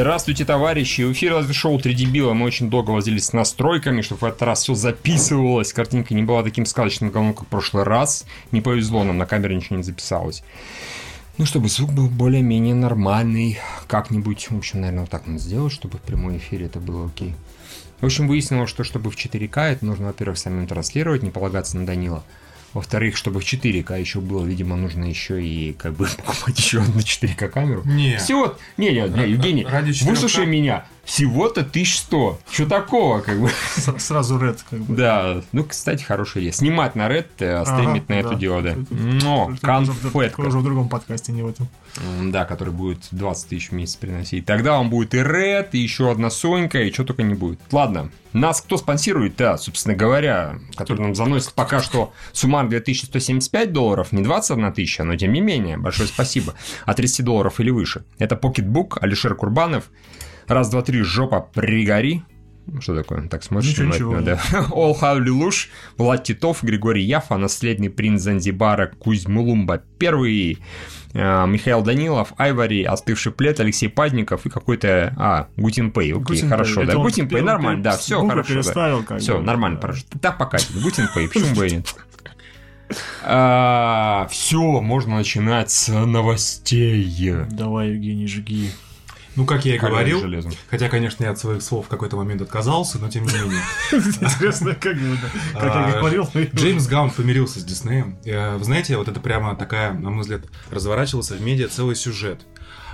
Здравствуйте, товарищи! В эфире шоу «Три дебила». Мы очень долго возились с настройками, чтобы в этот раз все записывалось. Картинка не была таким сказочным говном, как в прошлый раз. Не повезло нам, на камере ничего не записалось. Ну, чтобы звук был более-менее нормальный. Как-нибудь, в общем, наверное, вот так надо сделать, чтобы в прямом эфире это было окей. В общем, выяснилось, что чтобы в 4К, это нужно, во-первых, самим транслировать, не полагаться на Данила. Во-вторых, чтобы в 4К еще было, видимо, нужно еще и как бы покупать еще одну 4К камеру. Не. Всего... Не, не, не, Евгений, Ради 4К? выслушай меня. Всего-то 1100. Что такого, как бы? Сразу Red, как бы. Да, ну, кстати, хорошая идея. Снимать на Red, а стримить на Ага, это да. да. Это- Но, конфетка. уже в другом подкасте, не в этом. Да, который будет 20 тысяч в месяц приносить. Тогда он будет и Red, и еще одна Сонька, и что только не будет. Ладно, нас кто спонсирует, да, собственно говоря, который нам заносит пока что суммарно 2175 долларов, не 21 тысяча, но тем не менее, большое спасибо. От 30 долларов или выше. Это Pocketbook, Алишер Курбанов. Раз, два, три, жопа, пригори. Что такое? Так смотришь? Ничего, ничего. да. All Луш, Влад Титов, Григорий Яфа, наследный принц Занзибара Кузьмулумба первый, э, Михаил Данилов, Айвари, Остывший плед, Алексей Падников и какой-то... А, Гутин Пэй, окей, Гутин хорошо, да, Гутин Пэй, пере- нормально, да, все хорошо, как Все, нормально, Да. пожалуйста. Так покатит, Гутин Пэй, почему бы и нет? Все, можно начинать с новостей. Давай, Евгений, жги. Ну, как я и говорил, железом. хотя, конечно, я от своих слов в какой-то момент отказался, но тем не менее. Интересно, как я А, говорил. Джеймс Гаун помирился с Диснеем. Э, Вы знаете, вот это прямо такая, на мой взгляд, разворачивался в медиа целый сюжет.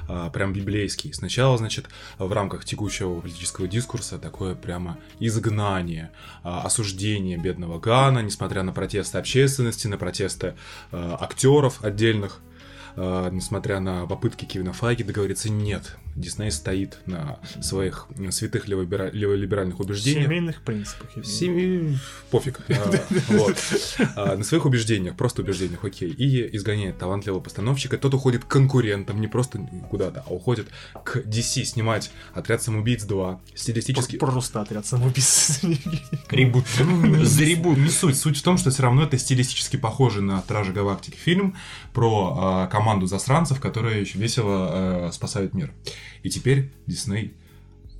а, Прям библейский. Сначала, значит, в рамках текущего политического дискурса такое прямо изгнание, а, осуждение бедного Гана, несмотря на протесты общественности, на протесты актеров отдельных, а, несмотря на попытки Кевина Файги договориться, нет, Дисней стоит на своих святых левобера- леволиберальных убеждениях. Семейных принципах. Семи... Пофиг. А. А, На своих убеждениях, просто убеждениях, окей. И изгоняет талантливого постановщика. Тот уходит к конкурентам, не просто куда-то, а уходит к DC снимать «Отряд самоубийц 2». Стилистически... Просто отряд самоубийц. Ребут. За ребут. Не суть. Суть в том, что все равно это стилистически похоже на Стражи Галактики фильм про э, команду засранцев, которые еще весело э, спасают мир. И теперь Дисней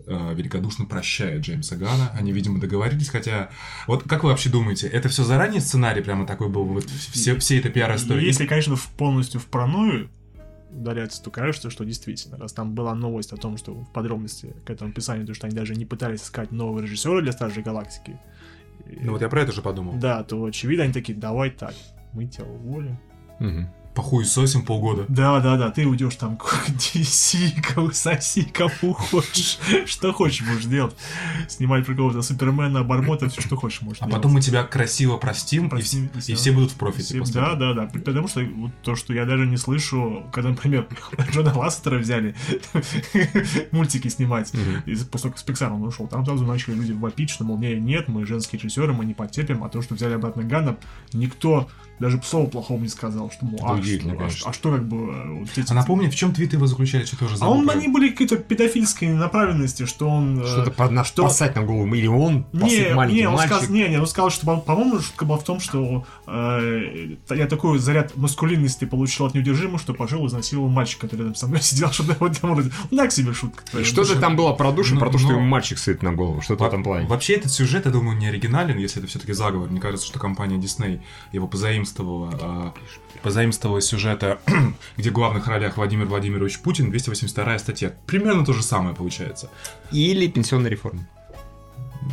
э, великодушно прощает Джеймса Гана. Они, видимо, договорились, хотя... Вот как вы вообще думаете, это все заранее сценарий прямо такой был? Вот все, все это пиар-истории? Если, конечно, в- полностью в паранойю ударяться, то кажется, что действительно, раз там была новость о том, что в подробности к этому описанию, то, что они даже не пытались искать нового режиссера для Стражей Галактики, и- Ну вот я про это же подумал. да, то очевидно они такие, давай так, мы тебя уволим. Мгм. Похуесосим полгода. Да, да, да, ты уйдешь там к DC, кого соси, кому хочешь. Что хочешь можешь делать. Снимать про какого-то Супермена, Бармота, все, что хочешь можешь А делать. потом мы тебя красиво простим, и, все, и будут в профите. Все- Да, да, да. Потому что вот то, что я даже не слышу, когда, например, Джона Лассетера взяли мультики снимать, и после того, как с Pixar он ушел, там сразу начали люди вопить, что, мол, не, нет, мы женские режиссеры, мы не потерпим, а то, что взяли обратно Ганна, никто даже слова плохого не сказал, что, мол, а, что, а, что- а что как бы э, вот эти... А напомни, в чем твиты его заключали, что тоже А забыл. он, про они были какие-то педофильской направленности, что он... э, Что-то под наш что- посать на голову. Или он не, маленький не, он мальчик. сказал, не, не, он сказал, что, по- по-моему, шутка была в том, что э, я такой заряд маскулинности получил от неудержимого, что пошел и изнасиловал мальчика, который рядом со мной сидел, что этом роде. Ну, так себе шутка. И Что-то там было про душу, Ну, про то, что но- ему мальчик сыт на голову. Что-то в этом плане. Вообще этот сюжет, я думаю, не оригинален, если это все-таки заговор. Мне кажется, что компания Disney его позаимствовала, а, позаимствовала сюжета, где в главных ролях Владимир Владимирович Путин, 282 статья. Примерно то же самое получается. Или пенсионная реформа.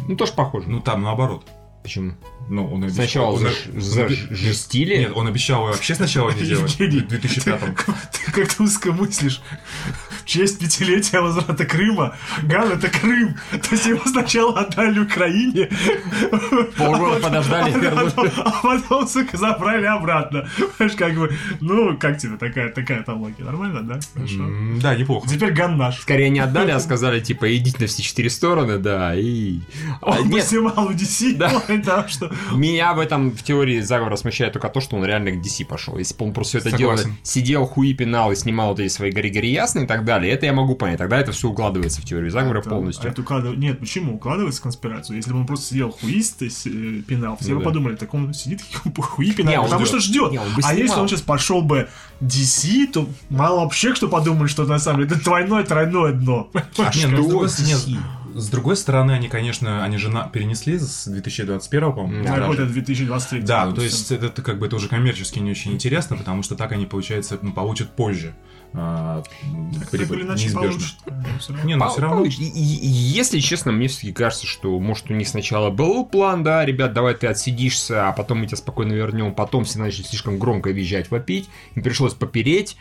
Ну, тоже похоже. Ну там наоборот. Почему? Ну, он обещал- Сначала он- заж- он- зажестили. Нет, он обещал вообще сначала не делать. В 2005 Ты как-то узко мыслишь. В честь пятилетия возврата Крыма Ган это Крым. То есть его сначала отдали Украине. Полгода а подождали. А потом, а потом, сука, забрали обратно. Понимаешь, как бы, ну, как тебе такая, такая там логика? Нормально, да? Хорошо. Да, неплохо. Теперь Ган наш. Скорее не отдали, а сказали, типа, идите на все четыре стороны, да, и... А, Он нет, поснимал у DC, Да. да, что... Меня в этом в теории заговора смущает только то, что он реально к DC пошел. Если бы он просто все это Согласен. сидел, хуи пинал и снимал вот эти свои гори-гори ясные и так далее. Это я могу понять. Тогда это все укладывается в теорию заговора Это- полностью. это укладыв- Нет, почему? Укладывается в конспирацию. Если бы он просто сидел хуист, э, пинал, все Ну бы да. подумали, так он сидит хуи пинал, потому ждёт. что ждет. Не, А если он сейчас пошел бы DC, то мало вообще кто подумает, что на самом деле это двойное, тройное дно. А, Что нет? С другой стороны, они, конечно, они же на- перенесли с 2021, по-моему. Да, На какой-то 2023. Да, то есть это, это как бы это уже коммерчески не очень интересно, потому что так они, получается, ну, получат позже а, Так прибыль, или иначе неизбежно. равно. Не, ну все равно. И- Если честно, мне все-таки кажется, что может у них сначала был план, да, ребят, давай ты отсидишься, а потом мы тебя спокойно вернем, потом все начали слишком громко визжать, вопить, им пришлось попереть,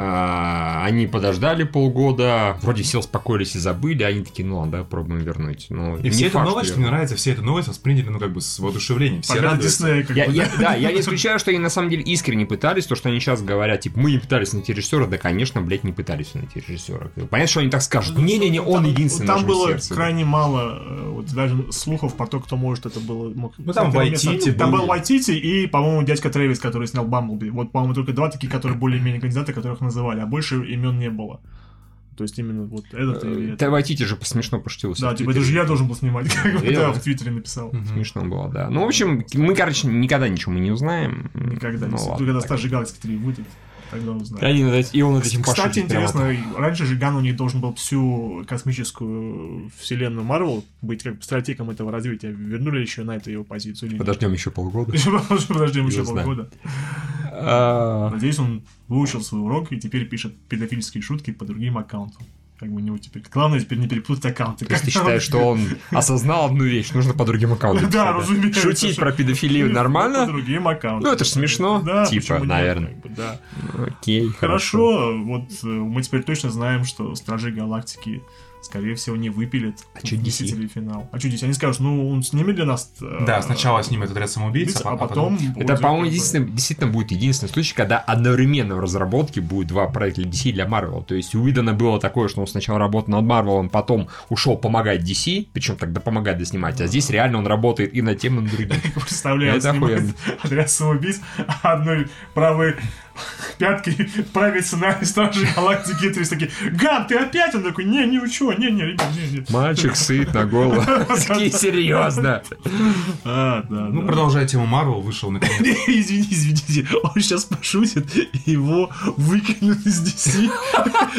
они подождали полгода, вроде все успокоились и забыли, а они такие, ну ладно, давай пробуем вернуть. Ну, И все факт, новость, мне нравится, все эту новость восприняли, ну, как бы с воодушевлением. Все радуются. Диснея, как Я, бы, я- да, я не исключаю, что они на самом деле искренне пытались, то, что они сейчас говорят, типа, мы не пытались найти режиссера, да, конечно, блядь, не пытались найти режиссера. Понятно, что они так скажут, не-не-не, он Там- единственный Там было сердце. крайне мало, э, вот даже слухов про то, кто может это было. мог- Ну, там это Вайтити Там был. был Вайтити и, по-моему, дядька Трэвис, который снял Бамблби. Вот, по-моему, только два таких, которые более-менее кандидаты, которых называли, а больше имен не было. То есть именно вот этот и этот. Ты Вайтити же смешно пошутился. Да, типа это же я должен был снимать, как да, в Твиттере написал. Смешно было, да. Ну, в общем, мы, короче, никогда ничего мы не узнаем. Никогда не ну, ладно, Когда так. Старший Галактики 3 выйдет, тогда узнаем. И, они над и он над этим Кстати, интересно, раньше же Ган у них должен был всю космическую вселенную Марвел быть как бы стратегом этого развития. Вернули еще на это его позицию или? Подождем еще полгода. Подождем еще полгода. А, Надеюсь, он выучил свой урок и теперь пишет педофильские шутки по другим аккаунтам. Как бы у него теперь... Главное теперь не перепутать аккаунты. То есть ты считаешь, что он осознал одну вещь, нужно по другим аккаунтам Да, разумеется. Шутить про педофилию По нормально? другим аккаунтам. Ну, это ж смешно, Да, типа, наверное. Да. Окей, хорошо. Хорошо, вот э, мы теперь точно знаем, что Стражи Галактики, скорее всего, не выпилят А DC? Финал. А что здесь? Они скажут, ну, он снимет для нас... э, Да, сначала снимет отряд самоубийц, а потом... Это, будет, по-моему, единственный, действительно будет единственный случай, когда одновременно в разработке будет два проекта для DC и для Marvel. То есть у Уидона было такое, что он сначала работал над Marvel, потом ушел помогать DC, причем тогда помогать доснимать, а здесь реально он работает и над тем, и над другим. Представляю, Это отряд самоубийц, а одной правой пяткой правит сценарий Стражи Галактики, и три такие, Ган, ты опять? Он такой, не, не учу, не, не, ребят, не, не. Мальчик сыт на голову. Такие серьезно. А, Ну, продолжая тему Марвел, вышел наконец. Извини, извините, он сейчас пошутит, его выкинут из DC,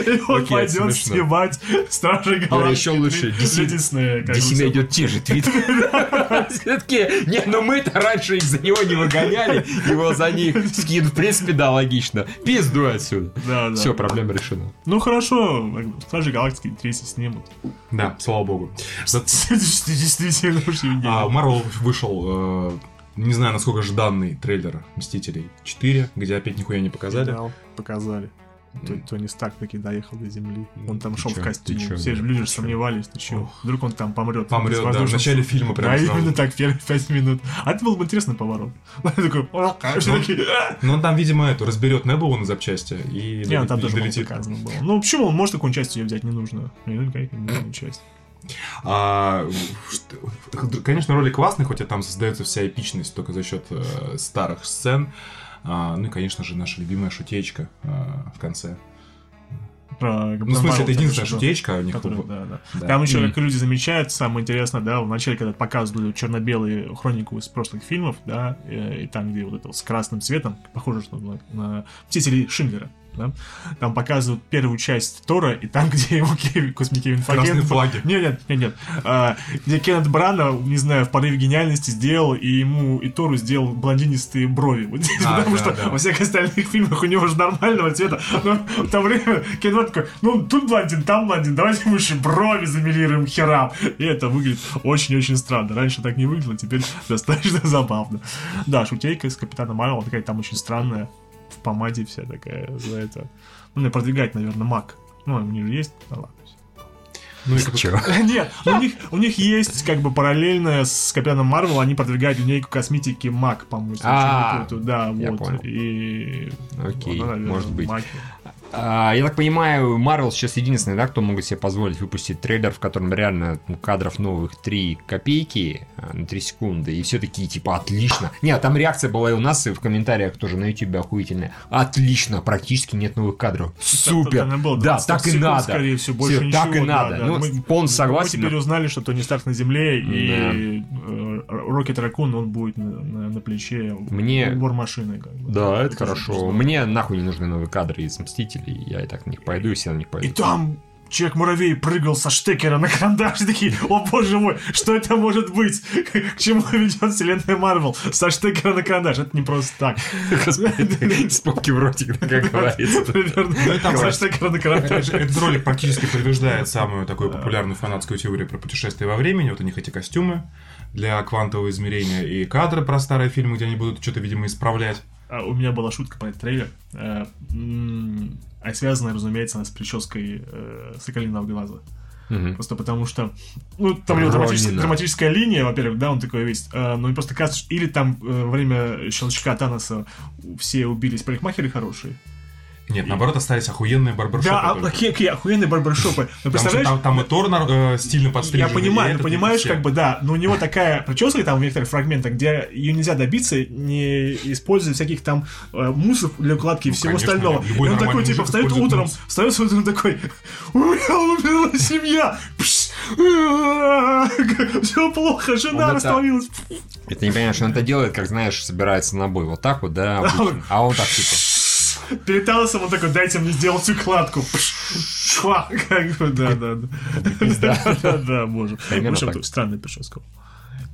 и он пойдет снимать Стражи Галактики. еще лучше, DC DC найдет те же твиты. Все такие, не, ну мы-то раньше их за него не выгоняли, его за них скин, в принципе, да, логично. Пизду отсюда. Да, да. Все, проблема решена. Ну хорошо, Стражи Галактики 3 снимут. Да, слава богу. Действительно. А, Марвел вышел, э, не знаю, насколько жданный трейлер Мстителей 4, где опять нихуя не показали. Да, показали. То- Тони Старк таки доехал до земли. Он там шел в костюме. Все же люди сомневались, ты чё? Вдруг он там помрет. Помрет, да, в начале фильма прям Да, именно так, первые пять минут. А это был бы интересный поворот. Такой, «О, а все такие, «А». Но он там, видимо, это разберет Небулу на запчасти и Не, ну там тоже показано было. Ну, почему? Он может такую часть ее взять не нужно. Не, ну, часть. А, конечно, ролик классный, хотя там создается вся эпичность только за счет э, старых сцен. А, ну и, конечно же, наша любимая шутечка э, в конце. Про Ну, в смысле, это единственная шутечка у них. Который, да, да. Да. Там еще, как люди замечают, самое интересное, да, вначале, когда показывали черно-белые хронику из прошлых фильмов, да, и, и там, где вот это вот с красным цветом, похоже, что на, на «Мстители Шиндлера», да, там показывают первую часть Тора, и там, где его Кевин, косми Кевин Красные Фаген- флаги. Нет, нет, нет, нет. А, где Кеннет Брана, не знаю, в порыве гениальности сделал, и ему, и Тору сделал блондинистые брови. Вот здесь, А, потому да, что да. во всех остальных фильмах у него же нормального цвета. Но в то время Кеннет такой, ну, тут блондин, там блондин, давайте мы еще брови замелируем херам. И это выглядит очень-очень странно. Раньше так не выглядело, теперь достаточно забавно. Да, шутейка из Капитана Марвел такая там очень странная, в помаде вся такая за это. Ну, не продвигать, наверное, Мак. Ну, у них же есть, да ладно. Ну и как- Чё? Нет, у них, у них есть как бы параллельно с Капитаном Марвел, они продвигают линейку косметики Мак, по-моему. А. Да, я вот. понял. И... Окей, вот она, наверное, может быть. А, я так понимаю, Marvel сейчас единственный, да, кто могут себе позволить выпустить трейлер, в котором реально ну, кадров новых 3 копейки а, на 3 секунды, и все такие, типа, отлично. Нет, там реакция была и у нас, и в комментариях тоже на YouTube охуительная. Отлично, практически нет новых кадров. Супер. Так, было да, 20 так и секунд, надо. Скорее всего, больше Всё, ничего. так и да, надо. да. Ну, Мы- полностью Мы согласен. теперь узнали, что Тони Старк на земле, и э, Рокет Ракун, он будет на, на- на плече Мне- машины. Как бы. Да, это тоже хорошо. Мне нахуй не нужны новые кадры из Мстителей. Я и так на них пойду, и все на них И пойдут. там Человек-муравей прыгал со штекера на карандаш, и такие, о боже мой, что это может быть? К чему ведет вселенная Марвел? Со штекера на карандаш, это не просто так. Споки в ротик, как говорится. Примерно, и там со штекера на карандаш. Этот ролик практически подтверждает самую такую популярную фанатскую теорию про путешествие во времени. Вот у них эти костюмы для квантового измерения и кадры про старые фильмы, где они будут что-то, видимо, исправлять. А, У меня была шутка про этот трейлер. э, А связанная, разумеется, она с прической э, Соколиного глаза. Мгм. Просто потому что, ну, там у него драматическая, драматическая линия, во-первых, да, он такой весь, э, но просто кажется, что- или там э, во время щелчка Таноса все убились парикмахеры хорошие. Нет, наоборот, остались охуенные барбершопы. Да, а, какие, какие охуенные барбершопы. Что представляешь, там, там и Тор нар- э, стильно подстрижен. я понимаю, и этот, и понимаешь, как бы, да, но у него такая прическа там в некоторых фрагментах, где ее нельзя добиться, не используя всяких там э, муссов для укладки и всего Ну, конечно, остального. и он такой, типа, встает утром, мусс. встает с утром такой, у меня умерла семья, все плохо, жена Он это- не понимаешь, он это делает, как знаешь, собирается на бой. Вот так вот, да. А он так типа. Перед Таносом он такой, дайте мне сделать укладку. Шва, как бы, да, да, да. Да, да, боже. В общем, странная прическа.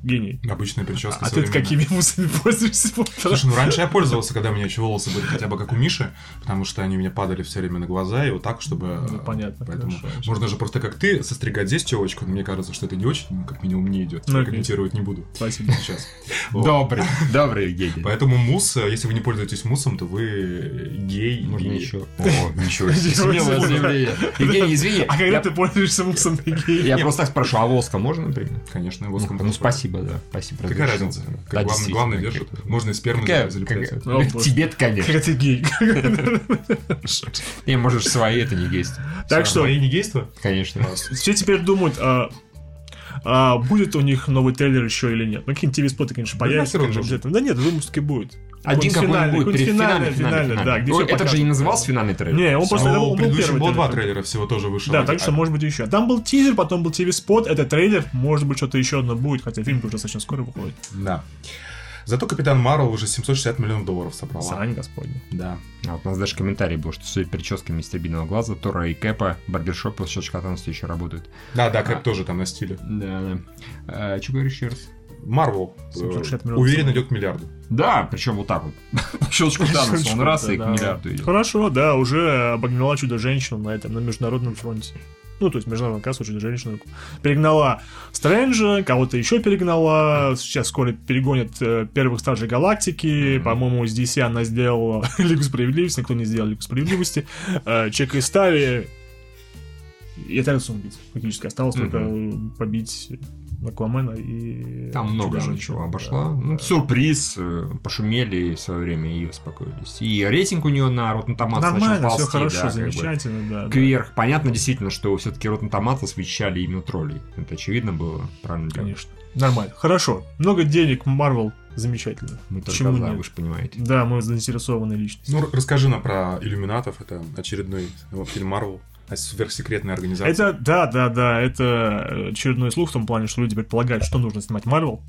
Гений. Обычная прическа А ты современная. какими муссами пользуешься? Слушай, ну раньше я пользовался, когда у меня еще волосы были хотя бы как у Миши, потому что они мне падали все время на глаза, и вот так, чтобы... Ну, э, понятно, Поэтому хорошо. можно же просто как ты состригать здесь телочку, но мне кажется, что это не очень, ну, как минимум, не идет. Ну, Я комментировать не буду Спасибо. сейчас. Добрый, добрый Евгений. Поэтому мусс, э, если вы не пользуетесь муссом, то вы гей. Можно еще. О, ничего себе. Смелое заявление. Евгений, извини. А когда ты пользуешься муссом гей? Я просто так спрашиваю, а воска можно, например? Конечно, Ну, воском. ну, спасибо, да. Спасибо. Какая разница? Да, Как главный, действительно, главный как держит. это. Можно и сперму Какая- залеплять. как- О. Тебе-то, конечно. Когда ты гей. Не, можешь свои, это не есть. Так что, Мои не гейства? Конечно. все теперь думают, а, а будет у них новый трейлер еще или нет. Ну, какие-нибудь TV-споты, конечно, появятся. Да нет, думаю, что таки будет. Один Какой-нибудь будет перед финальный, финальный, да, где Ой, всё Это же не назывался финальный трейлер? Не, он просто Ну, он был первый было два трейлер. трейлера всего тоже вышло. Да, так что может быть еще. Там был тизер, потом был TV-спот, это трейлер, может быть что-то еще одно будет, хотя фильм уже достаточно скоро выходит. Да. Зато Капитан Марвел уже 760 миллионов долларов собрала. Срань господня. Да. А вот у нас даже комментарий был, что судя мистера Биного глаза, Тора и Кэпа, барбершопы с щелчка еще работают. Да, да, А. Кэп тоже там на стиле. Да, да. что говоришь еще раз? Марвел э, 760 миллионов уверенно идет к миллиарду. Да, причем вот так вот. По щелчку Танца, он раз и к миллиарду идет. Хорошо, да, уже обогнала чудо-женщину на этом, на международном фронте. Ну, то есть международная касса чудо-женщину перегнала Стрэнджа, кого-то еще перегнала. Сейчас скоро перегонят э, первых Стражей Галактики. По-моему, с DC она сделала Лигу Справедливости, никто не сделал Лигу Справедливости. Э, Чека и Стави. И это убить. Фактически осталось Мгм. только побить Аквамена и... Там много Чудо-женщину. чего обошла. Да, Ну, да. сюрприз, э, пошумели в свое время и успокоились. И рейтинг у нее на Rotten Tomatoes начал Нормально, все ползти, хорошо, да, как бы. замечательно, да. да. Кверх. Понятно действительно, что все-таки Rotten Tomatoes вещали именно троллей. Это очевидно было, правильно. Конечно. Нормально. Хорошо. Много денег, Марвел. Замечательно. Мы только Почему за, нет? вы же понимаете. Да, мы заинтересованные личности. Ну, расскажи нам про иллюминатов. Это очередной э, фильм Марвел. А Сверхсекретная организация. Это, да, да, да, это очередной слух в том плане, что люди предполагают, что нужно снимать Марвел.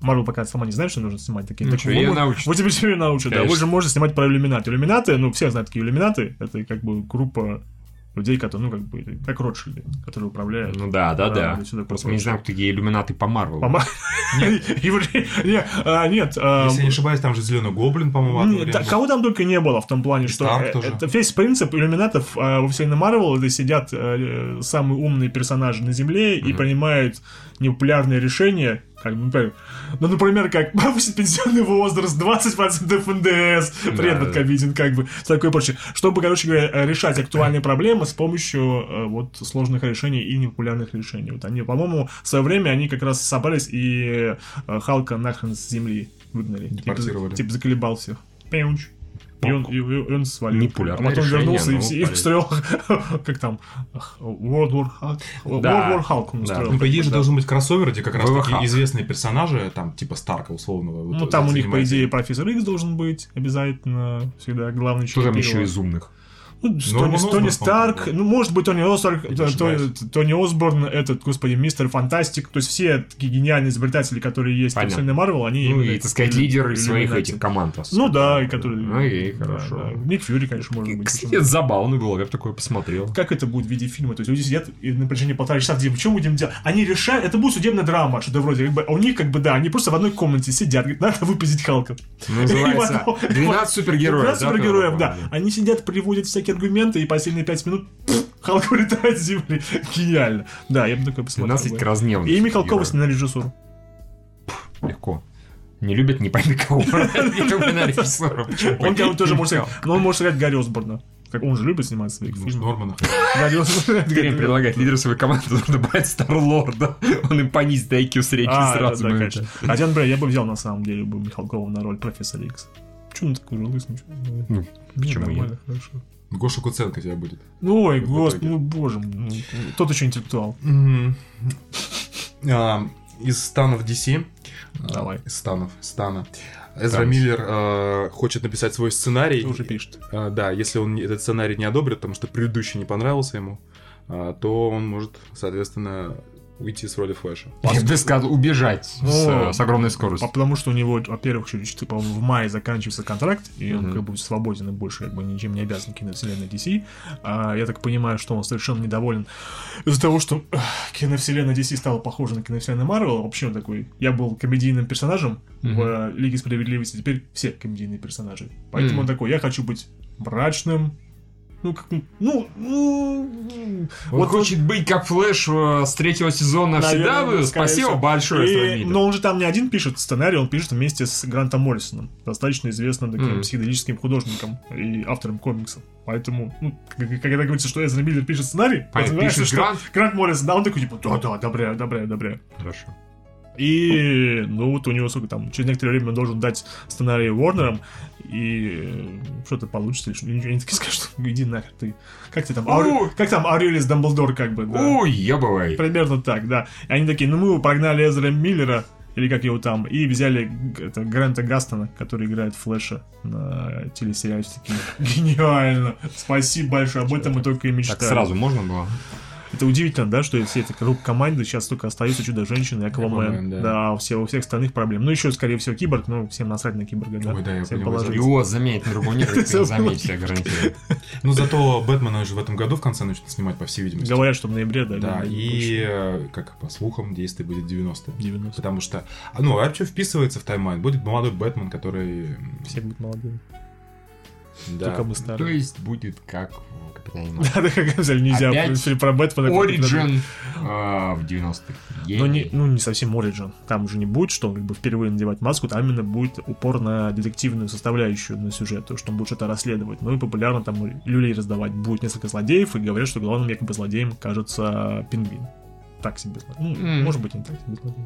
Марвел пока сама не знает, что нужно снимать такие. Ну Так, что, мо- научат. Вот тебе теперь научат, да. Вы же можете снимать про иллюминаты. Иллюминаты, ну, все знают такие иллюминаты. Это как бы группа людей, которые, ну, как бы, как Ротшильды, которые управляют. Ну да, да, Да, да. сюда Просто мы не знаем, кто такие иллюминаты по Марвелу. Пома- Его- не, а, Нет, а, Если не ошибаюсь, там же Зеленый Гоблин, по-моему, был. кого там только не было в том плане, что Старк э, весь принцип иллюминатов э, во вселенной Марвел, это сидят э, самые умные персонажи на Земле и принимают непопулярные решения, как, ну, например, ну, например, как повысить пенсионный возраст, 20% НДС, привет, Да, Бадковидин, как бы, такое прочее. Чтобы, короче говоря, решать актуальные проблемы с помощью э, вот сложных решений и непопулярных решений. Вот они, по-моему, в свое время они как раз собрались и э, Халка нахрен с Земли выгнали. Типа, Депортировали. Типа, заколебал всех. Пеунч. И он, и, и он свалил. Непопулярное а потом решение, вернулся и, но все- и устроил, как там, World War Hulk. World Да, War Hulk он да. устроил. Ну, по идее же Да. должен быть кроссовер, где как раз ВВХ. таки известные персонажи, там, типа Старка условного. вот, Ну, там у них, по идее, профессор Икс должен быть обязательно. Всегда главный человек еще первого. из умных? Ну, Норман Тони, Тони Старк, ну, может быть, Тони Осборн, Тони? Тони Осборн, этот, господи, мистер Фантастик, то есть все такие гениальные изобретатели, которые есть Понятно. в вселенной Марвел, они Ну, и, так сказать, лидеры своих этих команд. Ну да, и которые... Окей, да, хорошо. да. Ник Фьюри, конечно, может быть. Кстати, это забавно было, я бы такое посмотрел. Как это будет в виде фильма? То есть люди сидят и на протяжении полтора часа, где что будем делать? Они решают, это будет судебная драма, что-то вроде, как бы, а у них, как бы, да, они просто в одной комнате сидят, говорят, надо выпустить Халка. Называется И потом- 12 супергероев. 12 да, супергероев, да. Они сидят, приводят всякие аргументы, и последние 5 минут Халк вылетает с земли. Гениально. Да, я бы такой посмотрел. 12 бы. кразневных. И Михалкова героев. сняли режиссуру. Легко. Не любят, не пойми кого. На. Он тоже может сыграть, но он может сыграть Гарри Осборна. Как он же любит снимать свои Может, фильмы. Нормана. Гарри Осборн. Предлагает лидеру своей команды брать Стар-Лорда. Он им понизит IQ средний А, сразу. конечно. Хотя, например, я бы взял на самом деле бы Михалкова на роль профессора Икс. Че он такой же лысый? ничего? Ну, почему нормально, нет? хорошо. Гоша Куценко тебя будет. Ой, господи, ну, боже мой, ну, тот еще интеллектуал. А, Из станов DC. Давай. Из станов. Стана. Эзра. Миллер э, хочет написать свой сценарий. Уже пишет. А, да, если он этот сценарий не одобрит, потому что предыдущий не понравился ему, а, то он может, соответственно, уйти с роли Флэша. Я бы сказал, убежать с, Ну, с огромной А скоростью. потому что у него, во-первых, типа, в мае заканчивается контракт, и он как бы свободен и больше как бы ничем не обязан киновселенной DC. А я так понимаю, что он совершенно недоволен из-за того, что киновселенная DC стала похожа на киновселенную Марвел. Вообще он такой, я был комедийным персонажем в э, Лиге Справедливости, теперь все комедийные персонажи. Поэтому он такой, я хочу быть мрачным, ну, как, ну, ну, Он хочет быть как Флэш э, с третьего сезона всегда Наверное, скорее Спасибо всего. большое, И-. Но он же там не один пишет сценарий, он пишет вместе с Грантом Моррисоном, достаточно известным таким Мгм. психоделическим художником и автором комиксов. Поэтому, ну, когда говорится, что Эзра Миллер пишет сценарий, А, пишет что Грант? Грант Моррисон, да, он такой, типа, да-да, одобряю, одобряю, одобряю. Хорошо. И, ну, вот у него, сколько там, через некоторое время он должен дать сценарий Уорнерам, и э, что-то получится, или что они такие скажут, иди нахер ты. Как ты там, Ой. Ауре- как там Аурелис Дамблдор, как бы, да. Ой, ебывай. Примерно так, да. И они такие, ну мы прогнали Эзра Миллера, или как его там, и взяли это, Гранта Гастона, который играет Флэша на телесериале. Такие, гениально, спасибо большое, об этом мы только и мечтали. Так сразу можно было? Это удивительно, да, что все эти круг команды сейчас только остаются Чудо-женщина и Аквамен. Да. Да, у всех, у всех остальных проблем. Ну, еще, скорее всего, Киборг, ну, всем насрать на Киборга, да. Ой, да, я положить. Его заметить на другого нет, заметить, я гарантирую. Ну, зато Бэтмена же в этом году в конце начнут снимать, по всей видимости. Говорят, что в ноябре, да. Да, и, э, как по слухам, действие будет 90 90. Потому что, а, ну, а что вписывается в таймлайн? Будет молодой Бэтмен, который... Все будут молодые. Да. Только мы То старые. есть будет как Капитане Марвел. Да, да, как взяли, нельзя Опять про Бэтмена. Origin а, в 90-х. Ну не, ну, не совсем Origin. Там же не будет, что он как бы впервые надевать маску, там именно будет упор на детективную составляющую на сюжет, то, что он будет что-то расследовать. Ну и популярно там люлей раздавать. Будет несколько злодеев, и говорят, что главным якобы злодеем кажется пингвин. Так себе злодей. Ну, М. может быть, и не так себе злодей.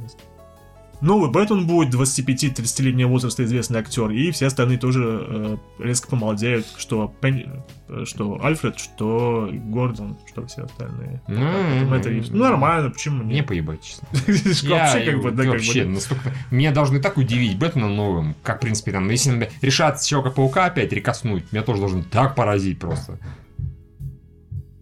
Новый Бэтмен будет 25-30-летнего возраста известный актер, и все остальные тоже э, резко помолодеют, что, Пен- э, что Альфред, что Гордон, что все остальные. Ну, Поэтому это ну, нормально, почему Мне нет? поебать, честно. Вообще, как бы, да, вообще, настолько... Меня должны так удивить Бэтмена новым, как, в принципе, там, если решат Человека-паука опять рекоснуть, меня тоже должен так поразить просто.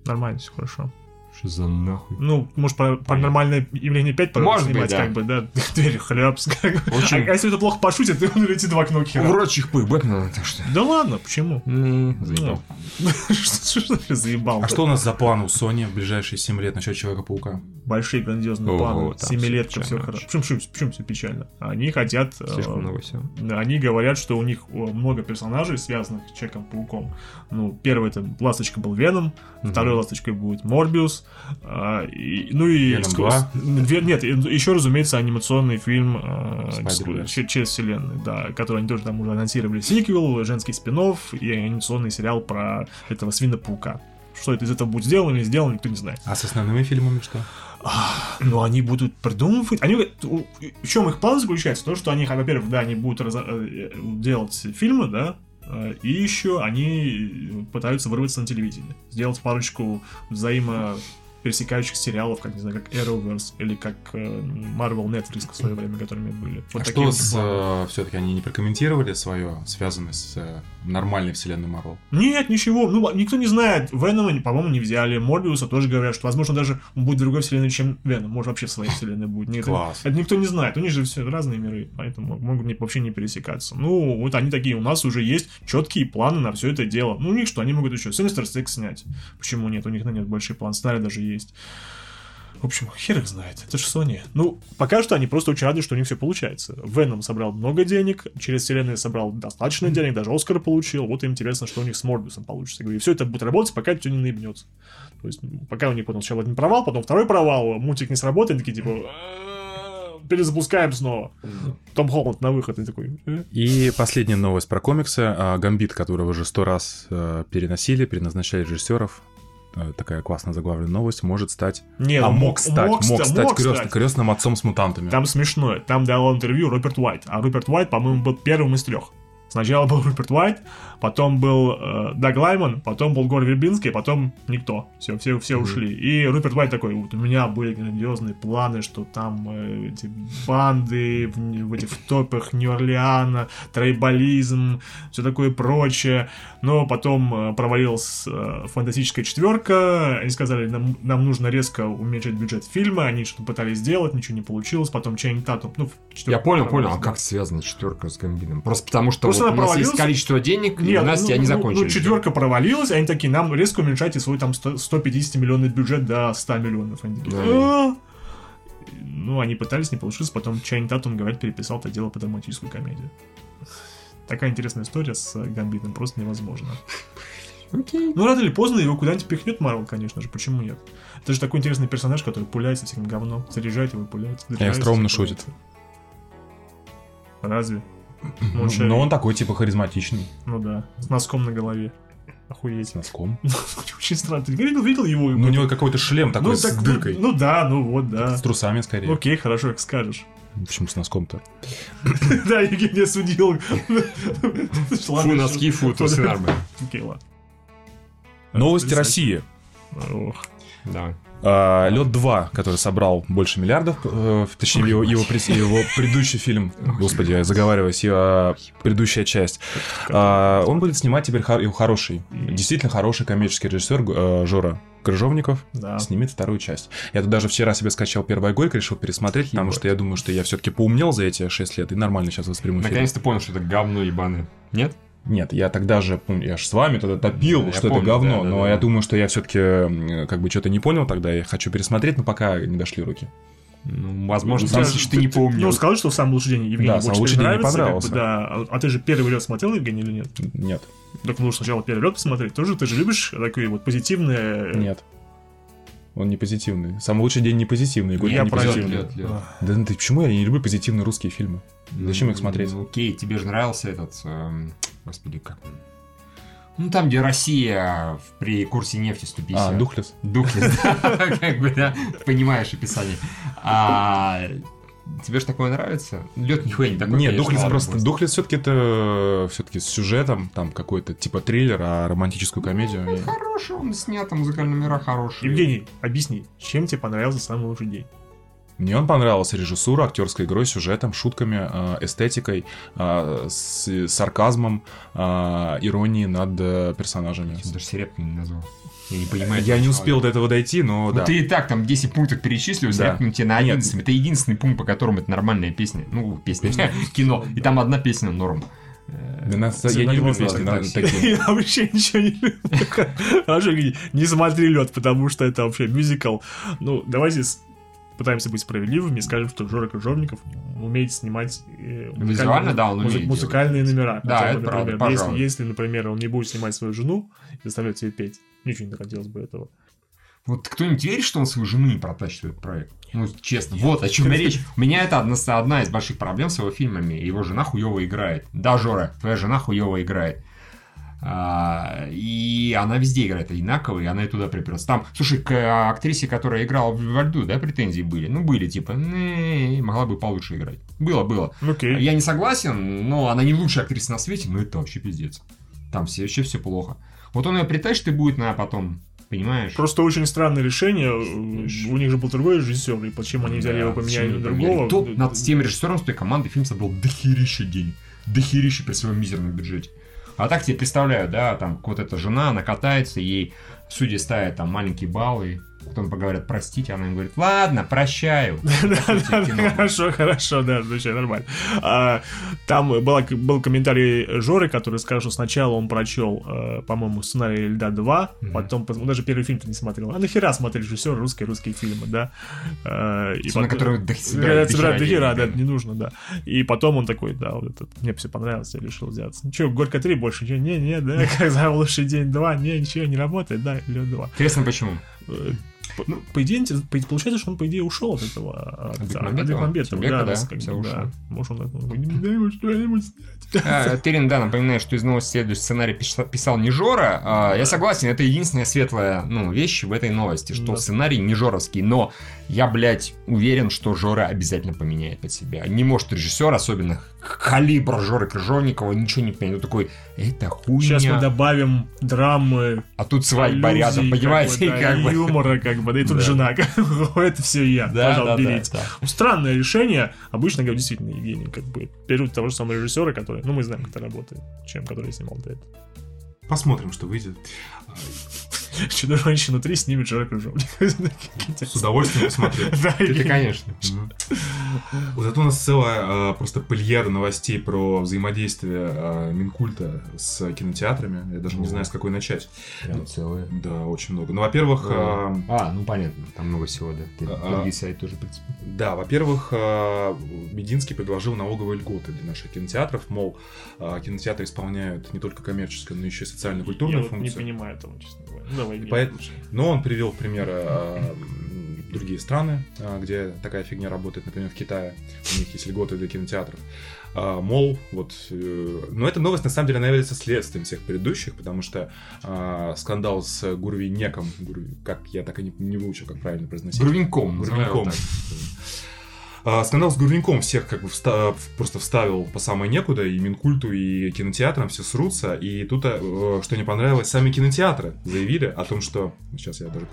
Нормально, все хорошо. Что за нахуй? Ну, может, про паранормальное явление 5 пора Может снимать, быть, да. как бы, да, дверь хлебс. Как бы. общем- А, а если это плохо пошутит, он улетит в окно к херам. Урочих пых Бэтмена, так что... Да ладно, почему? Не, заебал. Ну, Что ты заебал? А что у нас за план у Sony в ближайшие 7 лет насчет Человека-паука? Большие грандиозные планы, там семилетка, всё все хорошо. Почему, все печально? Они хотят... э, Слишком много всего. Они говорят, что у них много персонажей, связанных с Человеком-пауком. Ну, первый это Ласточка был Веном, второй Ласточкой будет Морбиус, а, и- ну и... Веном ск- 2. Ве- Нет, еще, разумеется, анимационный фильм э, через вселенную, да, который они тоже там уже анонсировали сиквел, женский спин и анимационный сериал про этого свина-паука. Что это из этого будет сделано или сделано, никто не знает. А с основными фильмами что? Но они будут придумывать. Они, в чем их план заключается? То, что они, во-первых, да, они будут разо- э, делать фильмы, да, э, Э, И еще они пытаются вырваться на телевидение. Сделать парочку взаимо пересекающих сериалов, как, не знаю, как Arrowverse или как э, Marvel Netflix в свое время, которыми были. Вот а что планы. все-таки они не прокомментировали свое связанность с э, нормальной вселенной Марвел? Нет, ничего. Ну, никто не знает. Венома, по-моему, не взяли. Морбиуса тоже говорят, что, возможно, даже он будет в другой вселенной, чем Веном. Может, вообще в своей вселенной будет. Никто- Класс. Это никто не знает. У них же все разные миры, поэтому могут не- вообще не пересекаться. Ну, вот они такие. У нас уже есть четкие планы на все это дело. Ну, у них что, они могут еще Sinister Six снять. Почему нет? У них на нет большой план. Сценарий даже есть. В общем, хер их знает. Это же Sony. Ну, пока что они просто очень рады, что у них все получается. Веном собрал много денег, через вселенную собрал достаточно денег, даже Оскар получил. Вот им интересно, что у них с Морбиусом получится. И все это будет работать, пока все не наебнется. То есть, ну, пока у них потом сначала один провал, потом второй провал, мультик не сработает, такие типа «А, перезапускаем снова. Том Холланд на выход, и такой... «Э?» И последняя новость про комиксы. А, Гамбит, которого уже сто раз э, переносили, переназначали режиссеров. Э, Такая классно заглавленная новость. Может стать... Не, а ну, мог стать, мог, ста- стать, мог крёст- стать. крестным отцом с мутантами. Там смешно. Там дал интервью Роберт Уайт. А Роберт Уайт, по-моему, был первым из трех. Сначала был Роберт Уайт, потом был э, Даг Лайман, потом был Гор Вербинский, потом никто. Все, все, все ушли. И Роберт Уайт такой, вот у меня были грандиозные планы, что там э, эти банды в, в этих топах Нью-Орлеана, трейбализм, все такое прочее. Но потом э, провалилась э, фантастическая четверка. Они сказали, нам, нам нужно резко уменьшить бюджет фильма. Они что-то пытались сделать, ничего не получилось. Потом Чейн Татум, ну, Я понял, понял. А как связана четверка с Гамбитом? Просто потому, что Просто вот у нас есть количество денег, Нет, у нас ну, они ну, закончились. Ну, четверка провалилась, и они такие, нам резко уменьшайте свой там 100 150 миллионный бюджет до 100 миллионов. Они такие, Да. «А?» Ну, они пытались, не получилось, потом Чайн Татум, говорят, переписал это дело под романтическую комедию. Такая интересная история с Гамбитом, просто невозможно. Окей. Ну, рано или поздно его куда-нибудь пихнет Марвел, конечно же, почему нет? Это же такой интересный персонаж, который пуляется всяким говном, заряжает его и пуляется. заряжается остроумно и шутит. Разве? Ну, Лучше- Но он такой, типа, харизматичный. Ну да, с носком на голове. Охуеть. С носком. Очень странно. Ты видел, видел его? Ну, у него какой-то шлем такой Ну, с так, ну, дыркой. Ну, да, ну вот, да. С трусами, скорее. Окей, хорошо, как скажешь. Почему с носком-то? Да, Евгений осудил. Фу, носки, фу, трусы нормально. Окей, ладно. Новости. России. Ох. Да. А, Лед 2, который собрал больше миллиардов, э, точнее, его, его, его предыдущий фильм, господи, я заговариваюсь, его предыдущая часть, а, он будет снимать теперь хор- его хороший, действительно хороший коммерческий режиссер э, Жора Крыжовников Да. снимет вторую часть. Я тут даже вчера себе скачал первый горько, решил пересмотреть, потому Ебать. что я думаю, что я все-таки поумнел за эти 6 лет и нормально сейчас восприму фильм. Наконец-то понял, что это говно ебаное. Нет? Нет, я тогда же, помню, я же с вами тогда топил, Да, я что помню, это говно, да, да, но да. я думаю, что я все-таки как бы что-то не понял тогда, я хочу пересмотреть, но пока не дошли руки. Ну, Возможно, Ну, скажи, если ты не помнил. Ну, сказал, что в самый лучший день Евгений Да, больше «Самый лучший день» не нравится, как бы, понравился. да. А- А ты же первый лед смотрел, Евгений, или нет? Нет, Так нужно сначала первый лед посмотреть. Тоже ты же любишь такие вот позитивные... нет. Он не позитивный. Самый лучший день не позитивный, Горько Я не позитивный. Лед. Ах. Да ну ты почему я не люблю позитивные русские фильмы? Зачем их смотреть? Ну, окей, тебе же нравился этот... эм, Господи, как он? Ну, там, где Россия при курсе нефти 150. А, Духлес? Духлес, как бы, да, понимаешь описание. А тебе же такое нравится? Лед нихуя не такой, Нет, Духлес просто... Духлес все-таки это все-таки с сюжетом, там какой-то типа триллер, а романтическую комедию. Ну, Хороший он снят, там музыкальные номера хорошие. Евгений, объясни, чем тебе понравился самый лучший день? Мне он понравился режиссура, актерской игрой, сюжетом, шутками, э, эстетикой, э, с сарказмом, э, иронией над персонажами. Я даже серепкой не назвал. Я не понимаю. Я не успел до этого дойти, но Ну, да. ты и так там 10 пунктов перечислил, Да. да. тебе на Нет. 11. Это единственный пункт, по которому это нормальная песня. Ну, песня, кино. И там одна песня норм. Да я не люблю песни на- такие. Я вообще ничего не люблю. Хорошо, Евгений, не смотри лед, потому что это вообще мюзикл. Ну, давайте пытаемся быть справедливыми и скажем, что Жора Крыжовников умеет снимать э, Визуально, да, умеет музыкальные номера. Да, Хотя это правда, например, если, если, например, он не будет снимать свою жену и заставлять ее петь, ничего не хотелось бы этого. Вот кто-нибудь верит, что он свою жену не протащит в этот проект? Ну, честно. Вот о чем речь. У меня это одна, одна из больших проблем с его фильмами. Его жена хуево играет. Да, Жора, твоя жена хуево играет. А, и она везде играет одинаково, и она и туда припрется. Там, слушай, к актрисе, которая играла во льду, да, претензии были? Ну, были, типа, «Не, могла бы получше играть. Было, было. Окей. Я не согласен, но она не лучшая актриса на свете, но это вообще пиздец. Там все, вообще все плохо. Вот он ее притащит и будет на потом, понимаешь? Просто очень странное решение. У них же был другой режиссер, и почему они взяли Да, его, поменяли на другого? Тот над с тем режиссером, с той командой фильм собрал дохерища денег. Дохерища при своем мизерном бюджете. А так тебе представляю, да, там вот эта жена, она катается, ей судьи ставят там маленькие баллы, потом поговорят, простите, она им говорит, ладно, прощаю. Хорошо, хорошо, да, звучит нормально. А, там был комментарий Жоры, который сказал, что сначала он прочел, э, по-моему, сценарий Льда 2, потом, он даже первый фильм-то не смотрел. А нахера смотрели режиссер русские, русские фильмы, да? Э, На которые собирают дохера да, не нужно, да. И потом он такой, да, вот этот, мне все понравилось, я решил взяться. Ну что, Горько 3 больше не, не, да, как за лучший день 2, не, ничего не работает, да, Лед 2. Интересно, почему? Ну, по идее, по- получается, что он, по идее, ушел от этого. От, От Бекмамбетова? Да, да, как бы, да. Может, он такой, не дай ему что-нибудь снять. А, Терен, да, напоминаю, что из новости следует сценарий писа- писал не Жора. А, Я согласен, это единственная светлая ну, вещь в этой новости, что Да. сценарий не жоровский. Но я, блядь, уверен, что Жора обязательно поменяет под себя. Не может режиссер, особенно калибра Жоры Крыжовникова, ничего не поменять. Он такой, это хуйня. Сейчас мы добавим драмы, А тут свадьба аллюзий, рядом, как понимаете? бы, да, как бы. юмора, как бы, да и тут Да. жена. Это все я, Да, пожалуйста, да, да, берите. да. Странное решение. Обычно, говорю, действительно, Евгений, как бы, берут того же самого режиссера, который, ну, мы знаем, как это работает, чем который снимал до этого. Посмотрим, что выйдет. Чудо-женщину 3 снимет Жора Крыжовник. С удовольствием посмотрю. Да, Это, конечно. Вот это у нас целая э, просто плеяда новостей про взаимодействие э, Минкульта с кинотеатрами. Я даже не знаю, с какой начать. Прям целые. Да, очень много. Ну, во-первых, э, А, ну понятно, там много всего, да. А, Другие сайты тоже, в принципе. Да, во-первых, Мединский предложил налоговые льготы для наших кинотеатров, мол, кинотеатры исполняют не только коммерческую, но еще и Я социально-культурную вот не функцию. понимаю этого, честно говоря. Давай, И Евгений, поэт- лучше. Но он привел примеры э, другие страны, э, где такая фигня работает, например, в Китае. У них есть льготы для кинотеатров. А, мол, вот... э, но эта новость, на самом деле, является следствием всех предыдущих, потому что скандал с Гурвинеком, Гурви- как я так и не, не выучил, как правильно произносить. Гурвинком. Гурвинком. А, Скандал с Гурвинком всех как бы вста- в- просто вставил по самое некуда, и Минкульту, и кинотеатрам все срутся, и тут, э, что не понравилось, сами кинотеатры заявили о том, что... Сейчас я даже.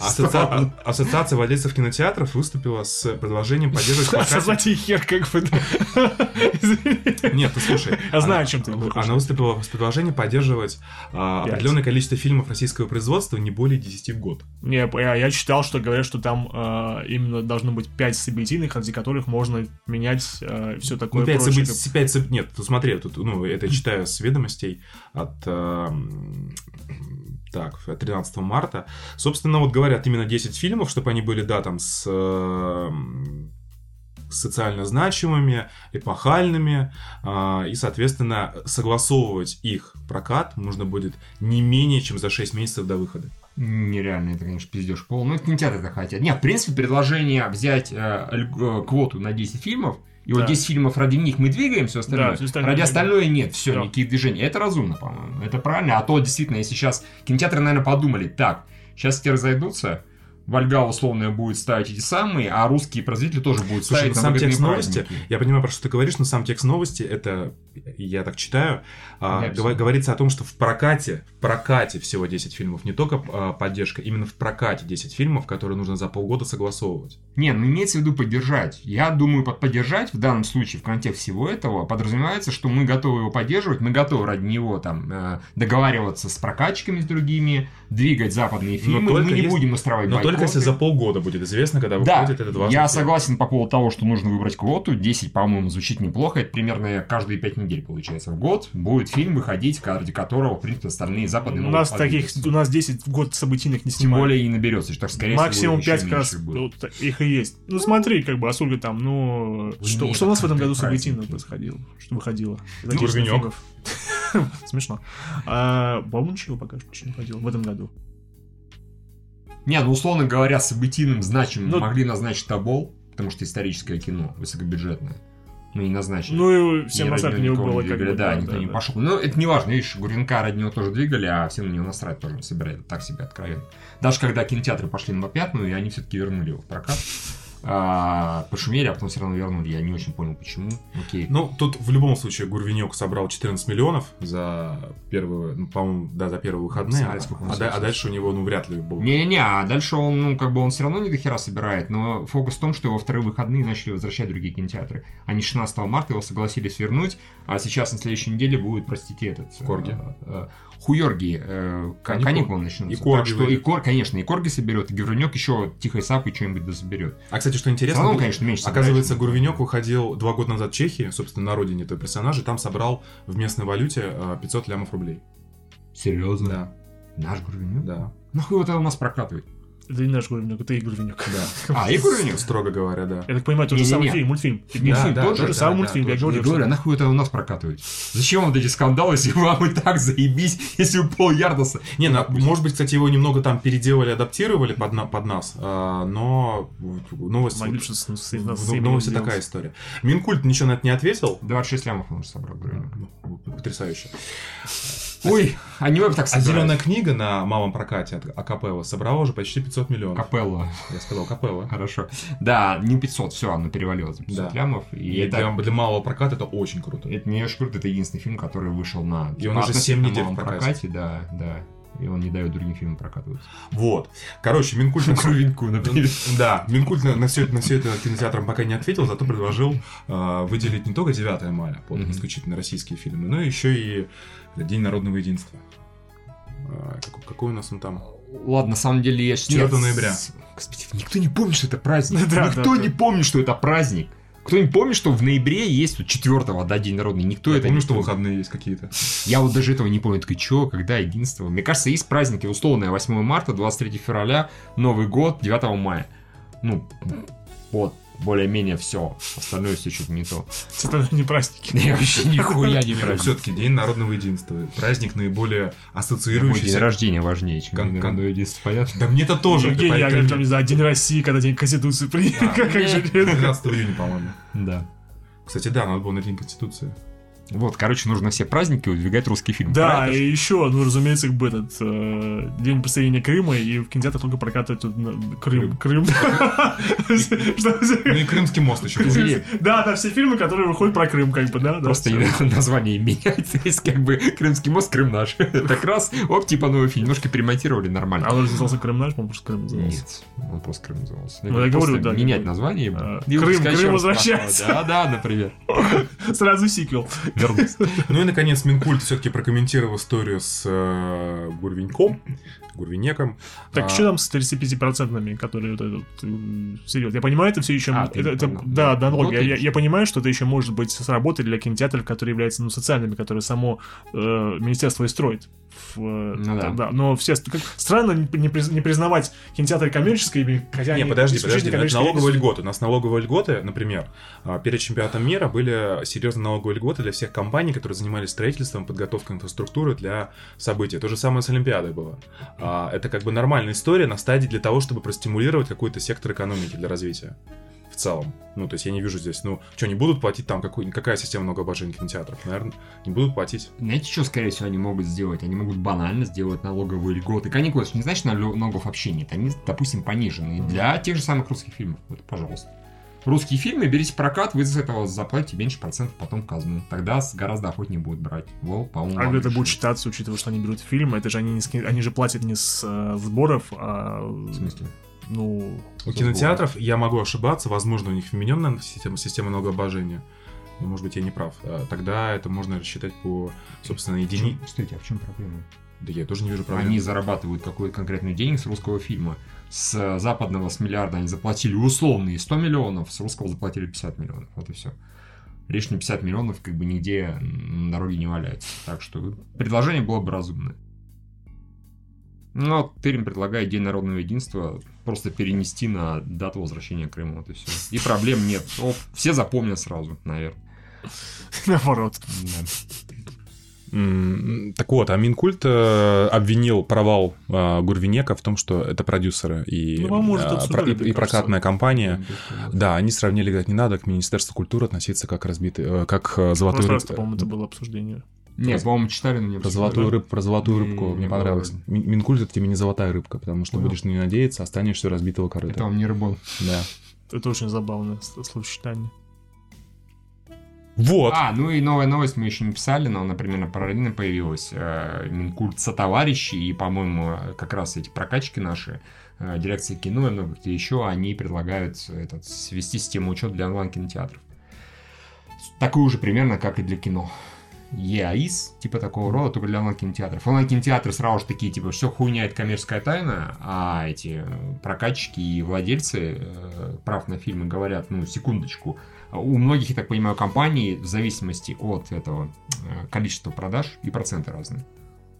Ассоциа- Ассоциация владельцев кинотеатров выступила с предложением поддерживать Создать хер, как бы. Нет, ты слушай. Я знаю, она- о чем ты. Она выступила с предложением поддерживать а, определенное количество фильмов российского производства не более 10 в год. Не, я, читал, что говорят, что там именно должно быть 5 событийных, ради которых можно менять все такое Ну, 5 прочее. событий, пять соб- нет, смотри, тут, ну, это читаю с ведомостей от, эм, так, от 13 марта. Собственно, вот говорят именно 10 фильмов, чтобы они были, да, там, с эм, социально значимыми, эпохальными, а, и, соответственно, согласовывать их прокат нужно будет не менее, чем за 6 месяцев до выхода. Нереально, это, конечно, пиздеж пол. Ну, кинотеатры это хотят. Нет, в принципе, предложение взять э, э, квоту на 10 фильмов, и вот Да. 10 фильмов ради них мы двигаем, все остальное. Да, всё остальное ради остальное нет, все, Да. никаких движений. Это разумно, по-моему. Это правильно. А то действительно, если сейчас кинотеатры, наверное, подумали, так, сейчас те разойдутся, Вольга условная будет ставить эти самые, а русские производители тоже будут ставить на сам текст новости, я понимаю, про что ты говоришь, но сам текст новости, это, я так читаю, а, Я абсолютно. говорится о том, что в прокате, в прокате всего 10 фильмов, не только а, поддержка, именно в прокате 10 фильмов, которые нужно за полгода согласовывать. Не, ну имеется в виду поддержать. Я думаю, под поддержать в данном случае в контексте всего этого подразумевается, что мы готовы его поддерживать, мы готовы ради него там э, договариваться с прокатчиками с другими, двигать западные фильмы, мы не если- будем устраивать Но только если за полгода будет известно, когда Да, выходит этот важный я фильм. согласен по поводу того, что нужно выбрать квоту. 10, по-моему, звучит неплохо. Это примерно каждые 5 недель, получается, в год будет фильм выходить, ради которого, в принципе, остальные западные У нас таких, у нас 10 в год событийных не Тем снимают. более и не наберется, что, скорее Максимум всего, 5 еще как раз вот их и есть. Ну смотри, как бы, а сколько там, ну... Что, Нет, что у нас в этом это году событийного происходило? Что выходило? Ну, фильмов? Смешно. А, по-моему, ничего пока что не выходило в этом году. Не, ну условно говоря, событийным значимым Ну- могли назначить Тобол, потому что историческое кино, высокобюджетное. Ну, не назначили. Ну и всем насрать на него было, не как бы. да, никто не пошел. Ну, это не важно, видишь, Гуренка ради него тоже двигали, а все на него насрать тоже собирали, так себе откровенно. Даже когда кинотеатры пошли на попятную, и они все-таки вернули его в прокат. А, пошумели, а потом все равно вернули. Я не очень понял, почему. Окей. Ну, тут в любом случае Гурвенек собрал 14 миллионов за первые, ну, по-моему, да, за первые выходные, а, а да- а дальше у него, ну, вряд ли был. Не-не-не, а дальше он, ну, как бы он все равно не до хера собирает, но фокус в том, что во вторые выходные начали возвращать другие кинотеатры. Они 16 марта его согласились вернуть, а сейчас на следующей неделе будет, простите, этот... Корги. э, Хуёрги, э, к- Каникулы. начнутся. И Корги Так что и Кор, конечно, и Корги соберет, и Гевронек еще тихой сапой что-нибудь да заберет. А, кстати, что интересно, Гу- конечно, меньше оказывается. Гурвенек выходил два года назад в Чехии, собственно, на родине этого персонажа, и там собрал в местной валюте э, 500 лямов рублей. Серьезно? Да, Наш Гурвенек? да, Нахуй его тогда у нас прокатывать? Это не наш Гурвенек, это Игорь Венек. да. А, и Гурвенек? Строго говоря, да. Я так понимаю, тот же самый фильм, мультфильм. Мультфильм да, же? же самый мультфильм, я же. говорю, Я говорю, а нахуй это у нас прокатывать? Зачем вам вот эти скандалы, если вам и так заебись, если у Пол Ярдоса... Не, может быть, кстати, его немного там переделали, адаптировали под, на- под нас, а, но новость, сделать. такая история. Минкульт ничего на это не ответил. 26 лямов он уже собрал. Ну, Потрясающе. Ой, они вы так А собирают. зеленая книга на малом прокате от Акапелла собрала уже почти 500 миллионов. Капелла. Я сказал Капелла. Хорошо. Да, не 500, все, оно перевалило за 500 Да. лямов. И, И это, для, для малого проката это очень круто. это не очень круто, это единственный фильм, который вышел на... И он уже относительно 7 недель в прокате. прокате. Да, да. И он не дает другим фильмам прокатываться. Вот. Короче, Минкульт... Да, Минкульт на, все, это- кинотеатрам пока не ответил, зато предложил э, выделить не только 9 мая под исключительно российские фильмы, но еще и День народного единства. Какой, какой у нас он там? Ладно, на самом деле я... 4 Нет, ноября. Господи, никто не помнит, что это праздник. Да, никто да, не да. помнит, что это праздник. Кто не помнит, что в ноябре есть вот 4 да, День народный. Никто Я это помню, не что помнит. выходные есть какие-то. Я вот даже этого не помню. Такой, чё, когда, 11 Мне кажется, есть праздники условные. 8 марта, 23 февраля, Новый год, 9 мая. Ну, вот, более-менее все. Остальное все что-то не то. Это не праздники. Я вообще нихуя не праздник. Все-таки День народного единства. Праздник наиболее Мой день ассоциирующийся. рождения важнее, чем день народного единства, понятно? Да мне-то тоже. ты Евгений, я там, не знаю, День России, когда День Конституции приняли. Как как же это? 12 июня, по-моему. Да. Кстати, да, надо было на День Конституции. Вот, короче, нужно все праздники выдвигать русский фильм. Да, Правильно? и еще, ну, разумеется, как бы этот э, День присоединения Крыма, и в кинотеатрах только прокатывают тут, Крым. Крым. Ну и Крымский мост еще. Да, да, все фильмы, которые выходят про Крым, как бы, да. Просто название меняется. Есть как бы Крымский мост, Крым наш. Так раз, оп, типа новый фильм. Немножко перемонтировали нормально. А он же назывался Крым наш, по-моему, просто Крым назывался. Нет, он просто Крым назывался. Ну, я говорю, да, Менять название. А, Крым, Крым возвращается. Да, да, например. Сразу сиквел. Вернулся. Ну и, наконец, Минкульт все-таки прокомментировал историю с э, Гурвеньком, Гурвенеком. Так, А, что там с 35-процентными, которые вот этот серьезно? Я понимаю, это все еще... А, это, это- понял. да, да, налоги. Я, и- я- я понимаю, что это еще может быть с работой для кинотеатров, которые являются ну, социальными, которые само э, министерство и строит. В, э, Ну да. да, но все... Как, странно не, не приз- не признавать кинотеатры коммерческими, хотя Не, они подожди, подожди, это коммерческие налоговые льготы. У нас налоговые льготы, например, а, перед чемпионатом мира были серьезные налоговые льготы для всех компаний, которые занимались строительством, подготовкой инфраструктуры для событий. То же самое с Олимпиадой было. А, Это как бы нормальная история на стадии для того, чтобы простимулировать какой-то сектор экономики для развития. В целом. Ну, то есть я не вижу здесь, ну, что, не будут платить там, какой, какая система налогообложения кинотеатров? Наверное, не будут платить. Знаете, что, скорее всего, они могут сделать? Они могут банально сделать налоговые льготы. Каникулы, это не значит, налогов вообще нет. Они, допустим, понижены. Для тех же самых русских фильмов. Вот, пожалуйста. Русские фильмы, берите прокат, вы из этого заплатите меньше процентов потом в казну. Тогда гораздо охотнее будут брать. Во, по-моему, А как это будет считаться, учитывая, что они берут фильм? Это же они, не они же платят не с э, сборов, а... В смысле? Ну, У кинотеатров, я могу ошибаться, возможно, у них вмененная система, система налогообложения. Но, может быть, я не прав. А, Тогда это можно рассчитать по, собственно, В едини... чем- Стойте, а в чем проблема? Да я тоже не вижу проблем. Они зарабатывают какой-то конкретный денег с русского фильма. С западного, с миллиарда они заплатили условные 100 миллионов, с русского заплатили 50 миллионов. Вот и все. Лишние 50 миллионов как бы нигде на дороге не валяются. Так что предложение было бы разумное. Но Тырин предлагает День народного единства просто перенести на дату возвращения Крыма. Вот и все. И проблем нет. Оп, все запомнят сразу, наверное. наоборот. Да. Так вот, а Минкульт э, обвинил провал э, Гурвинека в том, что это продюсеры и, Ну, может, э, и- и прокатная компания. Да, они сравнили, говорят, не надо к Министерству культуры относиться как разбитый, как золотой рыб- по-моему, это было обсуждение. Нет, по-моему, читали, но не Про золотую, рыб, про золотую Не- рыбку не мне понравилось. Минкульт это тебе не золотая рыбка, потому что Понял. будешь на нее надеяться, останешься разбитого корыта. Это вам не рыбон. Да. Это очень забавное словосочетание. Вот. А, ну и новая новость мы еще не писали, но, например, на параллельно появилась э, Минкульт сотоварищи, и, по-моему, как раз эти прокачки наши, э, дирекция кино и много где еще, они предлагают этот, свести систему учета для онлайн-кинотеатров. Такую же примерно, как и для кино. ЕАИС, типа такого рода, только для онлайн-кинотеатров. Онлайн-кинотеатры сразу же такие, типа, все хуйня, это коммерческая тайна, а эти прокатчики и владельцы э, прав на фильмы говорят, ну, секундочку, у многих, я так понимаю, компаний в зависимости от этого э, количества продаж и проценты разные.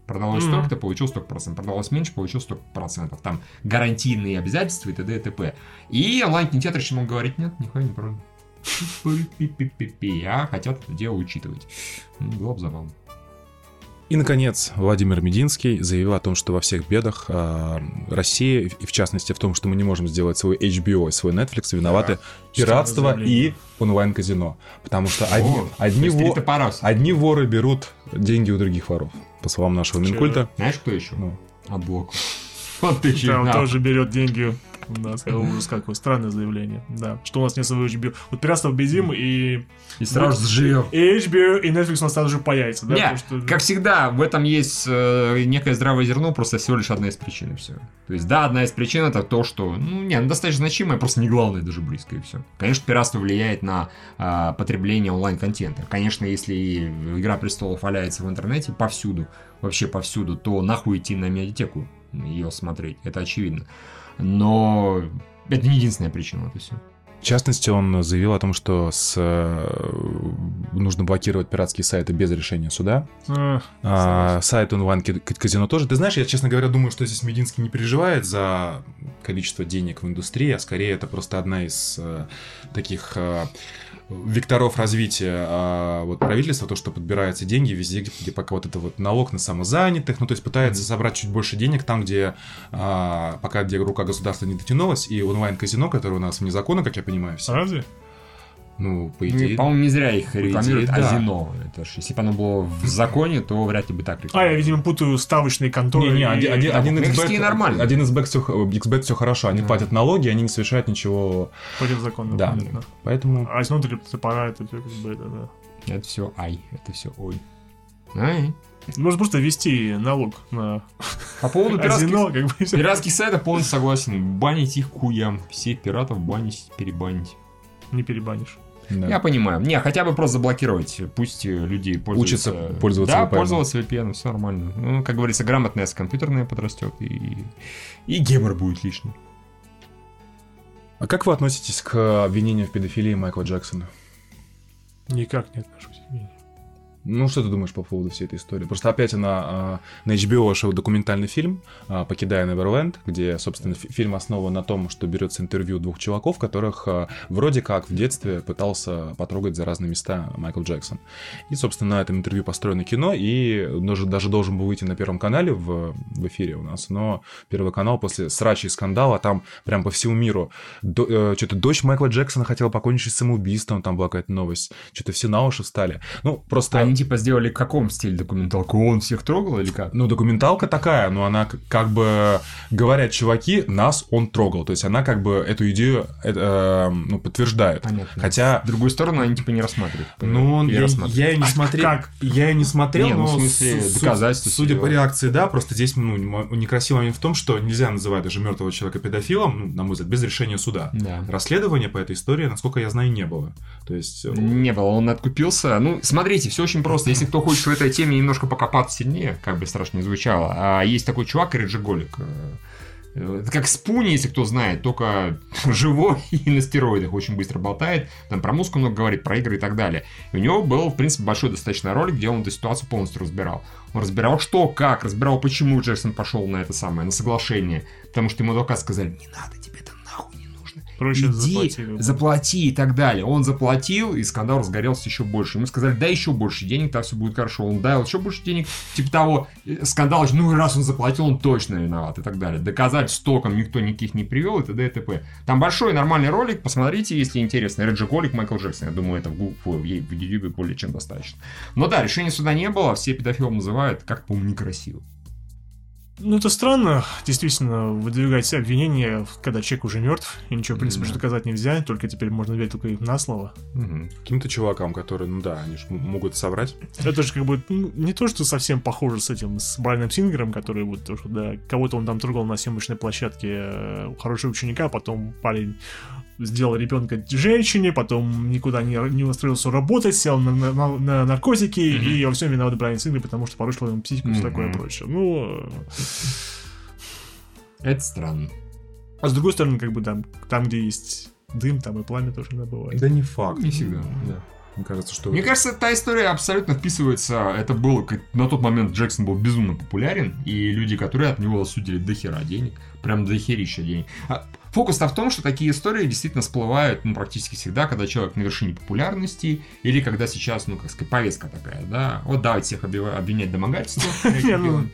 Продалось Мгм. столько-то, получил столько процентов. Продалось меньше, получил столько процентов. Там гарантийные обязательства и т.д. и т.п. И онлайн-кинотеатр еще могут говорить, нет, нихуя не. Пи-пи-пи-пи. А хотят это дело учитывать. Ну, Было бы забавно. И, наконец, Владимир Мединский заявил о том, что во всех бедах а, России, и в частности в том, что мы не можем сделать свой HBO и свой Netflix, виноваты пиратство Странное и онлайн-казино. Потому что одни, О, одни, то есть три во- топора все. одни воры берут деньги у других воров, по словам нашего Че? Минкульта. Знаешь, кто еще? Ну, Отблок. Вот ты. Да, на. тоже берет деньги. Да, сказал ужас, какое странное заявление. Да, что у нас нет своего HBO. Вот пиратство победим, и, И сразу живем. и HBO, и Netflix у нас сразу же появится. Да, Не, потому что- как всегда, в этом есть э, некое здравое зерно, просто всего лишь одна из причин, и все. То есть, да, одна из причин это то, что, ну, не, ну, достаточно значимая, просто не главное даже близко, и все. Конечно, пиратство влияет на а, потребление онлайн-контента. Конечно, если Игра Престолов валяется в интернете повсюду, вообще повсюду, то нахуй идти на медиатеку ее смотреть, это очевидно. Но это не единственная причина, это все. В частности, он заявил о том, что с, э, нужно блокировать пиратские сайты без решения суда. А, А, сайт онлайн-казино тоже. Ты знаешь, я, честно говоря, думаю, что здесь Мединский не переживает за количество денег в индустрии, а скорее это просто одна из э, таких э, векторов развития э, вот правительства, то, что подбираются деньги везде, где, где пока вот это вот налог на самозанятых, ну, то есть пытается собрать чуть больше денег там, где э, пока где рука государства не дотянулась, и онлайн-казино, которое у нас вне закона, как я понимаю, все. разве? Ну, по Ну, и, идее... по-моему, не зря их рекламируют да. Азино. Это ж, если бы оно было в законе, то вряд ли бы так А, я, рекламировали. видимо, путаю ставочные конторы. Не, не, и- один, один, да, один мексиканские XBet, нормально. один XBet все, XBet все хорошо, они Да. платят налоги, они не совершают ничего, Против закона. да, понятно. поэтому... А если внутри топора, это все как бы это, да. Это все ай, это все ой. Ай. Можно просто ввести налог на По поводу пиратских, казино, как бы и пиратских сайтов полностью согласен. Банить их хуям. Всех пиратов банить, перебанить. Не перебанишь. Да. Я понимаю. Не, хотя бы просто заблокировать. Пусть люди пользуются... Учатся пользоваться Да, VPN. пользоваться VPN, все нормально. Ну, как говорится, грамотность компьютерная подрастет, и, и гемор будет лишний. А как вы относитесь к обвинению в педофилии Майкла Джексона? Никак не отношусь. Ну, что ты думаешь по поводу всей этой истории? Просто опять она а, на HBO вышел документальный фильм а, «Покидая Неверленд», где, собственно, фи- фильм основан на том, что берется интервью двух чуваков, которых а, вроде как в детстве пытался потрогать за разные места Майкл Джексон. И, собственно, на этом интервью построено кино, и даже, даже должен был выйти на Первом канале в, в эфире у нас, но Первый канал после срача и скандала, там прям по всему миру до- э, что-то дочь Майкла Джексона хотела покончить с самоубийством, там была какая-то новость, что-то все на уши встали. Ну, просто... Они типа сделали в каком стиле документалку? Он всех трогал или как? Ну, документалка такая, но она как бы говорят чуваки, нас он трогал. То есть она как бы эту идею э, э, ну, подтверждает. Понятно. Хотя, С другой стороны, они типа не рассматривают. ну, он, я, я и не смотрел. как? Я и не смотрел, Не, ну, но в смысле, су- доказательства Судя по реакции, да, просто здесь ну, некрасивый момент в том, что нельзя называть даже мертвого человека педофилом, ну, на мой взгляд, без решения суда. Да. Расследования по этой истории, насколько я знаю, не было. То есть... э, Не было, он откупился. Ну, смотрите, все очень просто. Если кто хочет в этой теме немножко покопаться сильнее, как бы страшно не звучало, а есть такой чувак, Реджиголик. э, Это как Спуни, если кто знает, только живой и на стероидах очень быстро болтает, там про музыку много говорит, про игры и так далее. И у него был, в принципе, большой достаточно ролик, где он эту ситуацию полностью разбирал. Он разбирал что, как, разбирал, почему Джексон пошел на это самое, на соглашение. Потому что ему адвокат сказали, не надо, тебе Проще Иди, заплати. заплати и так далее. Он заплатил, и скандал разгорелся еще больше. Ему сказали, дай еще больше денег, так все будет хорошо. Он дал еще больше денег, типа того, э, скандал, ну и раз он заплатил, он точно виноват и так далее. Доказать стоком никто никаких не привел и т.д. и т.п. Там большой нормальный ролик, посмотрите, если интересно. Реджи Голик, Майкл Джексон. Я думаю, это в, в, в YouTube более чем достаточно. Но да, решения суда не было, все педофилом называют, как по-моему, некрасиво. Ну, это странно, действительно, выдвигать все обвинения, когда человек уже мертв, и ничего, в принципе, что доказать нельзя, только теперь можно верить только им на слово. Мгм. Каким-то чувакам, которые, ну да, они же могут соврать. Это же как бы ну, не то, что совсем похоже с этим, с Брайаном Сингером, который вот, да, кого-то он там трогал на съемочной площадке э, у хорошего ученика, потом парень сделал ребенка женщине, потом никуда не, не устроился работать, сел на, на- на- на наркотики, и во всем виноват Брайан Сингер, потому что порушил ему психику и все такое прочее. Ну, э, Это странно. а с другой стороны, как бы там, там где есть дым, там и пламя тоже иногда бывает. Да не факт. Не всегда. Да. Мне кажется, что... Мне кажется, та история абсолютно вписывается. Это было как на тот момент Джексон был безумно популярен, и люди, которые от него судили до хера денег, прям до херища денег. А Фокус-то в том, что такие истории действительно всплывают ну, практически всегда, когда человек на вершине популярности, или когда сейчас, ну, как сказать, повестка такая, да, вот давайте всех обвинять. Не, ну.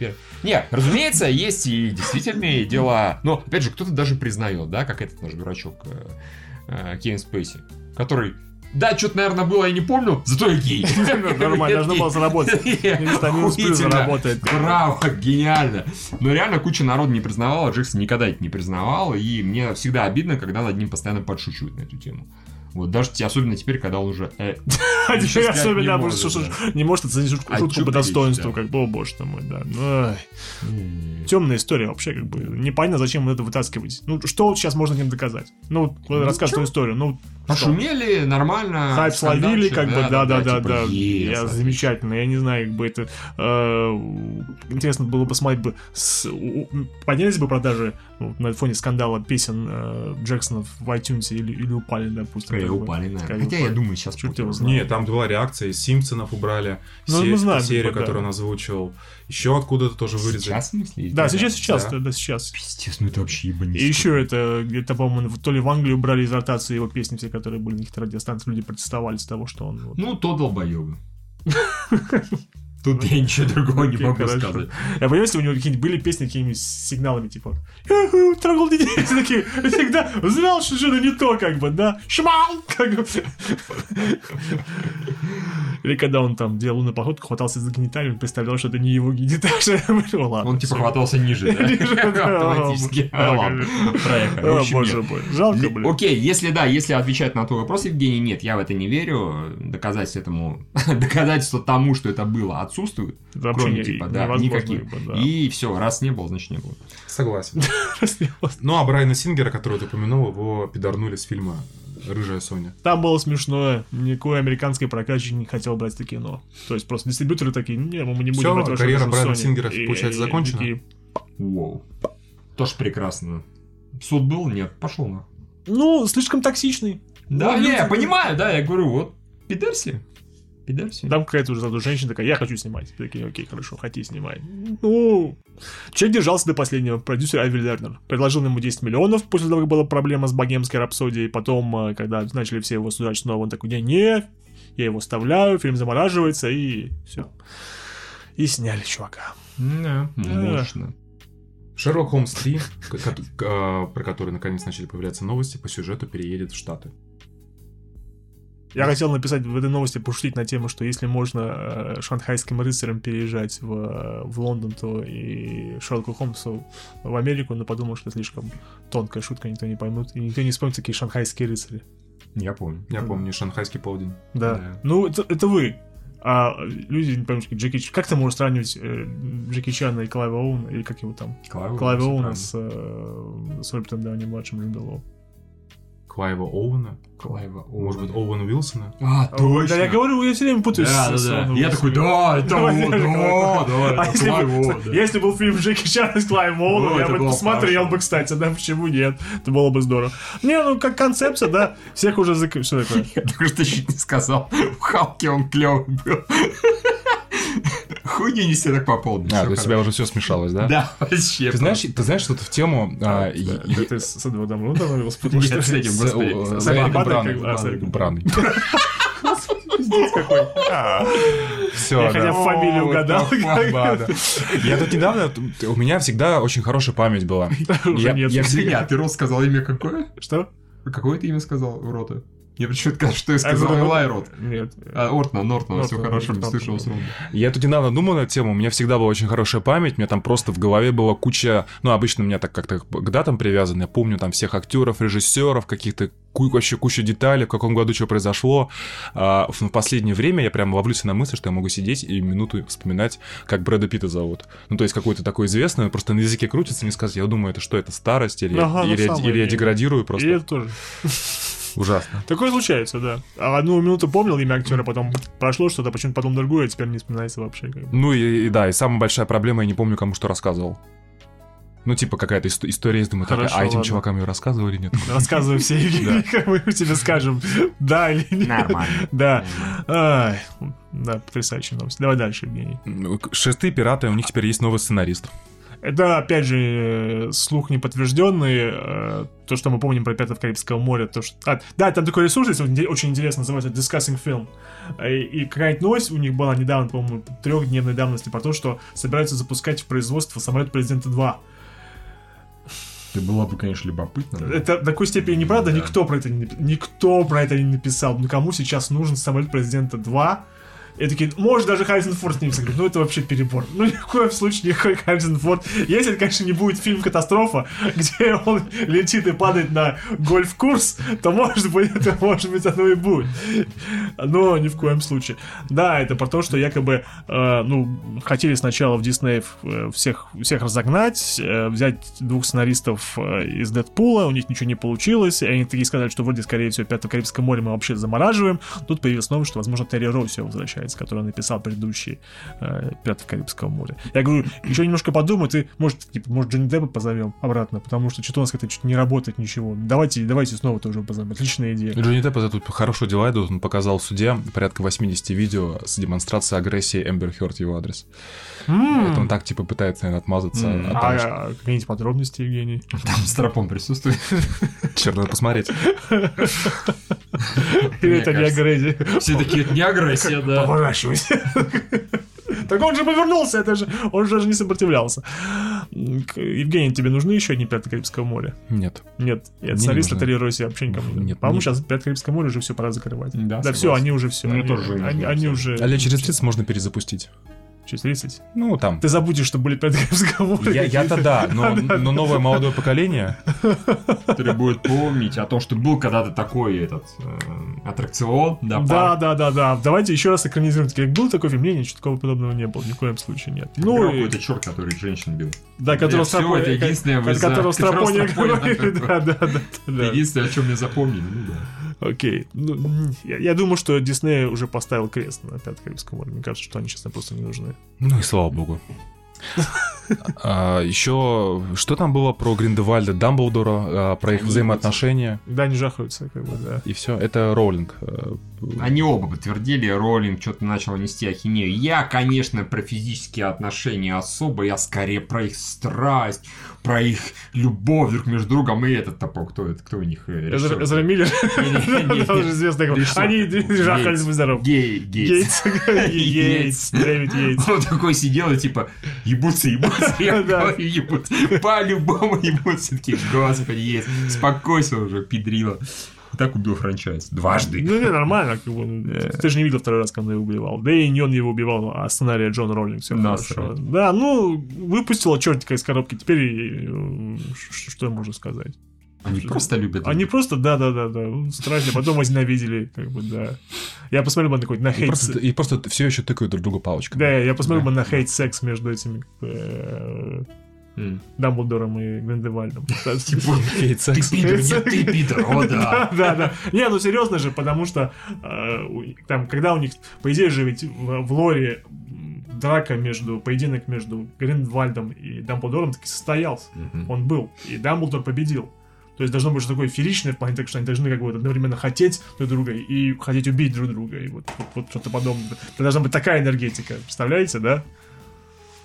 Не, разумеется, есть и действительные дела, но, опять же, кто-то даже признает, да, как этот наш дурачок э, э, Кевин Спейси, который да, что-то, наверное, было, я не помню, зато я гей. Нормально, должно было заработать. Заработает. Браво, гениально. Но реально куча народа не признавала, Джексон никогда это не признавал, и мне всегда обидно, когда над ним постоянно подшучивают на эту тему. Вот даже особенно теперь, когда он уже... э, А теперь сказать не особенно может, да. не может оценить шутку, А шутку по достоинству, да. как бы, о боже ты мой, да. Ну, Темная история вообще, как бы. Непонятно, зачем это вытаскивать. Ну, что вот сейчас можно этим доказать? Ну, вот расскажешь историю. Ну? Пошумели, нормально. Хайп словили, как бы, да-да-да, типа, да. yes, Я отлично. замечательно. Я не знаю, как бы это... э, Интересно было посмотреть бы... с- у- у- Поднялись бы продажи ну, на фоне скандала песен э, Джексона в iTunes или, или упали, допустим. Скорее как бы. упали, наверное. Хотя я думаю, сейчас. Нет, там была реакция, из Симпсонов убрали Ну, се- мы знаем, серию, типа, да. которую он озвучил. Еще откуда-то тоже вырезали. Сейчас, в смысле? Да, сейчас, сейчас, Да. да, сейчас. Пиздец, ну это вообще ебанись. И еще это, где-то, по-моему, то ли в Англию брали из ротации его песни все, которые были на каких-то радиостанциях, люди протестовали с того, что он... вот- Ну, то долбоебы. Тут я ничего другого не могу сказать. Я понимаю, если у него какие-нибудь были песни какими-нибудь сигналами, типа «Я э, трогал детей», такие, всегда знал, что что-то не то, как бы, да, шмал. Или когда он там делал лунную походку, хватался за гениталию, он представлял, что это не его гениталия. Ладно. Он типа хватался ниже. Автоматически. А, Ладно, проехали. Боже мой, жалко, Ли- блин. Окей, если да, если отвечать на твой вопрос, Евгений, нет, я в это не верю. Доказательств этому, доказательства тому, что это было, отсутствуют. Вообще Кроме не- типа, да, никаких. как бы, да. И все, раз не было, значит не было. Согласен. Ну, а Брайана Сингера, которого ты упомянул, его пидорнули с фильма «Рыжая Соня». Там было смешно, никакой американский прокатчик не хотел брать это кино. То есть просто дистрибьюторы такие, не, мы не будем Всё, брать вашу карьера Sony». Брайана Сингера, И- получается, и закончена? Воу. Тоже прекрасно. Суд был? Нет, пошел на. Ну, слишком токсичный. Да, Ну, не, люди- я понимаю, да, я говорю, вот, пидерси. Пидерси. Там какая-то уже женщина такая, я хочу снимать. Такие, окей, хорошо, хоти, снимай. Ну, человек держался до последнего. Продюсер Айви Лернер. Предложил ему 10 миллионов после того, как была проблема с богемской рапсодией. Потом, э, когда начали все его судать снова, он такой, не, не, я его вставляю, фильм замораживается, и все. И сняли чувака. Да, мощно. Шерлок Холмс 3, к- ко- к- а, про который наконец начали появляться новости, по сюжету переедет в Штаты. Я хотел написать в этой новости, пошутить на тему, что если можно э, шанхайским рыцарям переезжать в, э, в Лондон, то и Шерлоку Холмсу в Америку, но подумал, что это слишком тонкая шутка, никто не поймут, и никто не вспомнит такие шанхайские рыцари. Я помню. Я помню, шанхайский полдень. Да. Да. Ну, это, это вы. А люди не поймут, Джеки Ч- Как ты можешь сравнивать э, Джеки Чана и Клайва Оуна, или как его там? Клайва, Клайва Оуна с, э, с Робертом Дауни младшим Джудом Лоу. Клайва Оуэна. Клайва Может быть, Оуэна Уилсона? А, точно. Да, я говорю, я все время путаюсь Да, с- да, да. Я такой, да, это он, да, да, А это бы, да. если был фильм Джеки Чана с Клайвом Оуэном, я бы посмотрел бы, кстати, да, почему нет? Это было бы здорово. Не, ну, как концепция, да, всех уже. Что такое? Я только что чуть не сказал. В Халке он клевый был. Хуйню не все так по полной. А, то есть у тебя уже все смешалось, да? Да, вообще. Ты знаешь, ты знаешь, что-то в тему... а, и- Ты с Эдвардом Рудом его спутал, Нет, с этим, господи. с Эриком Браной, Браной. как- а, с Эриком. Браной. Пиздец какой. Все, Я хотя бы фамилию угадал. Я тут недавно, у меня всегда очень хорошая память была. Уже Я- нет. я Извини, а ты Рот сказал имя какое? Что? Какое ты имя сказал, Рота? Я почему-то что я сказал Элайрод. Нет. А, Ортона, Нортона, все Нортона, хорошо, не слышал. Я тут недавно думал на эту тему, у меня всегда была очень хорошая память, у меня там просто в голове была куча, ну, обычно у меня так как-то к датам привязано, я помню там всех актеров, режиссеров, каких-то вообще кучу деталей, в каком году что произошло. А, в последнее время я прям ловлюсь на мысль, что я могу сидеть и минуту вспоминать, как Брэда Питта зовут. Ну, то есть какой-то такой известный, он просто на языке крутится, не сказать. Я думаю, это что, это старость, или, Ага, ну, или, или я деградирую И просто. это тоже. Ужасно. Такое случается, да. А одну минуту помнил имя актера, потом прошло что-то, почему-то потом другое, а теперь не вспоминается вообще. Ну и, и да, и самая большая проблема, я не помню, кому что рассказывал. Ну, типа, какая-то ист- история есть, думаю, так, Хорошо, а этим ладно. чувакам ее рассказывали, нет? Рассказывай все, мы тебе скажем, да или нет. Нормально. Да. Да, потрясающая новость. Давай дальше, Евгений. Ну, Шестые пираты, у них теперь есть новый сценарист. Это, опять же, э, слух неподтвержденный. э, То, что мы помним про «Пятое Карибского моря». То, что... а, да, там такой ресурс есть, очень интересно, называется Discussing Film. И, и какая-то новость у них была недавно, по-моему, трехдневной давности, про то, что собираются запускать в производство самолет Президента 2. Это было бы, конечно, любопытно. Это в такой степени неправда, никто про это не никто про это не написал. Ну кому сейчас нужен самолет президента 2? И такие, может, даже Харрисон Форд с ним сыграть. Ну, это вообще перебор. Ну, ни в коем случае никакой Харрисон Форд. Если конечно, не будет фильм «Катастрофа», где он летит и падает на гольф-курс, то, может быть, это, может быть, оно и будет. Но ни в коем случае. Да, это про то, что якобы, э, ну, хотели сначала в Дисней э, всех, всех разогнать, э, взять двух сценаристов э, из Дэдпула, у них ничего не получилось, и они такие сказали, что вроде, скорее всего, Пятое Карибское море мы вообще замораживаем. Тут появилась новость, что, возможно, Терри Россио возвращается, который написал предыдущий э, Пятое Карибского моря. Я говорю, еще немножко подумай, ты, может, типа, может, Джонни Деппа позовем обратно, потому что что-то у нас как-то чуть не работает ничего. Давайте, давайте снова тоже позовем. Отличная идея. Джонни Депп за тут хорошо дела идут, он показал в суде порядка 80 видео с демонстрацией агрессии Эмбер Хёрд в его адрес. М. Это он так, типа, пытается, наверное, отмазаться. М. от А, того, что- а какие-нибудь подробности, Евгений? Там стропон присутствует. Черт, надо посмотреть. Или это не агрессия? Все такие, это не агрессия, да. Поворачивайся. Так он же повернулся, это же, он же даже не сопротивлялся. Евгений, тебе нужны еще одни Пятое Карибского моря? Нет. Нет, сценариста нужны. Терри Росси вообще никому. Нет, По-моему, сейчас Пятое Карибское море уже все пора закрывать. Да, Да, все, они уже все. Мне они, тоже они, они уже... А лет через 30 можно перезапустить. Через 30? Ну, там. Ты забудешь, что были Карибское море. Я, я-то да, но, но новое молодое поколение. Который будет помнить о том, что был когда-то такой этот э, аттракцион, да, Да, да, да, да. Давайте еще раз экранизируем. Как был такой фильм? Не, ничего такого подобного не было. Ни в коем случае нет. Ну, и- какой-то черт, который женщин бил. да, которого Страпони- это единственное, которого Страпони говорит. Да, да, да. Единственное, о чем мне запомнили, ну да. Окей. Ну, я, я думаю, что Дисней уже поставил крест на Пятое Карибское море. Мне кажется, что они сейчас просто не нужны. Ну и слава богу. А, еще что там было про Гриндевальда, Дамблдора, а, про их взаимоотношения Да, они жахаются, как бы, да. и все. Это Роулинг. Они оба подтвердили, Роллинг что-то начал нести ахинею. Я, конечно, про физические отношения особо, я скорее про их страсть, про их любовь друг между другом. И этот топок, кто это, кто у них э, Эзра Миллер. Они жахались, будь здоров. Гей, Гейтс. Гейтс. Дэвид Гейтс. Он такой сидел и типа, ебутся, ебутся, я говорю, ебутся. По-любому ебутся. Такие, господи, есть. Спокойся уже, педрила. И так убил франчайз. Дважды. Ну, не, нормально, как бы. ну, Ты же не видел второй раз, когда его убивал. Да и не он его убивал, а сценарий Джон Роллинг. Все хорошо. Да, ну, выпустила чертика из коробки. Теперь, э, что я могу сказать? Они просто любят. Они просто, да-да-да-да, страшно, потом возненавидели, как бы, да. Я посмотрел бы на какой-то на И хейт... просто, и просто все еще тыкают друг друга палочками. Да, я посмотрел Да. бы на хейт-секс между этими Дамблдором и Гриндевальдом. Типа. Ты пидор, о да. Да, да. Не, ну серьезно же, потому что э, там, когда у них, по идее же, ведь в, лоре драка между, поединок между Гриндвальдом и Дамблдором таки состоялся. Он был, и Дамблдор победил. То есть должно быть что такое фееричное в плане так, что они должны как бы одновременно хотеть друг друга и хотеть убить друг друга. И вот, вот, вот что-то подобное. Это должна быть такая энергетика. Представляете, да?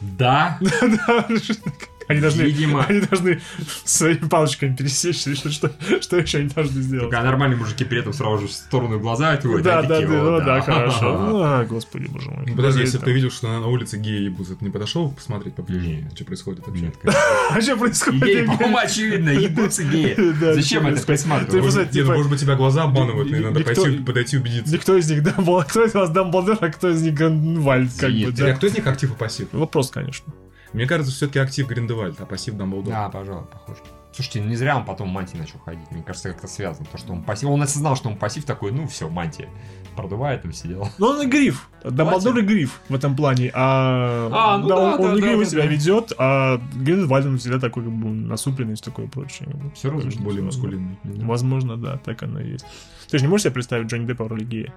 Да? Они должны, Видимо. они должны своими палочками пересечься, или что, что, что еще они должны сделать? Только нормальные мужики при этом сразу же в сторону глаза отводят. Да, да, да, такие, ну «О, да, хорошо. Ну, а, господи, боже мой. Подожди, если бы ты видел, что на, улице геи ты не подошел посмотреть поближе, что происходит вообще? А что происходит? Геи, по-моему, очевидно, ебутся геи. Да, Зачем это присматривать? Ну, типа, может быть, тебя глаза обманывают, и надо подойти убедиться. Никто из них Дамблдор, кто из вас Дамблдор, а кто из них Грандвальд, как бы, Нет, А да. кто из них актив и пассив? Вопрос, конечно. Мне кажется, все-таки актив Гриндевальд, а пассив Дамблдор. Да, пожалуй, похож. Слушайте, не зря он потом мантии начал ходить. Мне кажется, как-то связано. То, что он пассив. Он осознал, что он пассив такой, ну все, мантия. Продувает там все дела. Ну, он и гриф. Дамблдор и гриф в этом плане. А, А, ну да, он, он да, да, игриво да, себя да. ведет, а Гриндвальд он всегда такой, как бы, насупленный и такое прочее. Все равно Более возможно. мускулинный. Возможно, да, так оно и есть. Ты же не можешь себе представить Джонни Деппа в роли гея?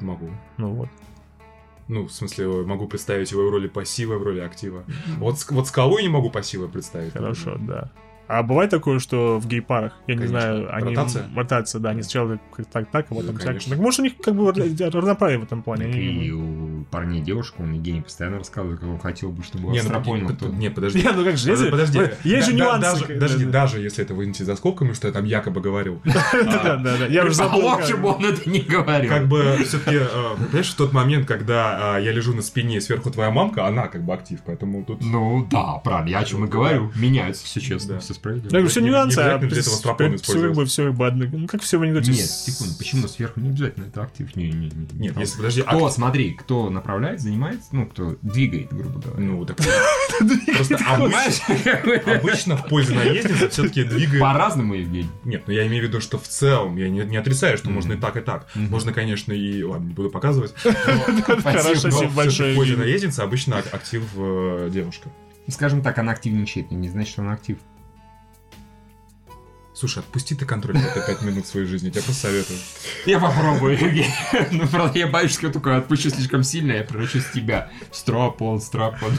Могу. Ну вот. Ну, в смысле, могу представить его в роли пассива, в роли актива. Вот, вот скалу не могу пассива представить. Хорошо, да. А бывает такое, что в гей-парах, я не Конечно. знаю, они... Ротация? Ротация, да, они сначала как так, так, а потом Да, так. конечно. Так может у них как бы равноправие в этом плане. Так Они- и у парней и девушек, он и гений постоянно рассказывает, как он хотел бы, чтобы Не, ну, понял. под- под- не, подожди. Не, ну как же, если- Подожди, есть же нюансы. Подожди, да, даже если это вынести за скобками, что я там якобы говорил. Да, да, да. Я уже А забыл. лучше как- бы он это не говорил. Как бы все-таки, понимаешь, в тот момент, когда а, я лежу на спине, и сверху твоя мамка, она как бы актив, поэтому тут... Ну да, правда, я о чем и говорю. Меняются все честно, Да. Все справедливо. Я говорю, все Не- не нюансы, а для этого стропон все как бы, все как бы одно. Ну, как все в анекдоте. Нет, секунду, почему сверху не обязательно это актив? Не, не, не. Нет, если, подожди, Кто, акт- смотри, кто направляет, занимается, ну, кто двигает, грубо говоря. Ну, так... Просто обычно, в пользу наездницы все-таки двигает... По-разному, Евгений. Нет, ну я имею в виду, что в целом, я не, отрицаю, что можно и так, и так. Можно, конечно, и... Ладно, не буду показывать. Хорошо, Но спасибо большое. в пользу наездницы обычно ак- актив э, девушка. Скажем так, она активничает, но не значит, что она актив. Слушай, отпусти ты контроль на это 5 минут своей жизни, я тебе просто. Я попробую, Евгений. Ну, правда, я боюсь, что я только отпущу слишком сильно, я превращусь в тебя. Стропон, стропон.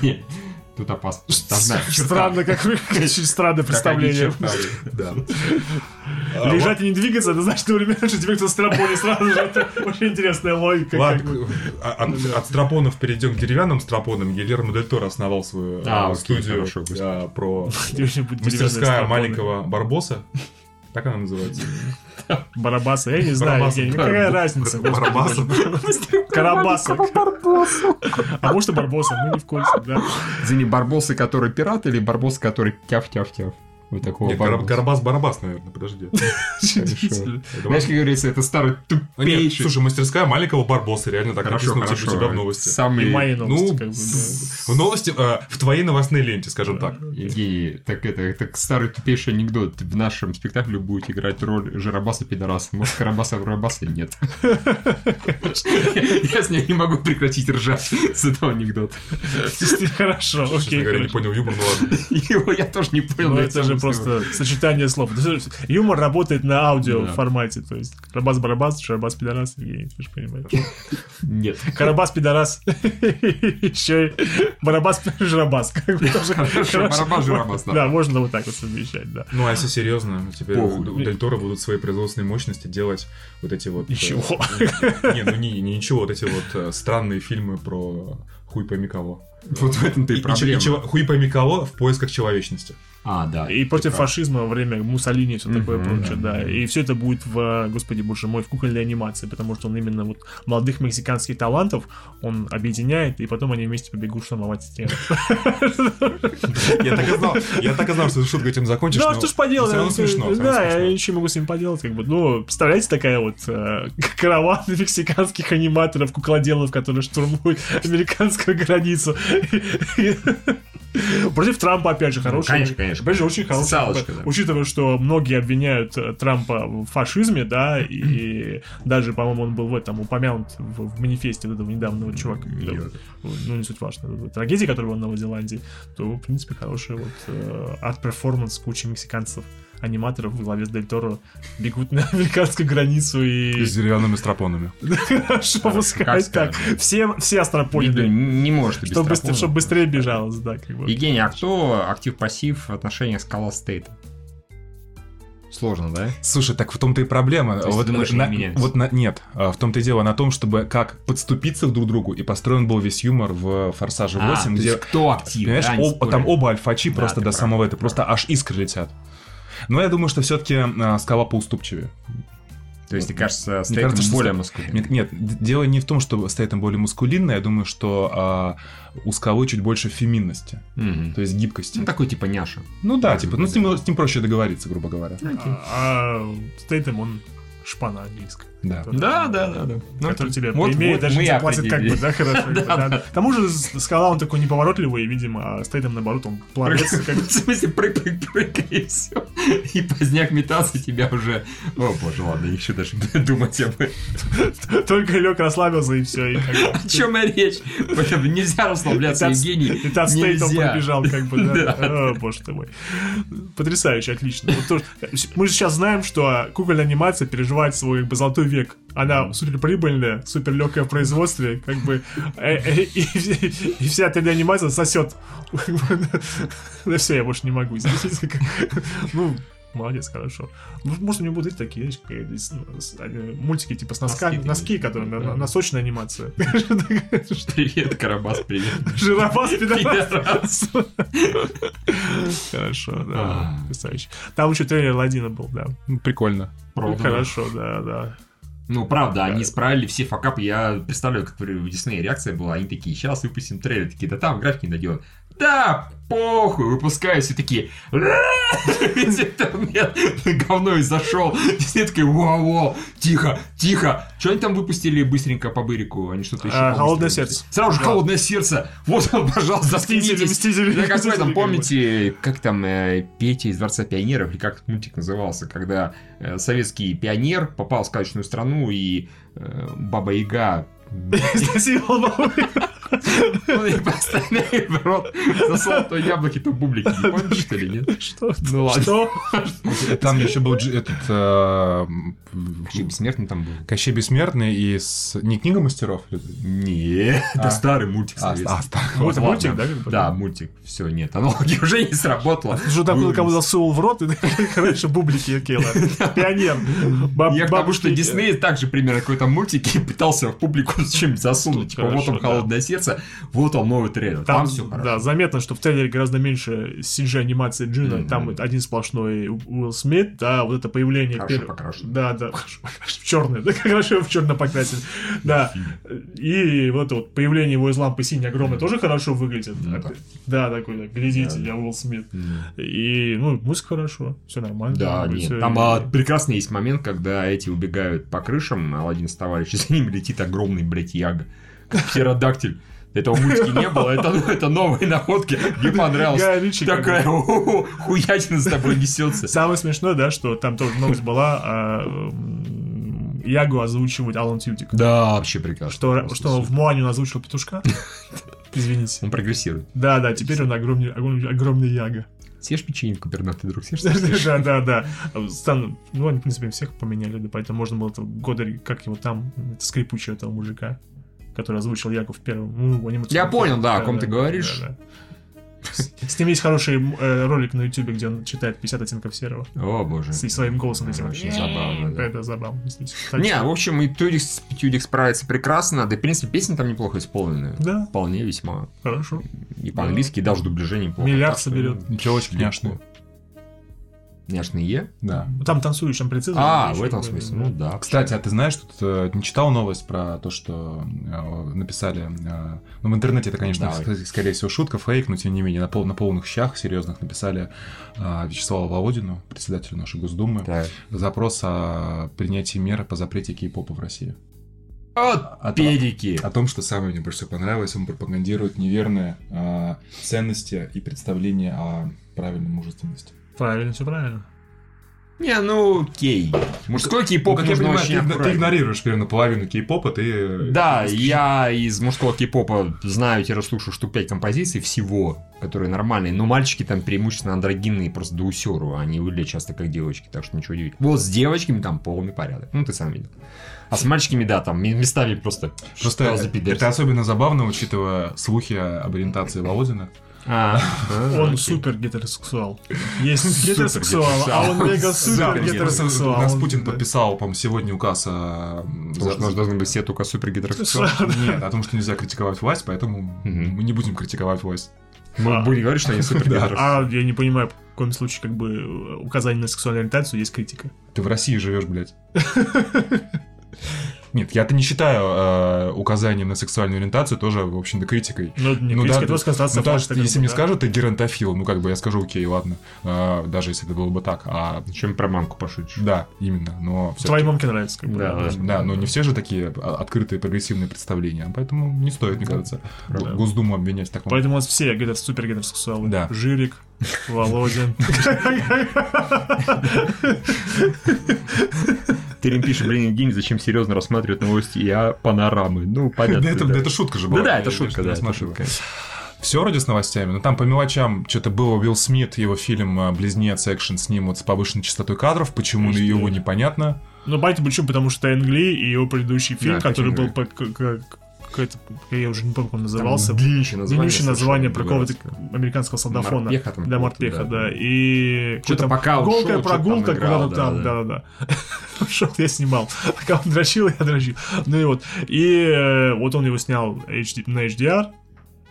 Тут опасно. Странно, как очень странное представление. Да. Лежать и не двигаться, это значит, что времена, что тебе кто страпоне сразу же. Это очень интересная логика. Ладно, а- от, от стропонов перейдем к деревянным стропонам. Гильермо Дель Торо основал свою э, А, студию про мастерская маленького Барбоса. Так она называется. Барабаса, я не знаю, Барабаса. Евгений, какая разница? Барбаса. Карабаса. А может и Барбоса, мы не в курсе, да. Извини, барбосы, который пират, или барбосы, который тяв-тяв-тяв? Вот такого Нет, Гар- барбоса. Гарабас-барабас, наверное, подожди. Знаешь, как говорится, это старый тупейший. слушай, мастерская маленького Барбоса, реально так Хорошо, написано у хорошо. тебя в новости. Самый... И мои новости, Ну, как бы, да. в новости, э, в твоей новостной ленте, скажем так. Евгений, так это, старый тупейший анекдот. В нашем спектакле будет играть роль Жиробаса пидораса. Может, Карабаса Барабаса нет. Я с ней не могу прекратить ржать с этого анекдота. Хорошо, окей. говоря, не понял юмор, ну ладно. Его я тоже не понял. Ну, но это я же просто сочетание слов. Юмор работает на аудио формате. То есть Карабас-барабас, Шарабас пидорас, Евгений, ты же понимаешь. Нет. Карабас пидорас, еще и Барабас Жирабас. Барабас, Жирабас, да. Да, можно вот так вот совмещать, да. Ну, а если серьезно, теперь у Дель Торо будут свои производственные мощности делать вот эти вот... э, Ничего. Не, ну не, не ничего, вот эти вот э, странные фильмы про хуй пойми кого. Вот в этом-то и И- и проблема. чего- хуй пойми кого в поисках человечности. А, да. И против прав. фашизма во время Муссолини и все такое Мгм, прочее, да. И все это будет в, господи боже мой, в кукольной анимации, потому что он именно вот молодых мексиканских талантов он объединяет, и потом они вместе побегут штурмовать стену. Я так и знал, я так и знал, что ты шутку этим закончишь. Ну, а что ж поделать? смешно. Да, я не могу с ним поделать, как бы. Ну, представляете, такая вот э, караван мексиканских аниматоров, куклоделов, которые штурмуют американскую границу. Против Трампа, опять же, хороший. конечно, конечно. Опять же, очень хороший. Социалочка, да. Учитывая, что многие обвиняют э, Трампа в фашизме, да, и даже, по-моему, он был в этом упомянут в, в манифесте этого недавнего чувака. Ну, не суть важно. Трагедии, которая была в Новой Зеландии, то, в принципе, хороший вот э, арт-перформанс кучи мексиканцев аниматоров во главе с Дель Торо бегут на американскую границу и... с деревянными стропонами. Хорошо, пускай так. Все, все астропоиды. не может без Чтобы стропона. чтоб быстрее бежалось, да, как бы. Евгений, а кто актив-пассив в отношениях с Скала Стейта? Сложно, да? Слушай, так в том-то и проблема. То вот, думаешь, на- вот на- нет, а, в том-то и дело на том, чтобы как подступиться друг к другу, и построен был весь юмор в «Форсаже 8», А, то где, есть кто активный, понимаешь, да, об- там оба альфачи Да, просто до прав, самого ты этого, просто аж искры летят. Но я думаю, что все-таки скала поуступчивее. То есть, ты кажется, Мне стоит кажется, более мускулинный. Нет, нет, дело не в том, что Стейтем более мускулинный, я думаю, что а, у скалы чуть больше феминности, Мгм. то есть гибкости. Ну, такой типа няша. Ну да, типа, ну с ним, с ним проще договориться, грубо говоря. А Стейтем, он шпана английская. Да. Который- Да, да, да, да. Ну, который тебе вот- имеет, вот даже тебе платит как бы, да, хорошо. да, да. К тому же скала он такой неповоротливый, видимо, а Стейтем, наоборот, он как- В смысле, прыг, прыг, прыг, и все. И поздняк метался тебя уже... О, боже, ладно, еще даже думать об этом. Только лег, расслабился, и все. О чем и речь? Нельзя расслабляться, Евгений. И от Стейтом Нельзя. пробежал, как бы, да. О, боже ты мой. Потрясающе, отлично. Мы же сейчас знаем, что кукольная анимация переживает свой как бы золотой век. Она супер прибыльная, супер легкая в производстве, как бы э, э, и, вся 3D анимация сосет. Да все, я больше не могу. Ну, молодец, хорошо. Ну, Может, у него будут такие, знаешь, мультики типа с носками, Носки носки, которые Да. на- носочная анимация. Привет, Карабас, привет. Жиробас, пидорас. Хорошо, да. А. Потрясающе. Там еще трейлер Ладина был, да. Ну, Прикольно. Правда. Хорошо, да, да. Ну, правда, они исправили все факапы. Я представляю, как у Диснея реакция была. Они такие, сейчас выпустим трейлер. Такие, да там графики не доделают. Да, похуй, выпускаю, все такие, весь интернет говно и зашел. Дисней такие, вау, вау, тихо, тихо. Что они там выпустили быстренько по бырику? Они что-то еще А, «Холодное сердце». Сразу же холодное сердце. Вот он, пожалуйста, заткнитесь. Как в Мстители, этом, как бы. помните, как там э, Петя из Дворца пионеров, или как этот мультик назывался, когда э, советский пионер попал в сказочную страну, и э, Баба Яга Изнасиловал маму. Ну, и поставляет в рот засол то яблоки, то бублики. Не помнишь, что ли, нет? Что? Ну ладно. Что? Там еще был этот э, Вообще бессмертный там был. Кощей Бессмертный и с... Не книга мастеров? Нет, это А. старый мультик А, советский. а, старый. Ну, это мультик, да, как бы? Да, мультик. Все, нет, аналогия уже не сработала. Что там Вырубился. кому засунул в рот, и раньше бублики, ладно. Пионер. Я к тому, что. Дисней также примерно какой-то мультик и пытался в публику с чем засунуть. Типа, вот он холодное сердце, вот он новый трейлер. Там, Там, все хорошо. да, заметно, что в трейлере гораздо меньше CG анимации Джина, Мгм. там один сплошной Уилл Смит, да, вот это появление... Хорошо пер- покрашен. Да, да, хорошо в черный, да, хорошо в черный покрасили, да. И вот это вот появление его из лампы синей огромной тоже хорошо выглядит. Ну да. Такой, глядите, я Уилл Смит. И, ну, музыка хорошо, все нормально. Да, нет. Там а, прекрасный есть момент, когда эти убегают по крышам, Алладин с товарищем, за ним летит огромный, блядь, яга. Как птеродактиль. Этого мультики не было, это, это новые находки. Мне понравилось. Ричи. Такая «О-о-о, хуятина с тобой несется. Самое смешное, да, что там тоже новость была, а, Ягу озвучивает Алан Тьютик. Да, вообще прекрасно. Что, что в Моане он озвучил петушка. Извините. Он прогрессирует. Да, да, теперь он огромный, огромный, огромный Яга. Съешь печеньку, пернатый друг, съешь? Да, да, да. Стан- Ну, они, в принципе, всех поменяли, да, поэтому можно было года, как его там, скрипучего этого мужика, который озвучил Ягу в первом. ну, анимационном Я понял, да, о ком ты говоришь. да, да. С ним есть хороший э, ролик на ютубе, где он читает 50 оттенков серого. О, боже. С своим голосом этим. Очень забавно, да. Это забавно, Не, что- в общем, и Тюдикс, Тюдикс справится прекрасно, да и, в принципе, песни там неплохо исполнены. Да, Вполне весьма. хорошо. И по-английски, и даже дубляжение неплохо. Миллиард соберет. Челочки няшные. Няшный Е? Да. Там танцуешь, там принцесса. А, в этом смысле, ну да. Кстати, а ты знаешь, тут э, не читал новость про то, что э, написали... э, ну, в интернете это, конечно, скорее всего, шутка, фейк, но тем не менее, на, пол, на полных щах серьезных написали э, Вячеславу Володину, председателю нашей Госдумы, Так. запрос о принятии мер по запрете кей-попа в России. От А- педики. О том, что самое мне больше всего понравилось, он пропагандирует неверные э, ценности и представления о правильной мужественности. Правильно, все правильно. Не, ну, кей. Мужской кей-поп я нужно понимаю, очень ты, ты игнорируешь примерно половину кей-попа, ты... Да, ты- я из мужского кей-попа знаю-слушаю штук 5 композиций всего, которые нормальные, но мальчики там преимущественно андрогинные, просто до усеру, они выглядят часто как девочки, так что ничего удивительного. Вот с девочками там полный порядок, ну ты сам видел. А с мальчиками, да, там местами просто... Просто это особенно забавно, учитывая слухи об ориентации Володина. А, Он супер гетеросексуал. Есть гетеросексуал, а он мега супер гетеросексуал. У нас Путин подписал, по-моему, сегодня указ о... Потому что у нас должен быть все только супер гетеросексуал. Нет, о том, что нельзя критиковать власть, поэтому мы не будем критиковать власть. Мы будем говорить, что они супер гетеросексуалы. А я не понимаю, в каком случае, как бы, указание на сексуальную ориентацию есть критика. Ты в России живешь, блядь. Нет, я-то не считаю э, указание на сексуальную ориентацию тоже, в общем-то, критикой. Ну, не Ну критика, да, это констатация Ну, да, как если мне да. скажут, ты геронтофил, ну, как бы я скажу, окей, ладно. Э, даже если это было бы так. А, Чем про мамку пошутишь? да, именно, но Твоей мамке нравится, как бы. Да, Да, но не все же такие а, открытые прогрессивные представления, поэтому не стоит, мне кажется, правда. Госдуму обвинять в таком. Поэтому у нас все гетер, супер гетеросексуалы. Да. Жирик, Володин. Терем пишет, блин, Евгений, зачем серьезно рассматривать новости и а панорамы? Ну, понятно. Это, да. это шутка же была. Да, да, это шутка, да, это шутка. Все вроде с новостями, но там по мелочам что-то было Уилл Смит, его фильм э, «Близнец» экшен снимут с повышенной частотой кадров, почему Конечно. его непонятно. Ну, Байте почему? Потому что Энгли и его предыдущий фильм, Да, который был по- к- к- какой-то, я уже не помню, как он назывался. Там длиннющее название. Длиннющее название про какого-то американского солдафона. Морпеха там Да, морпеха, да. да. И... Что-то пока Голкая шел, прогулка куда-то там, да, да-да-да. Шел, я снимал. Пока он дрочил, я дрочил. Ну и вот. И э, вот он его снял HD на HDR,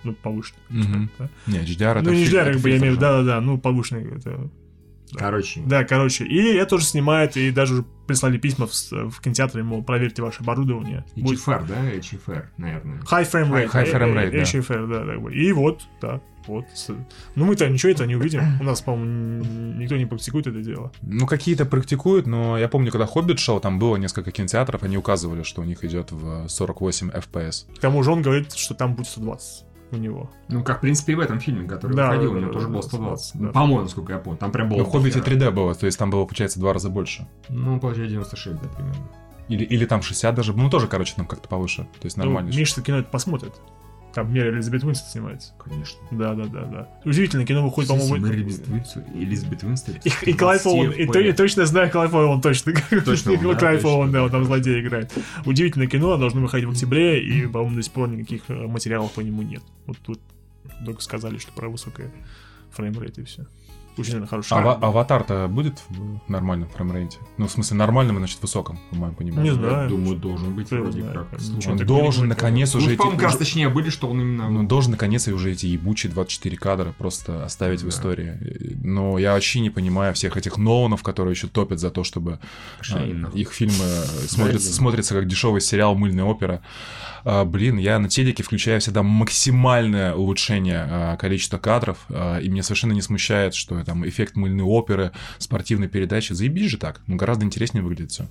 ну, повышенный. Мгм. Да. Не, HDR это Ну, не HDR, как бы я имею в виду, да-да-да, ну, повышенный. Это... Короче, Да, короче. И это тоже снимает, и даже уже прислали письма в, в кинотеатр, ему проверьте ваше оборудование. Будет HFR, да? HFR, наверное. High frame rate. High frame rate, Э, э, да. HFR, да, как бы. И вот, да, вот. Ну, мы-то ничего это не увидим. У нас, по-моему, никто не практикует это дело. Ну, какие-то практикуют, но я помню, когда «Хоббит» шел, там было несколько кинотеатров, они указывали, что у них идет в 48 FPS. К тому же он говорит, что там будет 120 у него. Ну, как, в принципе, и в этом фильме, который Да, выходил, да, у него да, тоже да, было да, 120. да. Ну, По-моему, насколько я помню. Там прям было... Но в «Хоббите» дохера. 3D было, то есть там было, получается, в два раза больше. Ну, получается 96, да, примерно. Или, или там 60 даже, ну, тоже, короче, там как-то повыше. То есть нормально. Ну, Миша кино это посмотрит. Там Мэри Элизабет Уинстон снимается. Конечно. Да, да, да, да. Удивительное кино выходит, по-моему, Мэри Элизабет- Уинстон. И, и Клайв Оуэн, и, и точно знаю Клайв Оуэн, точно. Точно он, точно, Оуэн, да, он там злодей играет. Удивительное кино, должно выходить в октябре, и, по-моему, до сих пор никаких э, материалов по нему нет. Вот тут только сказали, что про высокое фреймрейт и все. Очень, наверное, хороший. Ава- аватар-то будет в нормальном фреймрейте? Ну, в смысле, нормальном, значит, высоком, по моему пониманию. Не знаю. Я думаю, должен быть его вроде как. Слушай, Он должен, наконец, уже Ну, эти... по-моему, как раз точнее были, что он именно... Ну, должен, наконец, и уже эти ебучие 24 кадра просто оставить в Да. истории. Но я вообще не понимаю всех этих Ноланов, которые еще топят за то, чтобы а, их фильмы э, смотрятся, смотрятся как дешевый сериал «Мыльная опера». А, блин, я на телеке включаю всегда максимальное улучшение а, количества кадров, а, и меня совершенно не смущает, что там эффект мыльной оперы, спортивной передачи. Заебись же так. Ну, гораздо интереснее выглядит все.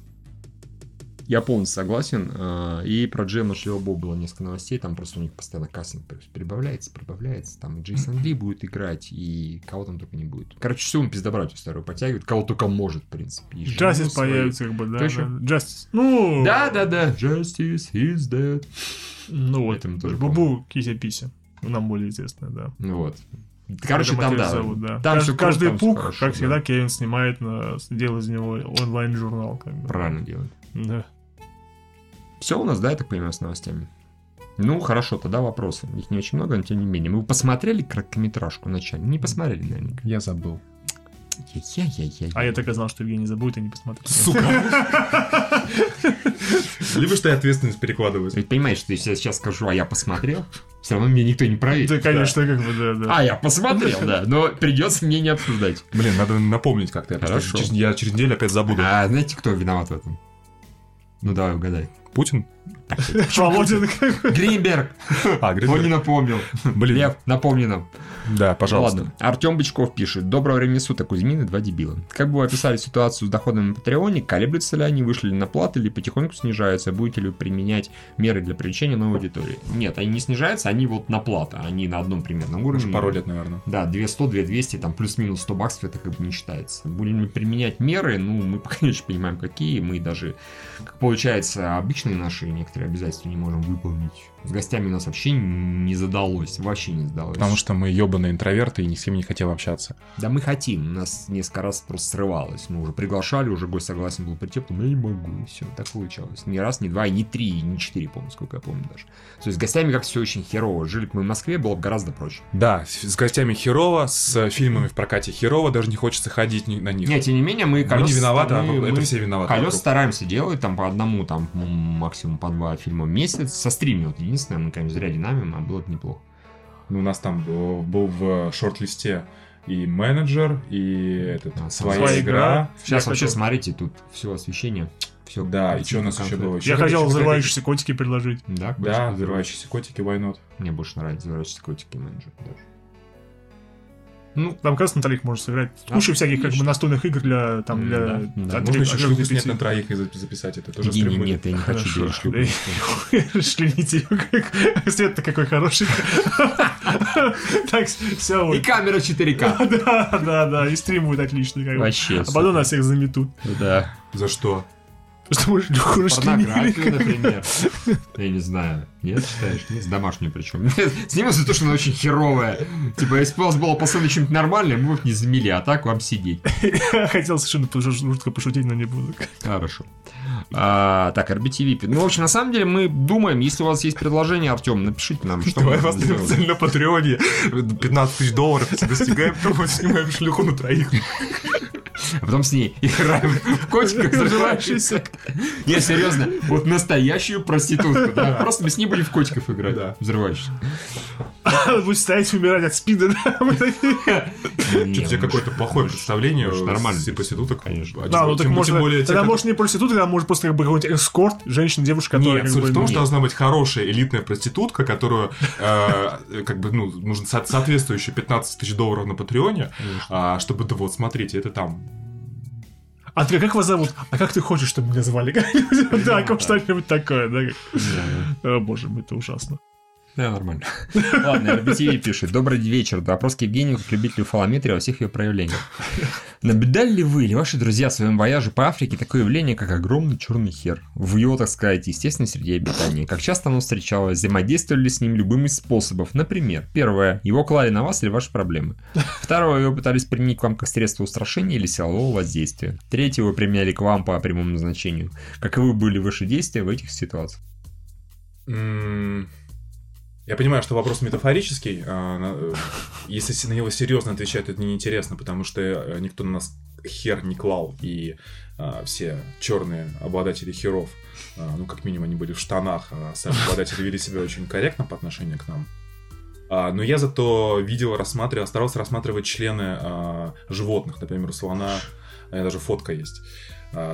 Я полностью согласен. а, И про Джем нашего Боб было несколько новостей. Там просто у них постоянно кастинг при- прибавляется, прибавляется. Там и Джейсон Ли будет играть, и кого там только не будет. Короче, все он пиздобратью старую подтягивает, кого только может, в принципе. И Джастис появится, как бы, да. Да. Джастис. Ну, Да, да, да. Justice is dead. ну вот, Это мы тоже Бубу Кися-Пися. Нам более известная, да. Ну вот. Короче, там, да. зовут, да. Там Кажд- круто, каждый там пук, хорошо, как да. всегда, Кевин снимает, на, делает из него онлайн-журнал. Как бы. Правильно делает. Да. Все у нас, да, я так понимаю, с новостями? Ну, хорошо, тогда вопросы. Их не очень много, но тем не менее. Мы посмотрели короткометражку вначале? Не посмотрели наверняка. Я забыл. Я-я-я-я. А я так и знал, что Евгений забудет и не посмотрит. Либо что я ответственность перекладываю. Ведь понимаешь, что если я сейчас скажу, а я посмотрел, все равно мне никто не проверит. Да, конечно, как бы, да, да. А, я посмотрел, да, но придется мне не обсуждать. Блин, надо напомнить как-то. я Хорошо. через- Я через неделю опять забуду. А знаете, кто виноват в этом? Ну давай угадай. Путин? Володин. Гринберг! А, Он не Гринберг. напомнил. Блин. Лев, напомни нам. Да, пожалуйста. Ладно. Артем Бычков пишет. Доброго времени суток, Кузьмины, два дебила. Как бы вы описали ситуацию с доходами на Патреоне? Колеблются ли они, вышли ли на плату или потихоньку снижаются? Будете ли вы применять меры для привлечения новой аудитории? Нет, они не снижаются, они вот на плату. Они на одном примерном уровне. Уже пару лет, наверное. Да, 200, 2200, там плюс-минус 100 баксов, это как бы не считается. Будем ли применять меры, ну, мы пока не очень понимаем, какие. Мы даже, как получается, обычные наши некоторые обязательства не можем выполнить. С гостями у нас вообще не задалось, вообще не задалось. Потому что мы ебаные интроверты и ни с кем не хотел общаться. Да мы хотим, у нас несколько раз просто срывалось. Мы уже приглашали, уже гость согласен был прийти, потом я не могу, и все, так получалось. Ни раз, ни два, и ни три, и ни четыре, помню, сколько я помню даже. То есть с гостями как все очень херово. Жили бы мы в Москве, было бы гораздо проще. Да, с гостями херово, с фильмами в прокате херово, даже не хочется ходить на них. Нет, тем не менее, мы Мы не виноваты, а мы- это мы все виноваты. Колес вокруг. стараемся делать там по одному, там максимум по два фильма в месяц. Со стриме вот единственное, мы, конечно, зря динамим, а было бы неплохо. Ну, у нас там был, был в шорт-листе и менеджер, и этот, А, своя, своя игра. игра. Сейчас Я вообще, хотел- смотрите, тут все освещение. Все Да, и что у нас еще было? Еще Я хотел взрывающиеся котики предложить. Да, Да, взрывающиеся котики, why not? Мне больше нравится взрывающиеся котики менеджер даже. Ну, Там как раз на троих можно сыграть. А, Куча всяких как бы настольных игр для там для да, да. от- Можно еще снять на троих и за- записать это. Тоже не, не, нет, я не хочу делать ее, как свет-то какой хороший. Так, все, И камера 4К. Да, да, да, и стрим будет отличный. Вообще. А потом нас всех заметут. Да. За что? Что мы. Порнографию, например. Я не знаю. Нет, считаешь? Нет, домашнюю причем. Сниму за то, что она очень херовая. Типа, если бы у вас было посылка чем-то нормальное, мы бы их не замели, а так вам сидеть. Хотел совершенно жутко пошутить, но не буду. Хорошо. А, так, RBTV. Ну, в общем, на самом деле мы думаем, если у вас есть предложение, Артем, напишите нам, что Давай мы вас сделать. на Патреоне 15 тысяч долларов достигаем, потом снимаем шлюху на троих. А потом с ней играем в котиков взрывающихся. Не, серьезно, вот настоящую проститутку, да? Просто мы с ней будем в котиков играть. Взрывающихся. Будет стоять и умирать от спида, да? Мы такие. Что-то у тебя какое-то плохое представление может, нормально. нормально. Типа проституток. Конечно. А Да, ну тем- так можно... Тогда может не проститутка, тогда может просто как бы какой-нибудь эскорт, женщина, девушка, которая Нет, суть в том, ну, что должна быть хорошая элитная проститутка, которую, э, как бы, ну, нужно со- соответствующие 15 тысяч долларов на Патреоне, а, чтобы, да вот, смотрите, это там А ты как вас зовут? А как ты хочешь, чтобы меня звали? Да, как что-нибудь такое, да? боже мой, это ужасно. Да, нормально. Ладно, RBTV пишет. Добрый вечер. Вопрос к Евгению, как любителю фалометрии во всех ее проявлениях. Наблюдали ли вы или ваши друзья в своем вояже по Африке такое явление, как огромный черный хер? В его, так сказать, естественной среде обитания. Как часто оно встречалось? Взаимодействовали ли с ним любым из способов? Например, первое. Его клали на вас или ваши проблемы? Второе. Его пытались применить к вам как средство устрашения или силового воздействия. Третье. Его применяли к вам по прямому назначению. Каковы были ваши действия в этих ситуациях? Я понимаю, что вопрос метафорический. а, э, Если на него серьезно отвечать, это неинтересно, потому что э, никто на нас хер не клал, и а, все черные обладатели херов, а, ну, как минимум, они были в штанах, а сами обладатели вели себя очень корректно по отношению к нам. Но я зато видел, рассматривал, старался рассматривать члены животных, например, у слона, даже фотка есть,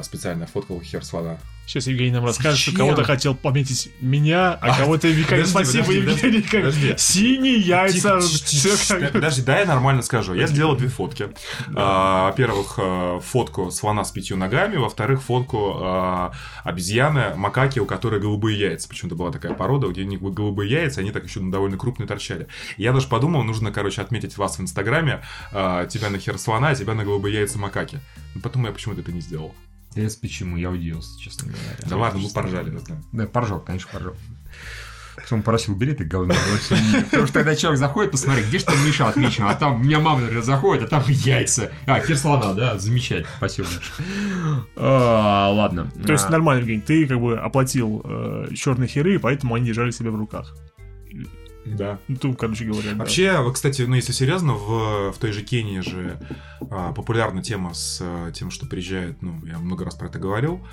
специальная фотка у хер слона. Сейчас Евгений нам расскажет, что кого-то хотел пометить меня, а кого-то Вика. подожди, Спасибо, подожди, Евгений. как подожди. Синие яйца. Тихо, всё тихо, как- тихо. Подожди, да, я нормально скажу. Я сделал две фотки. А, Во-первых, э, фотку слона с пятью ногами, во-вторых, фотку а, обезьяны, макаки, у которой голубые яйца. Почему-то была такая порода, где у них голубые яйца, они так еще довольно крупные торчали. Я даже подумал, нужно, короче, отметить вас в Инстаграме, а, тебя на хер слона, а тебя на голубые яйца макаки. Но потом я почему-то это не сделал. Интересно, почему? Я удивился, честно говоря. Да ладно, вы поржали, я знаю. Да, поржал, конечно, поржал. Потом просил, это говно. короче. Потому что тогда человек заходит, посмотри, где что Миша отмечен, а там у меня мама, например, заходит, а там яйца. А, хер слона, да, замечательно, спасибо. А, Ладно. То есть нормально, Евгений, ты как бы оплатил черные херы, поэтому они держали себя в руках. Да. Ну, короче говоря, да. Вообще, вот, кстати, ну если серьезно, в, в той же Кении же а, популярна тема с а, тем, что приезжает, ну, я много раз про это говорил,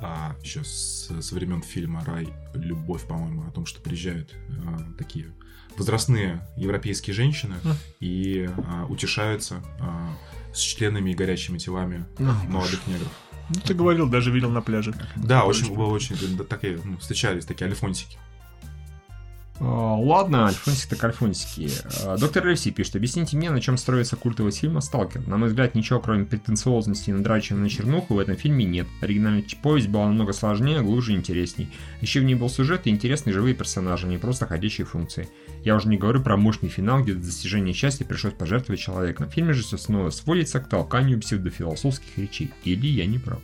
а, еще с, со времен фильма «Рай. Любовь», по-моему, о том, что приезжают а, такие возрастные европейские женщины Мгм. и а, утешаются а, с членами и горячими телами ну, молодых негров. Ну, ты говорил, даже видел на пляже. Да, очень очень да, такие, ну, встречались такие альфонсики. А, Ладно, альфонсик так альфонсики. Доктор Ревси пишет, объясните мне, на чем строится культовый фильм «Сталкер». На мой взгляд, ничего, кроме претенциозности и надрачивания на чернуху в этом фильме нет. Оригинальная повесть была намного сложнее, глубже и интересней. Еще в ней был сюжет и интересные живые персонажи, а не просто ходящие функции. Я уже не говорю про мощный финал, где до достижения счастья пришлось пожертвовать человеком. В фильме же все снова сводится к толканию псевдофилософских речей. Или я не прав?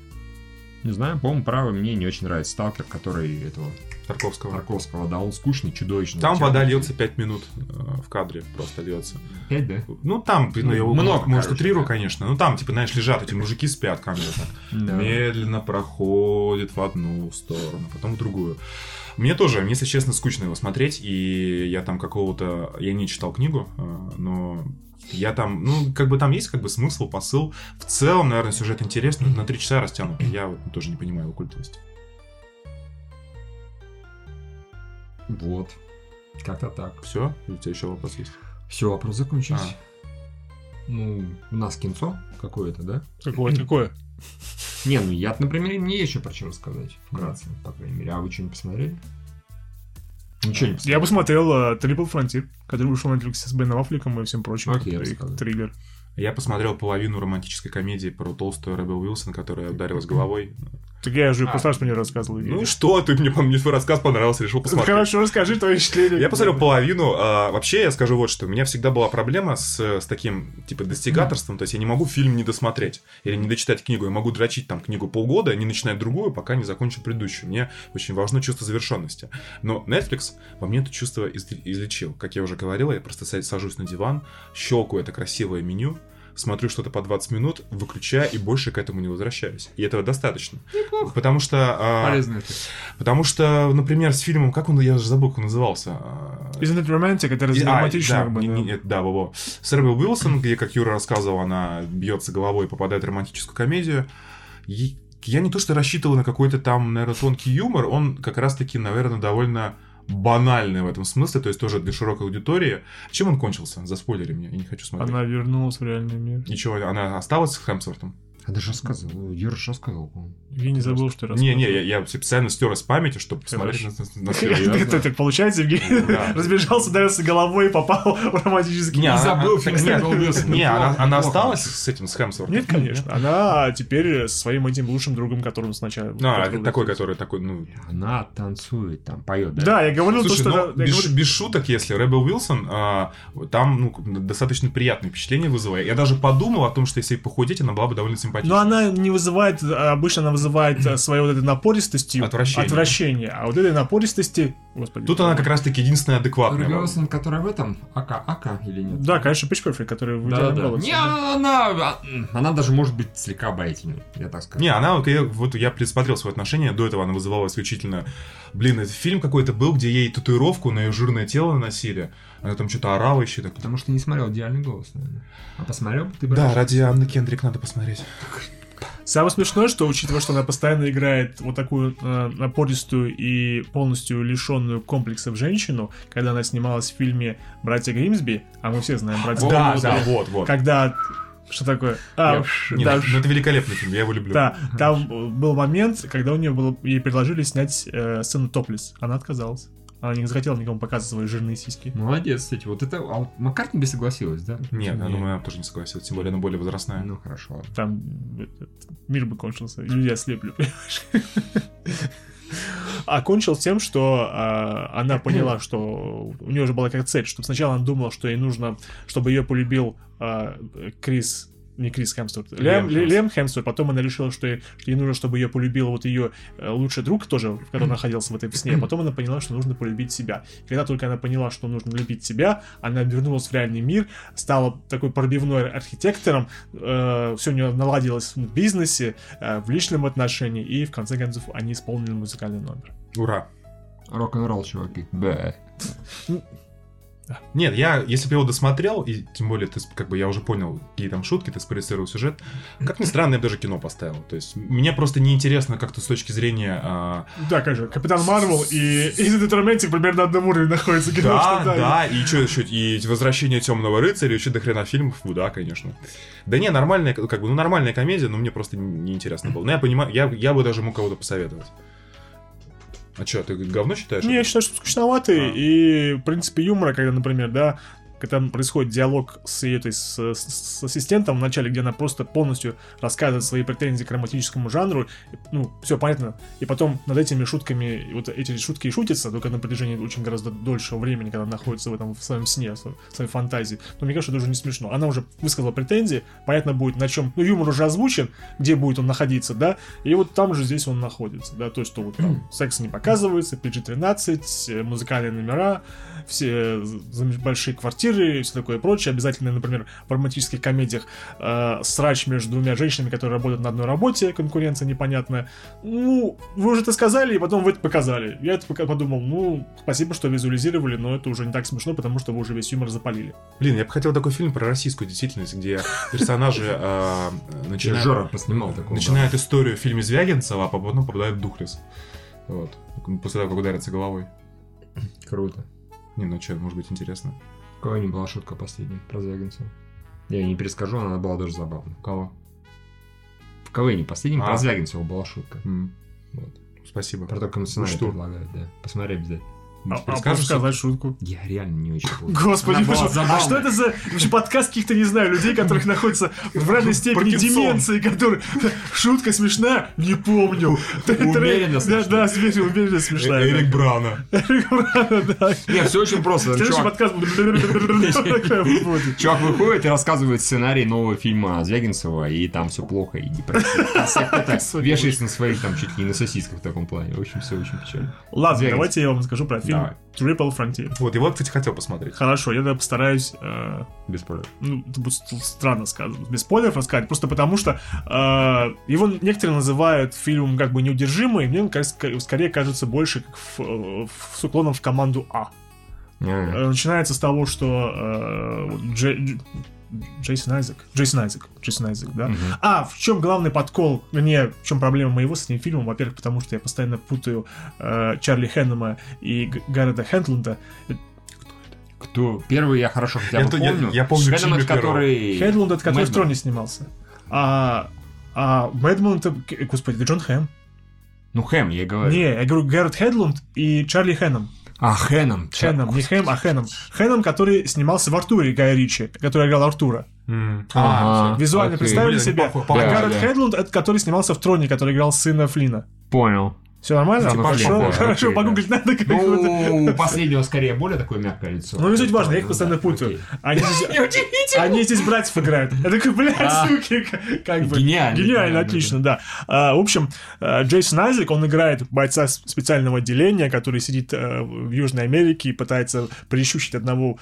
Не знаю, по-моему, правый мне не очень нравится Сталкер, который этого Тарковского. Тарковского, да, он скучный, чудовищный. Там вода льется 5 минут э, в кадре, просто льется. Пять, да? Ну, там, ну, я много, может, короче, утрирую, да. конечно. Ну, там, типа, знаешь, лежат эти мужики, спят, камера так. Да. Медленно проходит в одну сторону, потом в другую. Мне тоже, мне, если честно, скучно его смотреть, и я там какого-то... Я не читал книгу, э, но я там, ну, как бы там есть как бы смысл, посыл. В целом, наверное, сюжет интересный, но на три часа растянут. Я вот тоже не понимаю его культовости. Вот. Как-то так. Все? У тебя еще вопрос есть? Все, вопрос закончился. А. Ну, у нас кинцо какое-то, да? Какое? Какое? Не, ну я, например, мне есть еще про что рассказать. Вкратце, по крайней мере. А вы что-нибудь посмотрели? Ничего не посмотрели. Я посмотрел э, Triple Frontier, который вышел на Netflix с Беном Аффлеком и всем прочим. Окей, Их рассказывай. триллер. Я посмотрел половину романтической комедии про толстую Рэббел Уилсон, которая ударилась головой. Так я же А. про мне рассказывал. Ну и что? Ты мне, мне твой рассказ понравился, решил посмотреть. Хорошо, расскажи твои впечатления. Я посмотрел половину. а, вообще, я скажу вот что. У меня всегда была проблема с, с таким, типа, достигаторством. То есть, я не могу фильм не досмотреть или не дочитать книгу. Я могу дрочить там книгу полгода, не начинать другую, пока не закончу предыдущую. Мне очень важно чувство завершенности. Но Netflix во мне это чувство из- излечил. Как я уже говорил, я просто са- сажусь на диван, щелкаю это красивое меню, смотрю что-то по 20 минут, выключаю и больше к этому не возвращаюсь. И этого достаточно. Потому что... а, Полезно это. Потому что, например, с фильмом, как он, я уже забыл, как он назывался. а, Isn't it romantic? Это и- а, романтично, да, бы, не- да. не- нет, да, во-во. С Рэббел Уилсон, где, как Юра рассказывал, она бьется головой и попадает в романтическую комедию. И я не то что рассчитывал на какой-то там, наверное, тонкий юмор, он как раз-таки, наверное, довольно банальный в этом смысле, то есть тоже для широкой аудитории. Чем он кончился? Заспойлери мне, я не хочу смотреть. Она вернулась в реальный мир. Ничего, она осталась с Хемсвортом? А даже рассказывал. Юра же рассказывал, по-моему. Я не забыл, что Не, не, я, я специально стер из памяти, чтобы посмотреть на, на- так получается, Евгений Да. разбежался, ударился головой и попал в романтический Не, забыл фильм. Не, она, осталась с этим, с Хемсвортом? Нет, конечно. Она теперь со своим этим лучшим другом, которым сначала... Ну, а, такой, который такой, ну... Она танцует, там, поет, да? Да, я говорил то, что... ну, я без, шуток, если Рэббел Уилсон, а, там ну, достаточно приятное впечатление вызывает. Я даже подумал о том, что если похудеть, она была бы довольно симпатична. Но она не вызывает, обычно она вызывает а, своей вот этой напористостью Отвращение. отвращение. А вот этой напористости... Господи. Тут она как раз-таки единственная адекватная. Рэббел Уилсон, которая в этом, Ака, Ака или нет? Да, конечно, Pitch Perfect, который в Да, да. Не, она, она даже может быть слегка обаятельной, я так скажу. Не, она, вот я, вот я присмотрел свои отношения, до этого она вызывала исключительно... Блин, это фильм какой-то был, где ей татуировку на ее жирное тело наносили. Она там что-то орала еще так. Потому что не смотрел идеальный голос, наверное. А посмотрел бы ты бы Да, ради Анны Кендрик надо посмотреть. Самое смешное, что учитывая, что она постоянно играет вот такую э, напористую и полностью лишенную комплексов женщину, когда она снималась в фильме «Братья Гримсби», а мы все знаем «Братья Да, Гримсби», да, вот, вот. когда... Что такое? А, Я- уж, Не, да, ну, ну, это великолепный фильм, я его люблю. Да, там был момент, когда у нее было, ей предложили снять э, сцену топлес. Она отказалась. Она не захотела никому показывать свои жирные сиськи. Молодец, кстати. Вот это... А вот Маккартни бы согласилась, да? Нет, я думаю, она тоже не согласилась, тем более она более возрастная. Ну, хорошо. Там этот, мир бы кончился. Люди ослепли, понимаешь? А кончил тем, что а, она поняла, что у нее уже была как цель, чтобы сначала она думала, что ей нужно, чтобы ее полюбил а, Крис, не Крис Хемсворт, Лем Лем, Хемсворт. Лем Хемсворт. Потом она решила, что, ей, что ей нужно, чтобы ее полюбил вот ее э, лучший друг тоже, в котором находился в этой сне. Потом она поняла, что нужно полюбить себя. И когда только она поняла, что нужно любить себя, она вернулась в реальный мир, стала такой пробивной архитектором, все у нее наладилось в бизнесе, э, в личном отношении, и в конце концов они исполнили музыкальный номер. Ура. Рок-н-ролл, чуваки. Бэ. Нет, я, если бы я его досмотрел, и тем более, ты, как бы я уже понял, какие там шутки, ты спроецировал сюжет, как ни странно, я бы даже кино поставил. То есть, мне просто неинтересно как-то с точки зрения... а, Да, конечно, Капитан Марвел и It Romantic примерно на одном уровне находятся. кино, Да, что да, и что еще, и возвращение темного рыцаря, еще до хрена фильмов, ну да, конечно. Да не, нормальная, как бы, ну нормальная комедия, но мне просто неинтересно было. Но я понимаю, я, я бы даже мог кого-то посоветовать. А что, ты говно считаешь? Не, я считаю, что скучноватый, А. и, в принципе, юмора, когда, например, да, когда происходит диалог с этой с, с- с ассистентом в начале, где она просто полностью рассказывает свои претензии к романтическому жанру, ну, все понятно, и потом над этими шутками, вот эти шутки и шутятся, только на протяжении очень гораздо дольшего времени, когда она находится в этом в своем сне, в своей- фантазии. Но мне кажется, это уже не смешно. Она уже высказала претензии, понятно будет на чем, ну, юмор уже озвучен, где будет он находиться, да, и вот там же здесь он находится, да, то, что вот там секс не показывается, PG-13, э, музыкальные номера, все з- большие квартиры и все такое прочее. Обязательно, например, в романтических комедиях э, срач между двумя женщинами, которые работают на одной работе, конкуренция непонятная. Ну, вы уже это сказали, и потом вы это показали. Я это пока подумал, ну, спасибо, что визуализировали, но это уже не так смешно, потому что вы уже весь юмор запалили. Блин, я бы хотел такой фильм про российскую действительность, где персонажи э, начинают- историю в фильме Звягинцева, а потом попадают в Духлес. Вот. После того, как ударятся головой. Круто. Не, ну что, может быть интересно. Кого не была шутка последняя про Звягинцева? Я ее не перескажу, она была даже забавна. Кого? В КВН последнем А. про Звягинцева была шутка. М, Вот. Спасибо. Про то, как он сценарий что? предлагает, да. Посмотри обязательно. А, а Перескажешь? сказать шутку. Я реально не очень помню. Господи, боже, а что это за подкаст каких-то, не знаю, людей, которых находятся в разной степени деменции, которые... Шутка смешная? Не помню. Умеренно Да, да, смешно, умеренно смешная. Эрик Брана. Эрик Брана, да. Нет, все очень просто. Следующий подкаст будет... чувак выходит и рассказывает сценарий нового фильма Звягинцева, и там все плохо, и депрессия. А Вешается на своих там чуть ли не на сосисках в таком плане. В общем, все очень печально. Ладно, давайте я вам расскажу про фильм Давай. Triple Frontier. Вот, его, кстати, хотел посмотреть. Хорошо, я тогда постараюсь э, Без спойлеров. ну, это будет ст- странно сказать, без спойлеров рассказать, просто потому что э, его некоторые называют фильмом как бы неудержимый, мне он скорее кажется больше как в, э, в- с уклоном в команду А. Э, Начинается с того, что э, Дж- Джейсон Айзек, Джейсон Айзек, Джейсон Айзек, да? А, в чем главный подкол, вернее, в чем проблема моего с этим фильмом? Во-первых, потому что я постоянно путаю э, Чарли Хэннема и Г- Гаррета Хэндланда. Кто? Первый я хорошо хотя Я бы то- я- помню. я помню Шведом, Джимми это который... Хэндланд, это который в троне снимался. А, а Мэдман это, господи, это Джон Хэм. Ну, Хэм, я говорю. Не, я говорю Гаррет Хедланд и Чарли Хэнном. А, Хэном. Хэном, не Хэм, а Хэном. Хэном, который снимался в Артуре Гая Ричи, который играл Артура. М. Ага. Визуально окей. представили Блин, себе. похуй, А похуй. Да, Гаррет да. Хедланд, это который снимался в Троне, который играл сына Флина. Понял. Все нормально? Типа Хорошо, похоже, хорошо, погуглить надо как Ну, у последнего скорее более такое мягкое лицо. Ну, не суть важно, я их Ну, постоянно да, путаю. окей. Они здесь, они здесь братьев играют. Я такой, блядь, А. суки, как- бы. Гениально, Гениально, да, отлично, да. А, В общем, э, Джейсон Айзек, он играет бойца специального отделения, который сидит э, в Южной Америке и пытается прищучить одного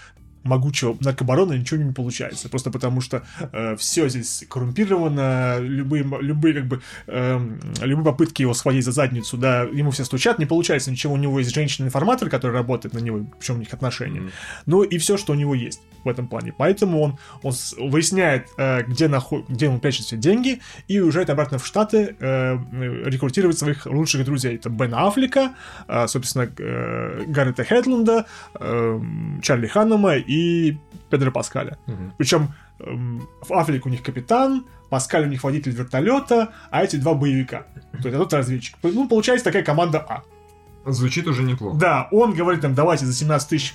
могучего наркобарона, ничего не получается. Просто потому что все здесь коррумпировано, любые, любые как бы эм, любые попытки его схватить за задницу, да, ему все стучат, не получается ничего. У него есть женщина-информатор, которая работает на него, причем у них отношения. Ну и все, что у него есть в этом плане. Поэтому он, он выясняет, э, где, нахо- где он прячет все деньги, и уезжает обратно в Штаты э, э, рекрутировать своих лучших друзей. Это Бен Аффлека, э, собственно, э, Гаррета Хедланда, э, Чарли Ханнема и Педро Паскаля. Причем эм, Аффлек у них капитан, Паскаль у них водитель вертолета, а эти два боевика. То есть а тот разведчик. Ну, получается такая команда А. Звучит уже неплохо. Да, он говорит там, давайте за 17 тысяч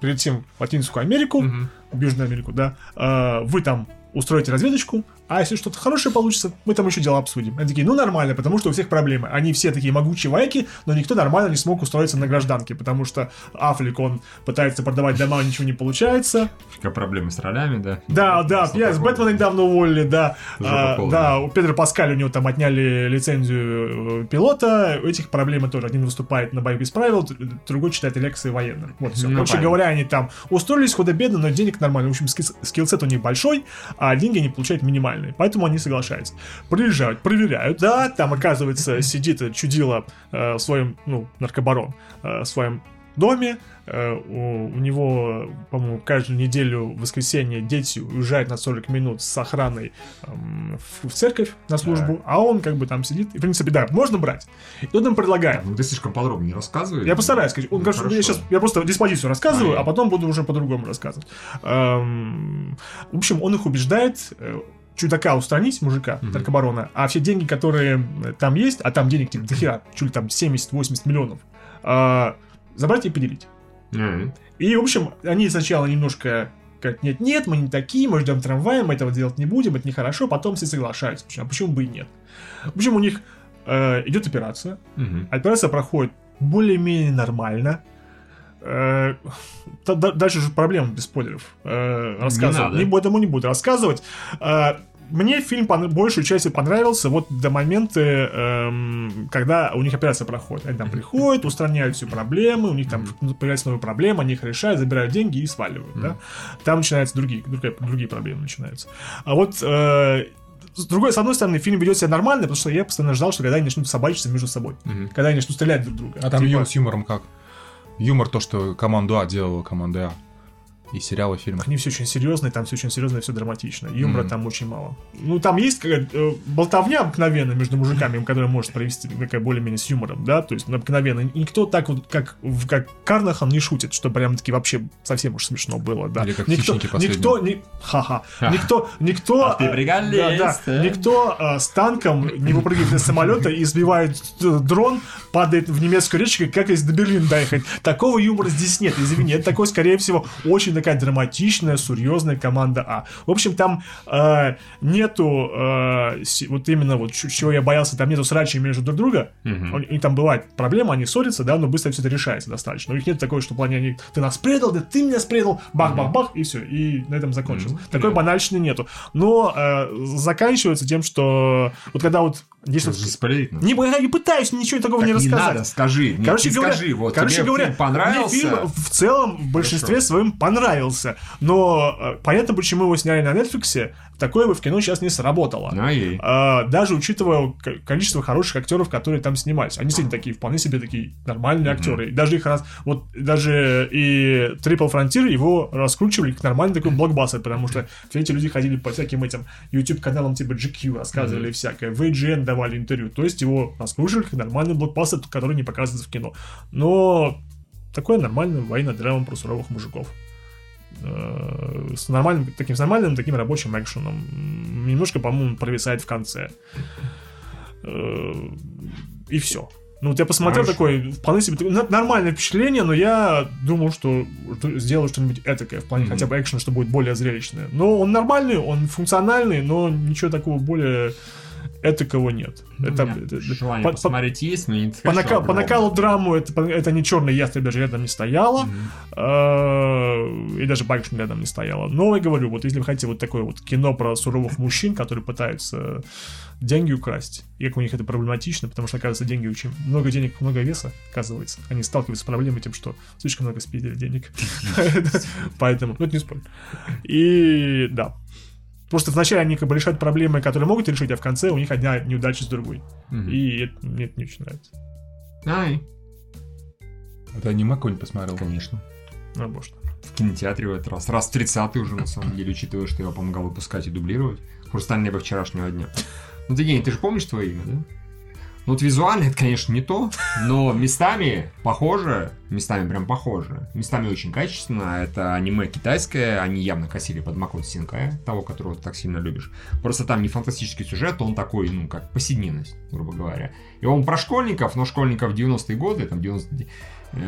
прилетим в Латинскую Америку, в Южную Америку, да, э, вы там устроите разведочку, а если что-то хорошее получится, мы там еще дела обсудим. Они такие, ну нормально, потому что у всех проблемы. Они все такие могучие вояки, но никто нормально не смог устроиться на гражданке, потому что Афлик, он пытается продавать дома, ничего не получается. Как проблемы с ролями, да? Да, да, я с Бэтмена недавно уволили, да. А, да, у Педро Паскаля у него там отняли лицензию э, пилота, у этих проблемы тоже. Один выступает на борьбе без правил, другой читает лекции военных. Вот все. Ну, Короче говоря, они там устроились худо-бедно, но денег нормально. В общем, скиллсет у них большой, а деньги они получают минимальные. Поэтому они соглашаются. Приезжают, проверяют. Да, там, оказывается, сидит чудило э, в своем, ну, наркобарон, э, в своем доме. Э, у, у него, по-моему, каждую неделю в воскресенье дети уезжают на 40 минут с охраной эм, в, в церковь на службу, а он как бы там сидит. И, в принципе, да, можно брать. И тут нам предлагает. Ну, ты слишком подробно не рассказывай. Я постараюсь сказать. Он Ну, что я сейчас я просто диспозицию рассказываю, Понятно. а потом буду уже по-другому рассказывать. Эм, в общем, он их убеждает э, чудака устранить, мужика, Мгм. наркобарона, а все деньги, которые э, там есть, а там денег типа дохера, чуть ли там 70-80 миллионов, э, забрать и поделить. И, в общем, они сначала немножко как нет, нет, мы не такие, мы ждем трамвая, мы этого делать не будем, это нехорошо, потом все соглашаются. Почему- А почему бы и нет? В общем, у них э, идет операция. Мгм. Операция проходит более-менее нормально. Э, дальше же проблема без спойлеров. Э, рассказывать. надо. Не, буду, этому не буду рассказывать. Э, мне фильм пон- большую часть понравился вот до момента, эм, когда у них операция проходит. Они там приходят, устраняют всю проблемы, у них там появляются новые проблемы, они их решают, забирают деньги и сваливают. Да? Там начинаются другие, другие, другие проблемы начинаются. А вот э, с другой, с одной стороны, фильм ведет себя нормально, потому что я постоянно ждал, что когда они начнут собачиться между собой, Мгм. когда они начнут стрелять друг друга. А там Типа, с юмором как? Юмор то, что команду А делала команда А. И сериалы, и фильмы. Они все очень серьезные, там все очень серьезно и все драматично. Юмора Мгм. там очень мало. Ну, там есть какая-то э, болтовня обыкновенная между мужиками, которая может провести такая более-менее с юмором, да, то есть ну, обыкновенно. Никто так вот, как, в- как Карнахан не шутит, что прям таки вообще совсем уж смешно было, да. Или как никто, никто, ни- ха-ха, никто, никто, А ты э, да, да, да? никто э, с танком не выпрыгивает из самолета и сбивает дрон, падает в немецкую речку, как если до Берлина доехать. Такого юмора здесь нет, извини. Это такой, скорее всего, очень такая драматичная, серьезная команда А. В общем, там э, нету э, вот именно вот чего я боялся, там нету срачей между друг друга. Мгм. У них там бывает проблема, они ссорятся, да, но быстро все это решается достаточно. У них нет такого, что в плане они, ты нас предал, да ты меня предал, бах-бах-бах, и все, и на этом закончилось. Мгм. Такой банальщины нету. Но э, заканчивается тем, что вот когда вот есть вот- надо. не, я не пытаюсь ничего такого Так не не рассказать. надо, скажи. Нет, Короче говоря, скажи, вот короче тебе говоря, фильм понравился. Мне фильм в целом в большинстве своем понравился. Но э, понятно, почему его сняли на Netflix, такое бы в кино сейчас не сработало. А, ей. А, даже учитывая количество хороших актеров, которые там снимались. Они действительно такие, вполне себе такие нормальные актеры. И даже их раз, вот даже и Triple Frontier его раскручивали как нормальный такой блокбастер, потому что все эти люди ходили по всяким этим YouTube каналам типа GQ, рассказывали всякое, в IGN давали интервью. То есть его раскручивали как нормальный блокбастер, который не показывается в кино. Но такое нормальное военная драма про суровых мужиков. Э, С нормальным, таким, с нормальным таким рабочим экшеном. Немножко, по-моему, провисает в конце. Э, И все. Ну, вот я посмотрел Хорошо. такой, вполне себе нормальное впечатление, но я думал, что сделаю что-нибудь этакое, в плане Мгм. хотя бы экшена, что будет более зрелищное. Но он нормальный, он функциональный, но ничего такого более этакого нет. Это, У меня это- желание по- по- посмотреть есть, но не по, нака- по накалу драму это, это не черный ястреб даже рядом не стояла. Э, И даже Бакшин рядом не стояла. Но я говорю, вот если вы хотите вот такое вот кино про суровых мужчин, которые пытаются деньги украсть, и как у них это проблематично, потому что, оказывается, деньги очень... Много денег, много веса, оказывается. Они сталкиваются с проблемой тем, что слишком много спиздили денег. Поэтому, ну это не спорь. И да. Просто вначале они как бы решают проблемы, которые могут решить, а в конце у них одна неудача с другой. И это мне это не очень нравится. Ай, Это аниме какое-нибудь посмотрел? конечно. Ну, может. В кинотеатре в этот раз. Раз 30 уже, на самом деле, учитывая, что я помогал выпускать и дублировать. Хрустальное небо вчерашнего дня. Ну, ты, Евгений, ты же помнишь твое имя, да? Ну, вот визуально это, конечно, не то, но местами похоже, местами прям похоже, местами очень качественно. Это аниме китайское, они явно косили под Макото Синкая, того, которого ты так сильно любишь. Просто там не фантастический сюжет, он такой, ну, как повседневность, грубо говоря. И он про школьников, но школьников 90-е годы, там 90 э,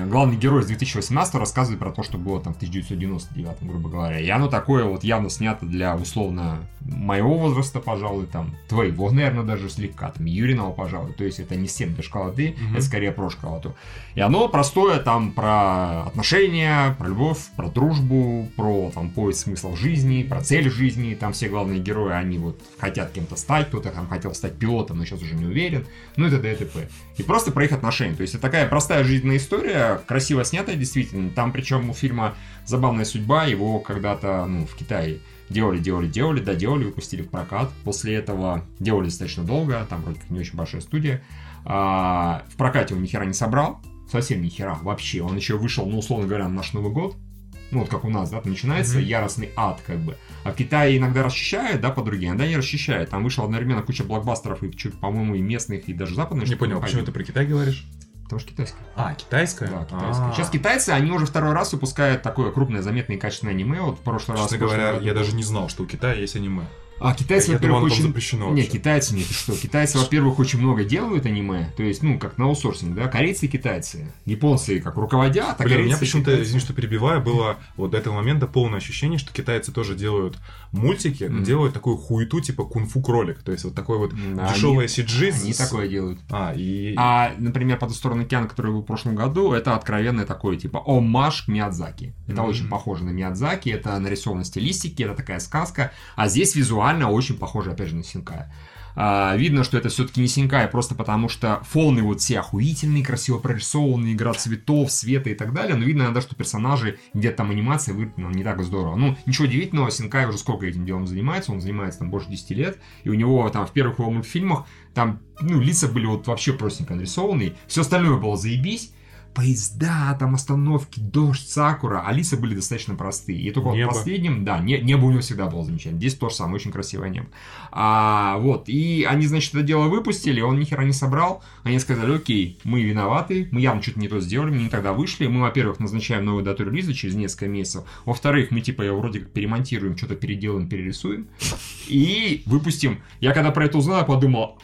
главный герой с 2018 рассказывает про то, что было там в 1999, грубо говоря. И оно такое вот явно снято для, условно, моего возраста, пожалуй, там, твоего, наверное, даже слегка, там, Юриного, пожалуй. То есть это не 7 до школоты, Мгм. это скорее про школоту. И оно простое там про отношения, про любовь, про дружбу, про там поиск смысла жизни, про цель жизни. Там все главные герои, они вот хотят кем-то стать, кто-то там хотел стать пилотом, но сейчас уже не уверен. Ну это ДТП. И просто про их отношения. То есть это такая простая жизненная история, красиво снятая действительно. Там причем у фильма забавная судьба, его когда-то, ну, в Китае делали, делали, делали, доделали, выпустили в прокат. После этого делали достаточно долго, там вроде как не очень большая студия. А, в прокате он ни хера не собрал, совсем ни хера вообще. Он еще вышел, ну, условно говоря, на наш Новый год. Ну, вот как у нас, да, там начинается Мгм. яростный ад, как бы. А в Китае иногда расчищают, да, подруги, иногда не расчищают. Там вышла одновременно куча блокбастеров, и, по-моему, и местных, и даже западных. Не понял, почему ты про Китай говоришь? Потому что китайский. А, китайская? Да, китайская. А. Сейчас китайцы, они уже второй раз выпускают такое крупное, заметное и качественное аниме. Вот в прошлый раз... Честно в прошлом говоря, я даже не знал, что у Китая есть аниме. А китайцы, во-первых, очень... запрещено Не, китайцы, нет, что? Китайцы, во-первых, очень много делают аниме, то есть, ну, как на аутсорсинг, да, корейцы и китайцы. Японцы как руководят, а Блин, у меня почему-то, извини, что перебиваю, было вот до этого момента полное ощущение, что китайцы тоже делают мультики, но Мгм. делают такую хуету, типа кунг-фу кролик. То есть вот такой вот Да, дешевая они- CG. с- Они такое делают. А, и... А, например, по ту сторону океана, который был в прошлом году, это откровенный такой, типа, омаж к Миядзаки. Это Мгм. очень похоже на Миядзаки, это нарисовано стилистики, это такая сказка. А здесь визуально очень похоже, опять же, на Синкая. А, видно, что это все-таки не Синкай, просто потому что фоны вот все охуительные, красиво прорисованные, игра цветов, света и так далее, но видно иногда, что персонажи, где-то там анимация выполнена не так здорово. Ну, ничего удивительного, Синкай уже сколько этим делом занимается, он занимается там больше 10 лет, и у него там в первых его мультфильмах там, ну, лица были вот вообще простенько нарисованные, все остальное было заебись, поезда, там остановки, дождь, сакура, а лица были достаточно простые. И только вот Небо. в последнем, да, не- небо у него всегда было замечательно. Здесь то же самое, очень красивое небо. А, вот, и они, значит, это дело выпустили, он ни хера не собрал. Они сказали, окей, мы виноваты, мы явно что-то не то сделали, мы не тогда вышли. Мы, во-первых, назначаем новую дату релиза через несколько месяцев. Во-вторых, мы, типа, вроде как перемонтируем, что-то переделаем, перерисуем. И выпустим. Я когда про это узнал, я подумал,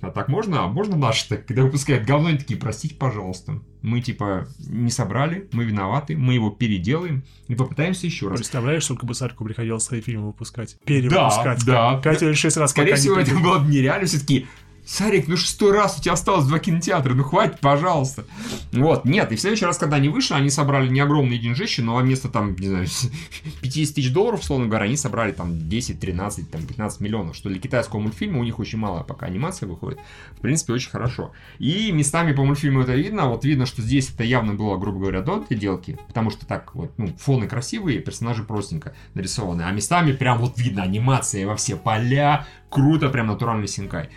а так можно? А можно наши-то? Когда выпускают говно, они такие, простите, пожалуйста. Мы, типа, не собрали, мы виноваты, мы его переделаем и попытаемся еще раз. Представляешь, сколько бы Сарку приходилось свои фильмы выпускать? Перевыпускать. да. Пять или шесть раз, Скорее всего, это было бы нереально. Все-таки, Сарик, ну шестой раз у тебя осталось два кинотеатра, ну хватит, пожалуйста. Вот, нет, и в следующий раз, когда они вышли, они собрали не огромные деньжищи, но вместо там, не знаю, 50 тысяч долларов, условно говоря, они собрали там 10, 13, там 15 миллионов, что для китайского мультфильма у них очень мало пока анимация выходит. В принципе, очень хорошо. И местами по мультфильму это видно, вот видно, что здесь это явно было, грубо говоря, до делки, потому что так вот, ну, фоны красивые, персонажи простенько нарисованы, а местами прям вот видно анимация во все поля, круто, прям натуральный синкай.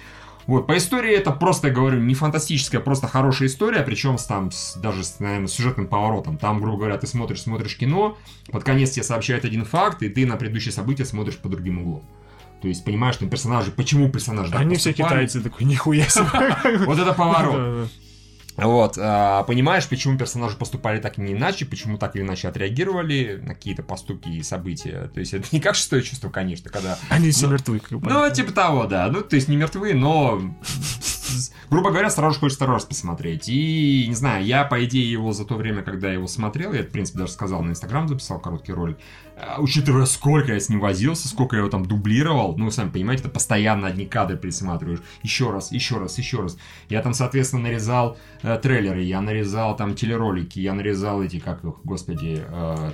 Вот, по истории это просто, я говорю, не фантастическая, просто хорошая история, причем с, там, с- даже с, наверное, сюжетным поворотом. Там, грубо говоря, ты смотришь, смотришь кино, под конец тебе сообщают один факт, и ты на предыдущие события смотришь по другим углом. То есть, понимаешь, там персонажи, почему персонажи так Они все китайцы, такой, нихуя себе. Вот это поворот. Вот, а, понимаешь, почему персонажи поступали так и не иначе, почему так или иначе отреагировали на какие-то поступки и события. То есть, это не как шестое чувство, конечно, когда Они все Ну, мертвы, как бы. ну, типа того, да. Ну, то есть не мертвы, но, грубо говоря, сразу же хочется второй раз посмотреть. И, не знаю, я, по идее, его за то время, когда я его смотрел, я, в принципе, даже сказал, на Инстаграм записал короткий ролик, а, учитывая, сколько я с ним возился, сколько я его там дублировал, ну, вы сами понимаете, это постоянно одни кадры пересматриваешь. Еще раз, еще раз, еще раз. Я там, соответственно, нарезал э, трейлеры, я нарезал там телеролики, я нарезал эти, как их, господи, э,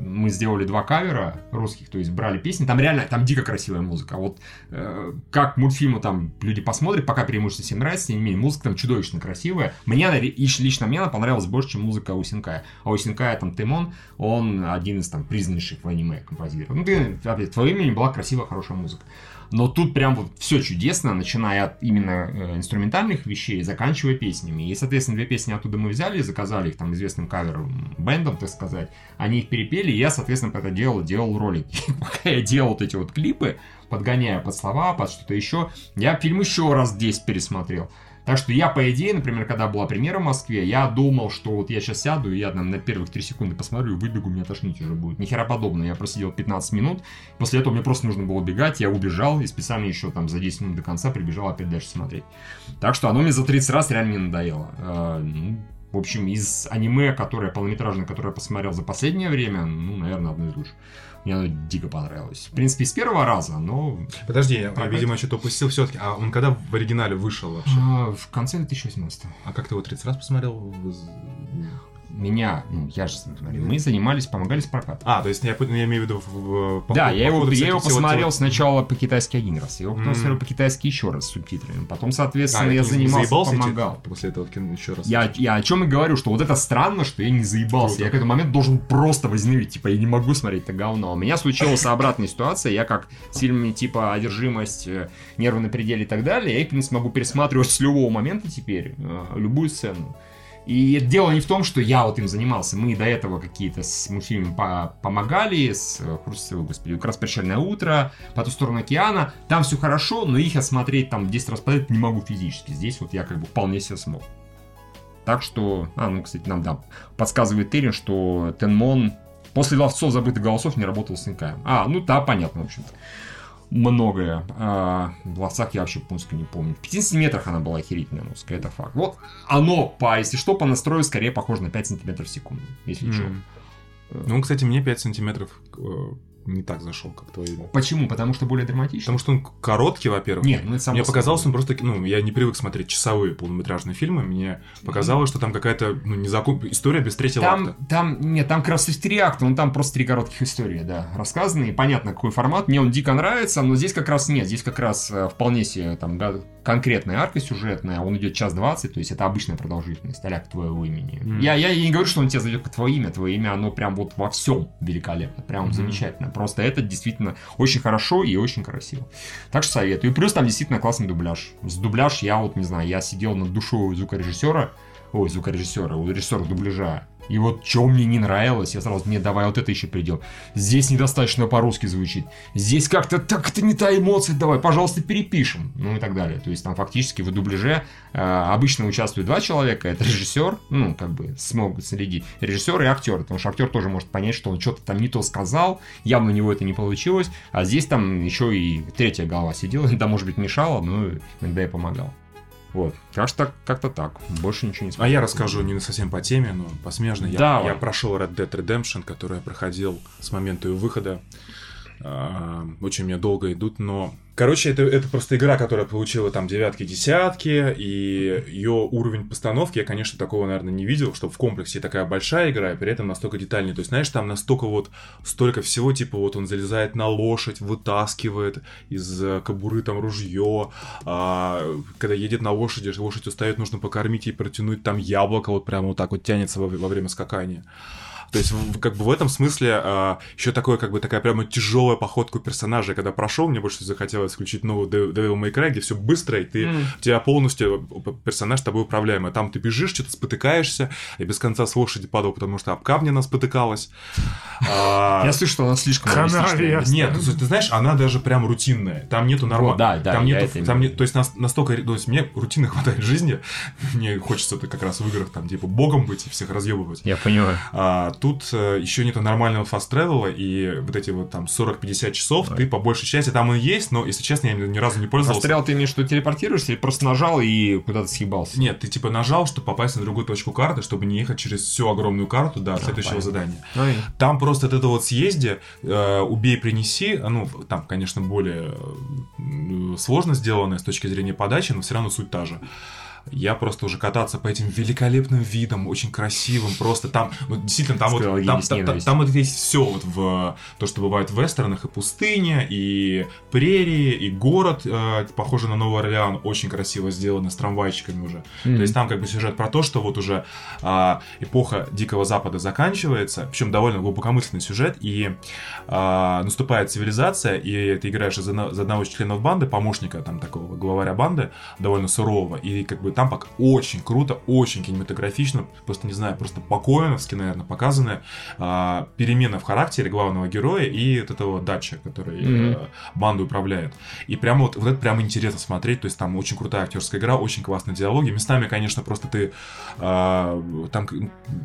мы сделали два кавера русских, то есть брали песни, там реально, там дико красивая музыка. Вот э, как мультфильмы там люди посмотрят, пока преимущественно всем нравится, тем не менее, музыка там чудовищно красивая. Мне, она- лично мне она понравилась больше, чем музыка у Синкая. А у Синкая там Тимон, он один из там признаннейших в аниме композиторов. Ну, ты, опять, твое имя была красивая, хорошая музыка. Но тут прям вот все чудесно, начиная от именно э, инструментальных вещей, заканчивая песнями. И, соответственно, две песни оттуда мы взяли, заказали их там известным кавером бендом, так сказать. Они их перепели, и я, соответственно, это делал, делал ролик. И пока я делал вот эти вот клипы, подгоняя под слова, под что-то еще, я фильм еще раз 10 пересмотрел. Так что я, по идее, например, когда была премьера в Москве, я думал, что вот я сейчас сяду, и я там на первых 3 секунды посмотрю, выбегу, меня тошнить уже будет. Ни хера подобного. Я просидел 15 минут, после этого мне просто нужно было убегать, я убежал, и специально еще там за 10 минут до конца прибежал опять дальше смотреть. Так что оно мне за 30 раз реально не надоело. Э, ну, в общем, из аниме, которое полнометражное, которое я посмотрел за последнее время, ну, наверное, одно из лучших. Мне оно дико понравилось. В принципе, с первого раза, но Подожди, я, Прокат? видимо, что-то упустил все-таки. А он когда в оригинале вышел вообще? а, в конце 2018 А как ты его 30 раз посмотрел? Меня, ну, я же смотрю, мы занимались, помогали с прокатом. А, то есть я, я имею в виду в, в- по Да, ходу- я по его, я его посмотрел сначала по-китайски один раз, я его потом М. посмотрел по-китайски еще раз с субтитрами. Потом, А, соответственно, и я занимался, помогал. после этого кино еще раз? Я, я о чем и говорю, что вот это странно, что я не заебался. Круто. Я к этому моменту должен просто возненавидеть. Типа, я не могу смотреть это говно. У меня случилась обратная ситуация. Я как с фильмами типа «Одержимость», э, «Нервы на пределе» и так далее, я, в принципе, могу пересматривать с любого момента теперь э, любую сцену. И дело не в том, что я вот им занимался. Мы до этого какие-то с мультфильмами по- помогали, с э, Хрусталевой, господи, как раз «Прощальное утро», «По ту сторону океана». Там все хорошо, но их осмотреть там 10 раз подряд не могу физически. Здесь вот я как бы вполне себе смог. Так что, а, ну, кстати, нам, да, подсказывает Терин, что Тенмон после ловцов забытых голосов не работал с Инкаем. А, ну да, понятно, в общем-то. Многое. А, в волосах я вообще узко не помню. В 5 сантиметрах она была охерительная узкая, это факт. Вот оно, по, если что, по настрою скорее похоже на 5 сантиметров в секунду, если что. М. Ну, кстати, мне 5 сантиметров э, не так зашел, как твой. Почему? Потому что более драматично? Потому что он короткий, во-первых. Нет, ну это само Мне показалось, он просто, ну, я не привык смотреть часовые полнометражные фильмы, мне показалось, что там какая-то, ну, незакон... история без третьего Там, акта. там, нет, там как раз три акта, ну там просто три коротких истории, да, рассказанные, понятно, какой формат, мне он дико нравится, но здесь как раз нет, здесь как раз э, вполне себе там конкретная арка сюжетная, он идет час двадцать, то есть это обычная продолжительность, а твоего имени. Мгм. Я, я, не говорю, что он тебе зайдет как твое имя, твое имя, оно прям вот во всем великолепно, прям Мгм. замечательно, просто это действительно очень хорошо и очень красиво. Так что советую. И плюс там действительно классный дубляж. С дубляж я вот, не знаю, я сидел над душой звукорежиссера, ой, звукорежиссера, у режиссера дубляжа. И вот что мне не нравилось, я сразу, не, давай вот это еще придем. Здесь недостаточно по-русски звучит. Здесь как-то так это не та эмоция, давай, пожалуйста, перепишем. Ну и так далее. То есть там фактически в дубляже э, обычно участвуют два человека. Это режиссер, ну, как бы смогут следить. Режиссер и актер. Потому что актер тоже может понять, что он что-то там не то сказал, явно у него это не получилось. А здесь там еще и третья голова сидела, да, может быть, мешала, но иногда и помогал. Вот. Так что как-то так. Больше ничего не А я расскажу не совсем по теме, но посмежно. Я, Давай. я прошел Red Dead Redemption, который я проходил с момента ее выхода. Очень мне долго идут, но... Короче, это, это просто игра, которая получила там девятки, десятки, и ее уровень постановки, я, конечно, такого, наверное, не видел, чтобы в комплексе такая большая игра, и при этом настолько детальная. То есть, знаешь, там настолько вот столько всего, типа вот он залезает на лошадь, вытаскивает из э, кобуры там ружье, а, когда едет на лошади, лошадь устает, нужно покормить и протянуть там яблоко, вот прямо вот так вот тянется во, во время скакания. То есть, как бы в этом смысле еще такое, как бы такая прямо тяжелая походка персонажа. Когда прошел, мне больше захотелось включить новую Dev- Devil May Cry, где все быстро, и ты, Мгм. у тебя полностью э, персонаж тобой управляемый. Там ты бежишь, что-то спотыкаешься, и без конца с лошади падал, потому что об камни она спотыкалась. А, Я слышу, что она слишком нет, ну, ты знаешь, она даже прям рутинная. Там нету нормально. Да, да, там нету, там имею. не- то есть нас- настолько, то есть мне рутины хватает жизни. Мне хочется как раз в играх там типа богом быть и всех разъебывать. Я понимаю. А тут еще нету нормального фаст тревела и вот эти вот там 40-50 часов ты по большей части там и есть, но если честно я ни разу не пользовался. Застрял ты имеешь, что телепортируешься или просто нажал и куда-то съебался? Нет, ты типа нажал, чтобы попасть на другую точку карты, чтобы не ехать через всю огромную карту до следующего понятно. задания. Ну и- Там просто от этого вот съезде, э, убей, принеси, а, ну, там, конечно, более э, сложно сделанное с точки зрения подачи, но все равно суть та же. Я просто уже кататься по этим великолепным видам, очень красивым, просто там, ну, действительно, там вот, Сказал там, там, там, там вот есть все вот в то, что бывает в вестернах, и пустыня, и прерии, и город, э, похожий на Новый Орлеан, очень красиво сделанный, с трамвайчиками уже. То есть там как бы сюжет про то, что вот уже а, эпоха Дикого Запада заканчивается, причем довольно глубокомысленный сюжет, и а, наступает цивилизация, и ты играешь за, за одного из членов банды, помощника там такого главаря банды, довольно сурового, и как бы там пока очень круто, очень кинематографично, просто не знаю, просто по-коэновски, наверное, показаны а, перемена в характере главного героя и вот этого датча, который э, банду управляет. И прямо вот, вот это прям интересно смотреть, то есть там очень крутая актерская игра, очень классные диалоги. Местами, конечно, просто ты а, там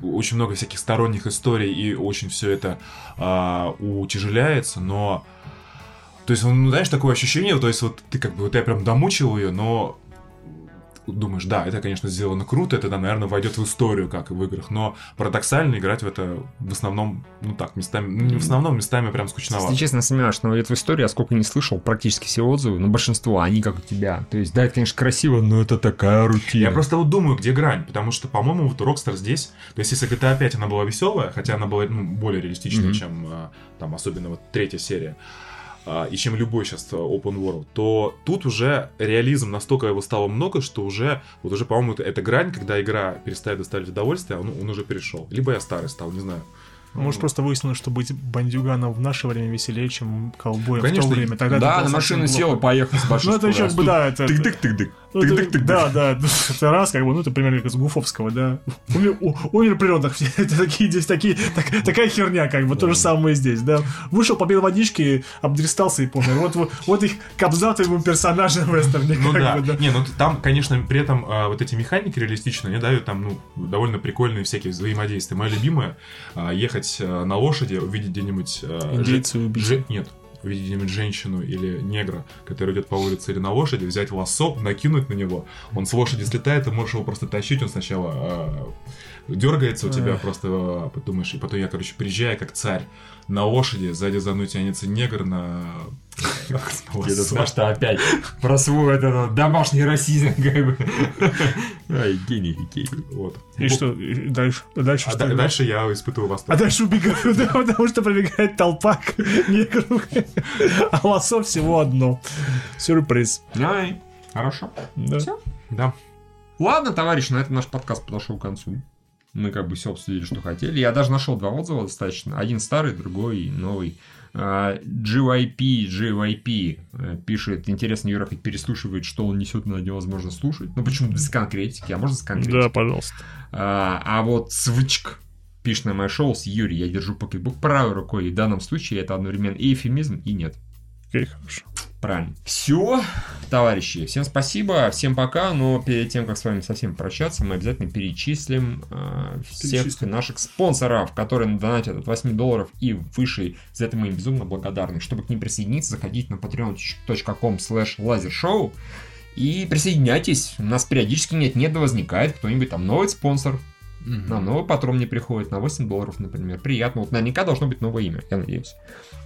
очень много всяких сторонних историй и очень все это а, утяжеляется, но то есть, ну, знаешь, такое ощущение, то есть, вот ты как бы, вот я прям домучил ее, но думаешь, да, это, конечно, сделано круто, это, да, наверное, войдет в историю, как и в играх, но парадоксально играть в это в основном, ну так, местами, ну, не в основном, местами прям скучновато. Если честно, сомневаюсь, что это в истории, я сколько не слышал, практически все отзывы, но большинство, они как у тебя. То есть, да, это, конечно, красиво, но это такая рутина. Я просто вот думаю, где грань, потому что, по-моему, вот Rockstar здесь, то есть если GTA 5 она была веселая, хотя она была ну, более реалистичная, Мгм. чем а, там особенно вот третья серия, и чем любой сейчас а, open world, то тут уже реализм настолько его стало много, что уже, вот уже, по-моему, это, это грань, когда игра перестает доставлять удовольствие, а он, он уже перешел. Либо я старый стал, не знаю. Может, просто выяснилось, что быть бандюганом в наше время веселее, чем ковбоем в Конечно, то время. Тогда Да, на машину плохо. сел, поехал с большой Ну, это еще, да, это... Тык-тык-тык-тык. Ну. Да, да, ну, это раз, как бы, ну, это примерно как из Гуфовского, да. Умер, у- умер при родах, все это такие, здесь такие, так- такая херня, как бы, то же самое здесь, да. Вышел, попил водички, обдристался и помер. Вот, вот, их капзатовым персонажем в вестерне, Ну да. бы, да. Не, ну там, конечно, при этом а, вот эти механики реалистичные, они дают там, ну, довольно прикольные всякие взаимодействия. Моя любимая а, ехать а, на лошади, увидеть где-нибудь... а, Индейца же- убить. Нет. Увидеть где-нибудь женщину или негра, который идет по улице или на лошади, взять лассо, накинуть на него, он с лошади слетает, ты можешь его просто тащить, он сначала а, дергается у тебя, просто а, подумаешь, и потом я, короче, приезжаю как царь на лошади, сзади за мной тянется негр на... на Где-то что опять про свой этот домашний расизм, как бы. Ай, гений, гений. Вот. И что, дальше? Дальше А дальше я испытываю А восторг. дальше убегаю, да, потому что пробегает толпа к негру. А лосо всего одно. Сюрприз. Ай, хорошо. Да. Всё. Да. Ладно, товарищи, на этом наш подкаст подошел к концу. Мы как бы все обсудили, что хотели. Я даже нашел два отзыва достаточно. Один старый, другой новый. А, GYP, GYP э, пишет, интересно, Юра хоть переслушивает, что он несет, но невозможно слушать. Ну, почему без конкретики? А можно с конкретикой? Да, пожалуйста. А, а вот Свычк пишет на мое шоу с Юрий, я держу покетбук правой рукой, и в данном случае это одновременно и эфемизм, и нет. Окей, хорошо. Правильно. Все, товарищи, всем спасибо, всем пока, но перед тем, как с вами совсем прощаться, мы обязательно перечислим э, всех Перечислим. наших спонсоров, которые донатят от 8 долларов и выше. За это мы им безумно благодарны. Чтобы к ним присоединиться, заходите на patreon.com slash lasershow и присоединяйтесь. У нас периодически нет-нет, да возникает кто-нибудь там новый спонсор. Нам новый патрон не приходит на 8 долларов, например. Приятно. Вот наверняка должно быть новое имя, я надеюсь.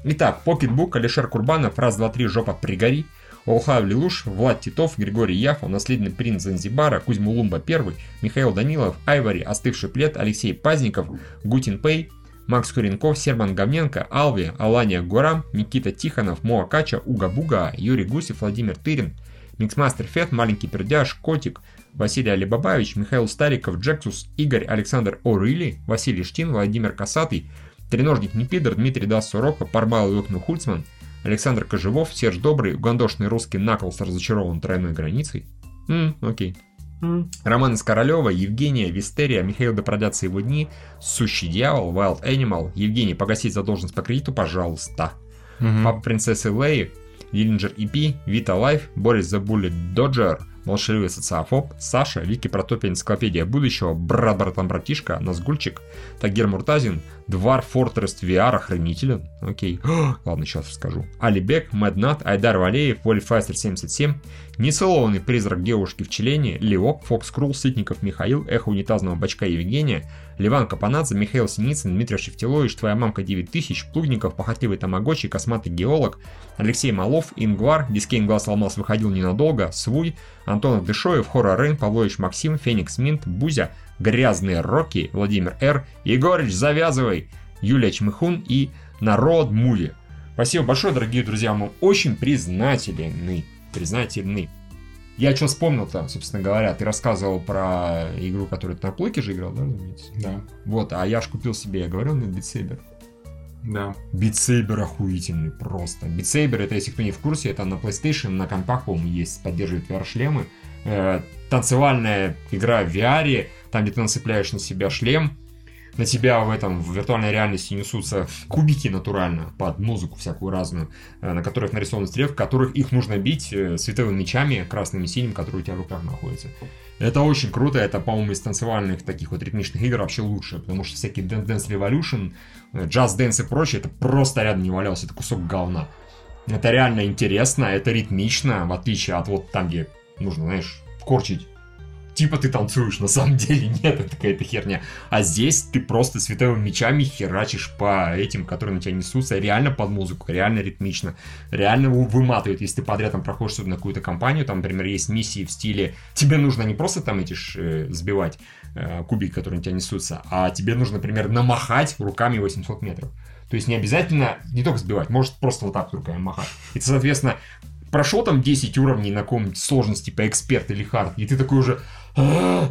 Итак, Покетбук, Алишер Курбанов, раз, два, три, жопа, пригори. Олхав Лилуш, Влад Титов, Григорий Яфа, наследный принц Занзибара, Кузьму Лумба I, Михаил Данилов, Айвари, Остывший плед, Алексей Пазников, Гутин Пей, Макс Куренков, Серман Говненко, Алви, Алания Гурам, Никита Тихонов, Моа Кача, Уга Буга, Юрий Гусев, Владимир Тырин, Миксмастер Фет, Маленький Пердяж, Котик, Василий Алибабаевич, Михаил Стариков, Джексус, Игорь Александр Орыли, Василий Штин, Владимир Касатый, Треножник Непидор, Дмитрий Дас Сорока, Парбал Йокну Хульцман, Александр Кожевов, Серж Добрый, угандошный русский Наклс разочарован тройной границей. М, окей. Роман из Королева, Евгения, Вистерия, Михаил да продятся его дни, Сущий дьявол, Wild Animal, Евгений, погасить задолженность по кредиту, пожалуйста. Папа принцессы Леи, Диллинджер EP, Вита Лайф, Борис Забули Доджер, Молчаливый социофоб, Саша, Вики Протопия Энциклопедия будущего, Брат Братан Братишка, Назгульчик, Тагир Муртазин, Двар Фортрес VR Охранителен, окей, ладно, сейчас расскажу. Алибек, Мэднат, Айдар Валеев, Вольфайстер 77, Нецелованный призрак девушки в Челене, Леок, Фокс Крул, Сытников Михаил, Эхо унитазного бачка Евгения, Ливан Капанадзе, Михаил Синицын, Дмитрий Шевтилович, Твоя мамка 9000, Плугников, Похотливый Тамагочи, Косматый геолог, Алексей Малов, Ингвар, Дискейн Глаз сломался, выходил ненадолго, Свуй, Антон Дышоев, Хора Рейн, Павлович Максим, Феникс Минт, Бузя, Грязные Рокки, Владимир Р, Егорыч, завязывай, Юлия Чмыхун и Народ Муви. Спасибо большое, дорогие друзья, мы очень признательны. Признательны. Я что вспомнил-то, собственно говоря, ты рассказывал про игру, которую ты на плойке же играл, да, разумеется? Да. Вот, а я ж купил себе, я говорил, нет, битсейбер. Да. Битсейбер охуительный просто. Битсейбер, это, если кто не в курсе, это на PlayStation, на компах, по-моему, есть, поддерживает VR-шлемы. Э, танцевальная игра в VR, там, где ты нацепляешь на себя шлем, на тебя в этом в виртуальной реальности несутся кубики натурально под музыку всякую разную, э, на которых нарисованы стрелки, которых их нужно бить э, световыми мечами, красным и синим, которые у тебя в руках находятся. Это очень круто, это, по-моему, из танцевальных таких вот ритмичных игр вообще лучше, потому что всякие Dance Dance Revolution, э, Just Dance и прочее, это просто рядом не валялся, это кусок говна. Это реально интересно, это ритмично, в отличие от вот там, где нужно, знаешь, корчить типа ты танцуешь, на самом деле нет, это какая-то херня. А здесь ты просто световыми мечами херачишь по этим, которые на тебя несутся, реально под музыку, реально ритмично, реально вы- выматывает, если ты подряд там проходишь особенно какую-то компанию, там, например, есть миссии в стиле, тебе нужно не просто там эти ж, э, сбивать э, кубики, которые на тебя несутся, а тебе нужно, например, намахать руками 800 метров. То есть не обязательно не только сбивать, может просто вот так руками махать. И ты, соответственно, прошел там 10 уровней на каком-нибудь сложности, типа эксперт или хард, и ты такой уже... «А,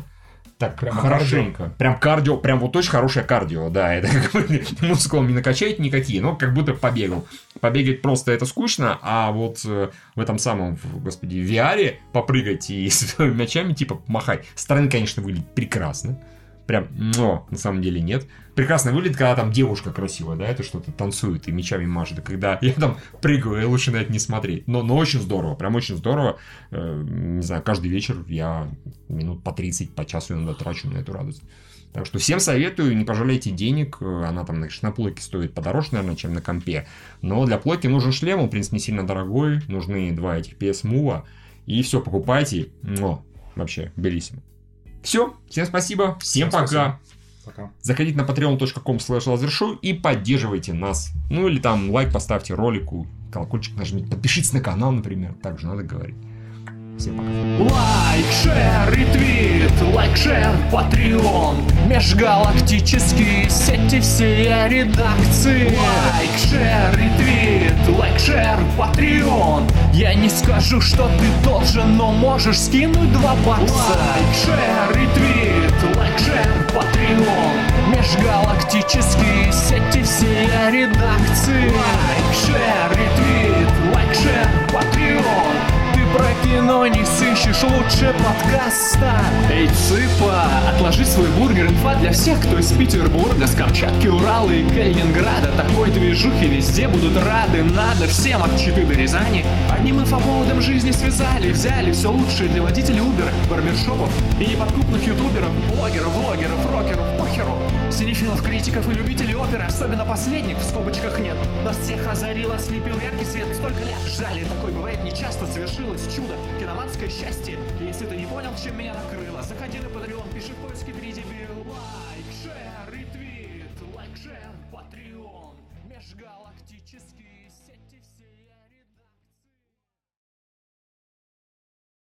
Так, Прямо хорошенько. Прям кардио, прям вот очень хорошее кардио, да. Это как бы мускулом не накачать никакие, но как будто побегал. Побегать просто это скучно, а вот э, в этом самом, господи, VR попрыгать и с мячами типа махать. Стороны, конечно, выглядит прекрасно. Прям, но на самом деле нет. Прекрасно выглядит, когда там девушка красивая, да, это что-то танцует и мечами машет. Когда я там прыгаю, и лучше на это не смотреть. Но, но очень здорово, прям очень здорово. Э, не знаю, каждый вечер я минут по 30, по часу иногда трачу на эту радость. Так что всем советую, не пожалейте денег. Э, Она там, значит, на плойке стоит подороже, наверное, чем на компе. Но для плойки нужен шлем, он, в принципе, не сильно дорогой. Нужны два этих PS Move. И все, покупайте. Но вообще, bellissimo. Все, всем спасибо, всем Всем пока. спасибо. Пока. Заходите на patreon.com slash и поддерживайте нас. Ну или там лайк поставьте ролику, колокольчик нажмите, подпишитесь на канал, например. Так же надо говорить. Всем пока. Лайк, share, ретвит, лайк, share, Patreon. Межгалактические сети всей редакции. Лайк, share, ретвит, лайк, share, Patreon. Я не скажу, что ты должен, но можешь скинуть два бакса. Лайк, share, ретвит, лайк, share, патреон. Межгалактические сети всей редакции. Лайк, шер, ретвит, лайк, шер, патреон про кино не сыщешь лучше подкаста. Эй, цыпа, отложи свой бургер Инфа для всех, кто из Петербурга С Камчатки, Урала и Калининграда. Такой движухи везде будут рады Надо всем от Читы до Рязани. Одним инфоповодом жизни связали Взяли все лучшее для водителей Uber Барбершопов и неподкупных ютуберов Блогеров, блогеров, рокеров, похеру Синефилов, критиков и любителей оперы Особенно последних в скобочках нет. Нас всех озарил, ослепил яркий свет Столько лет ждали, такое бывает нечасто Совершилось чудо, киноманское счастье. Если ты не понял, чем меня накрыло Заходи на Patreon,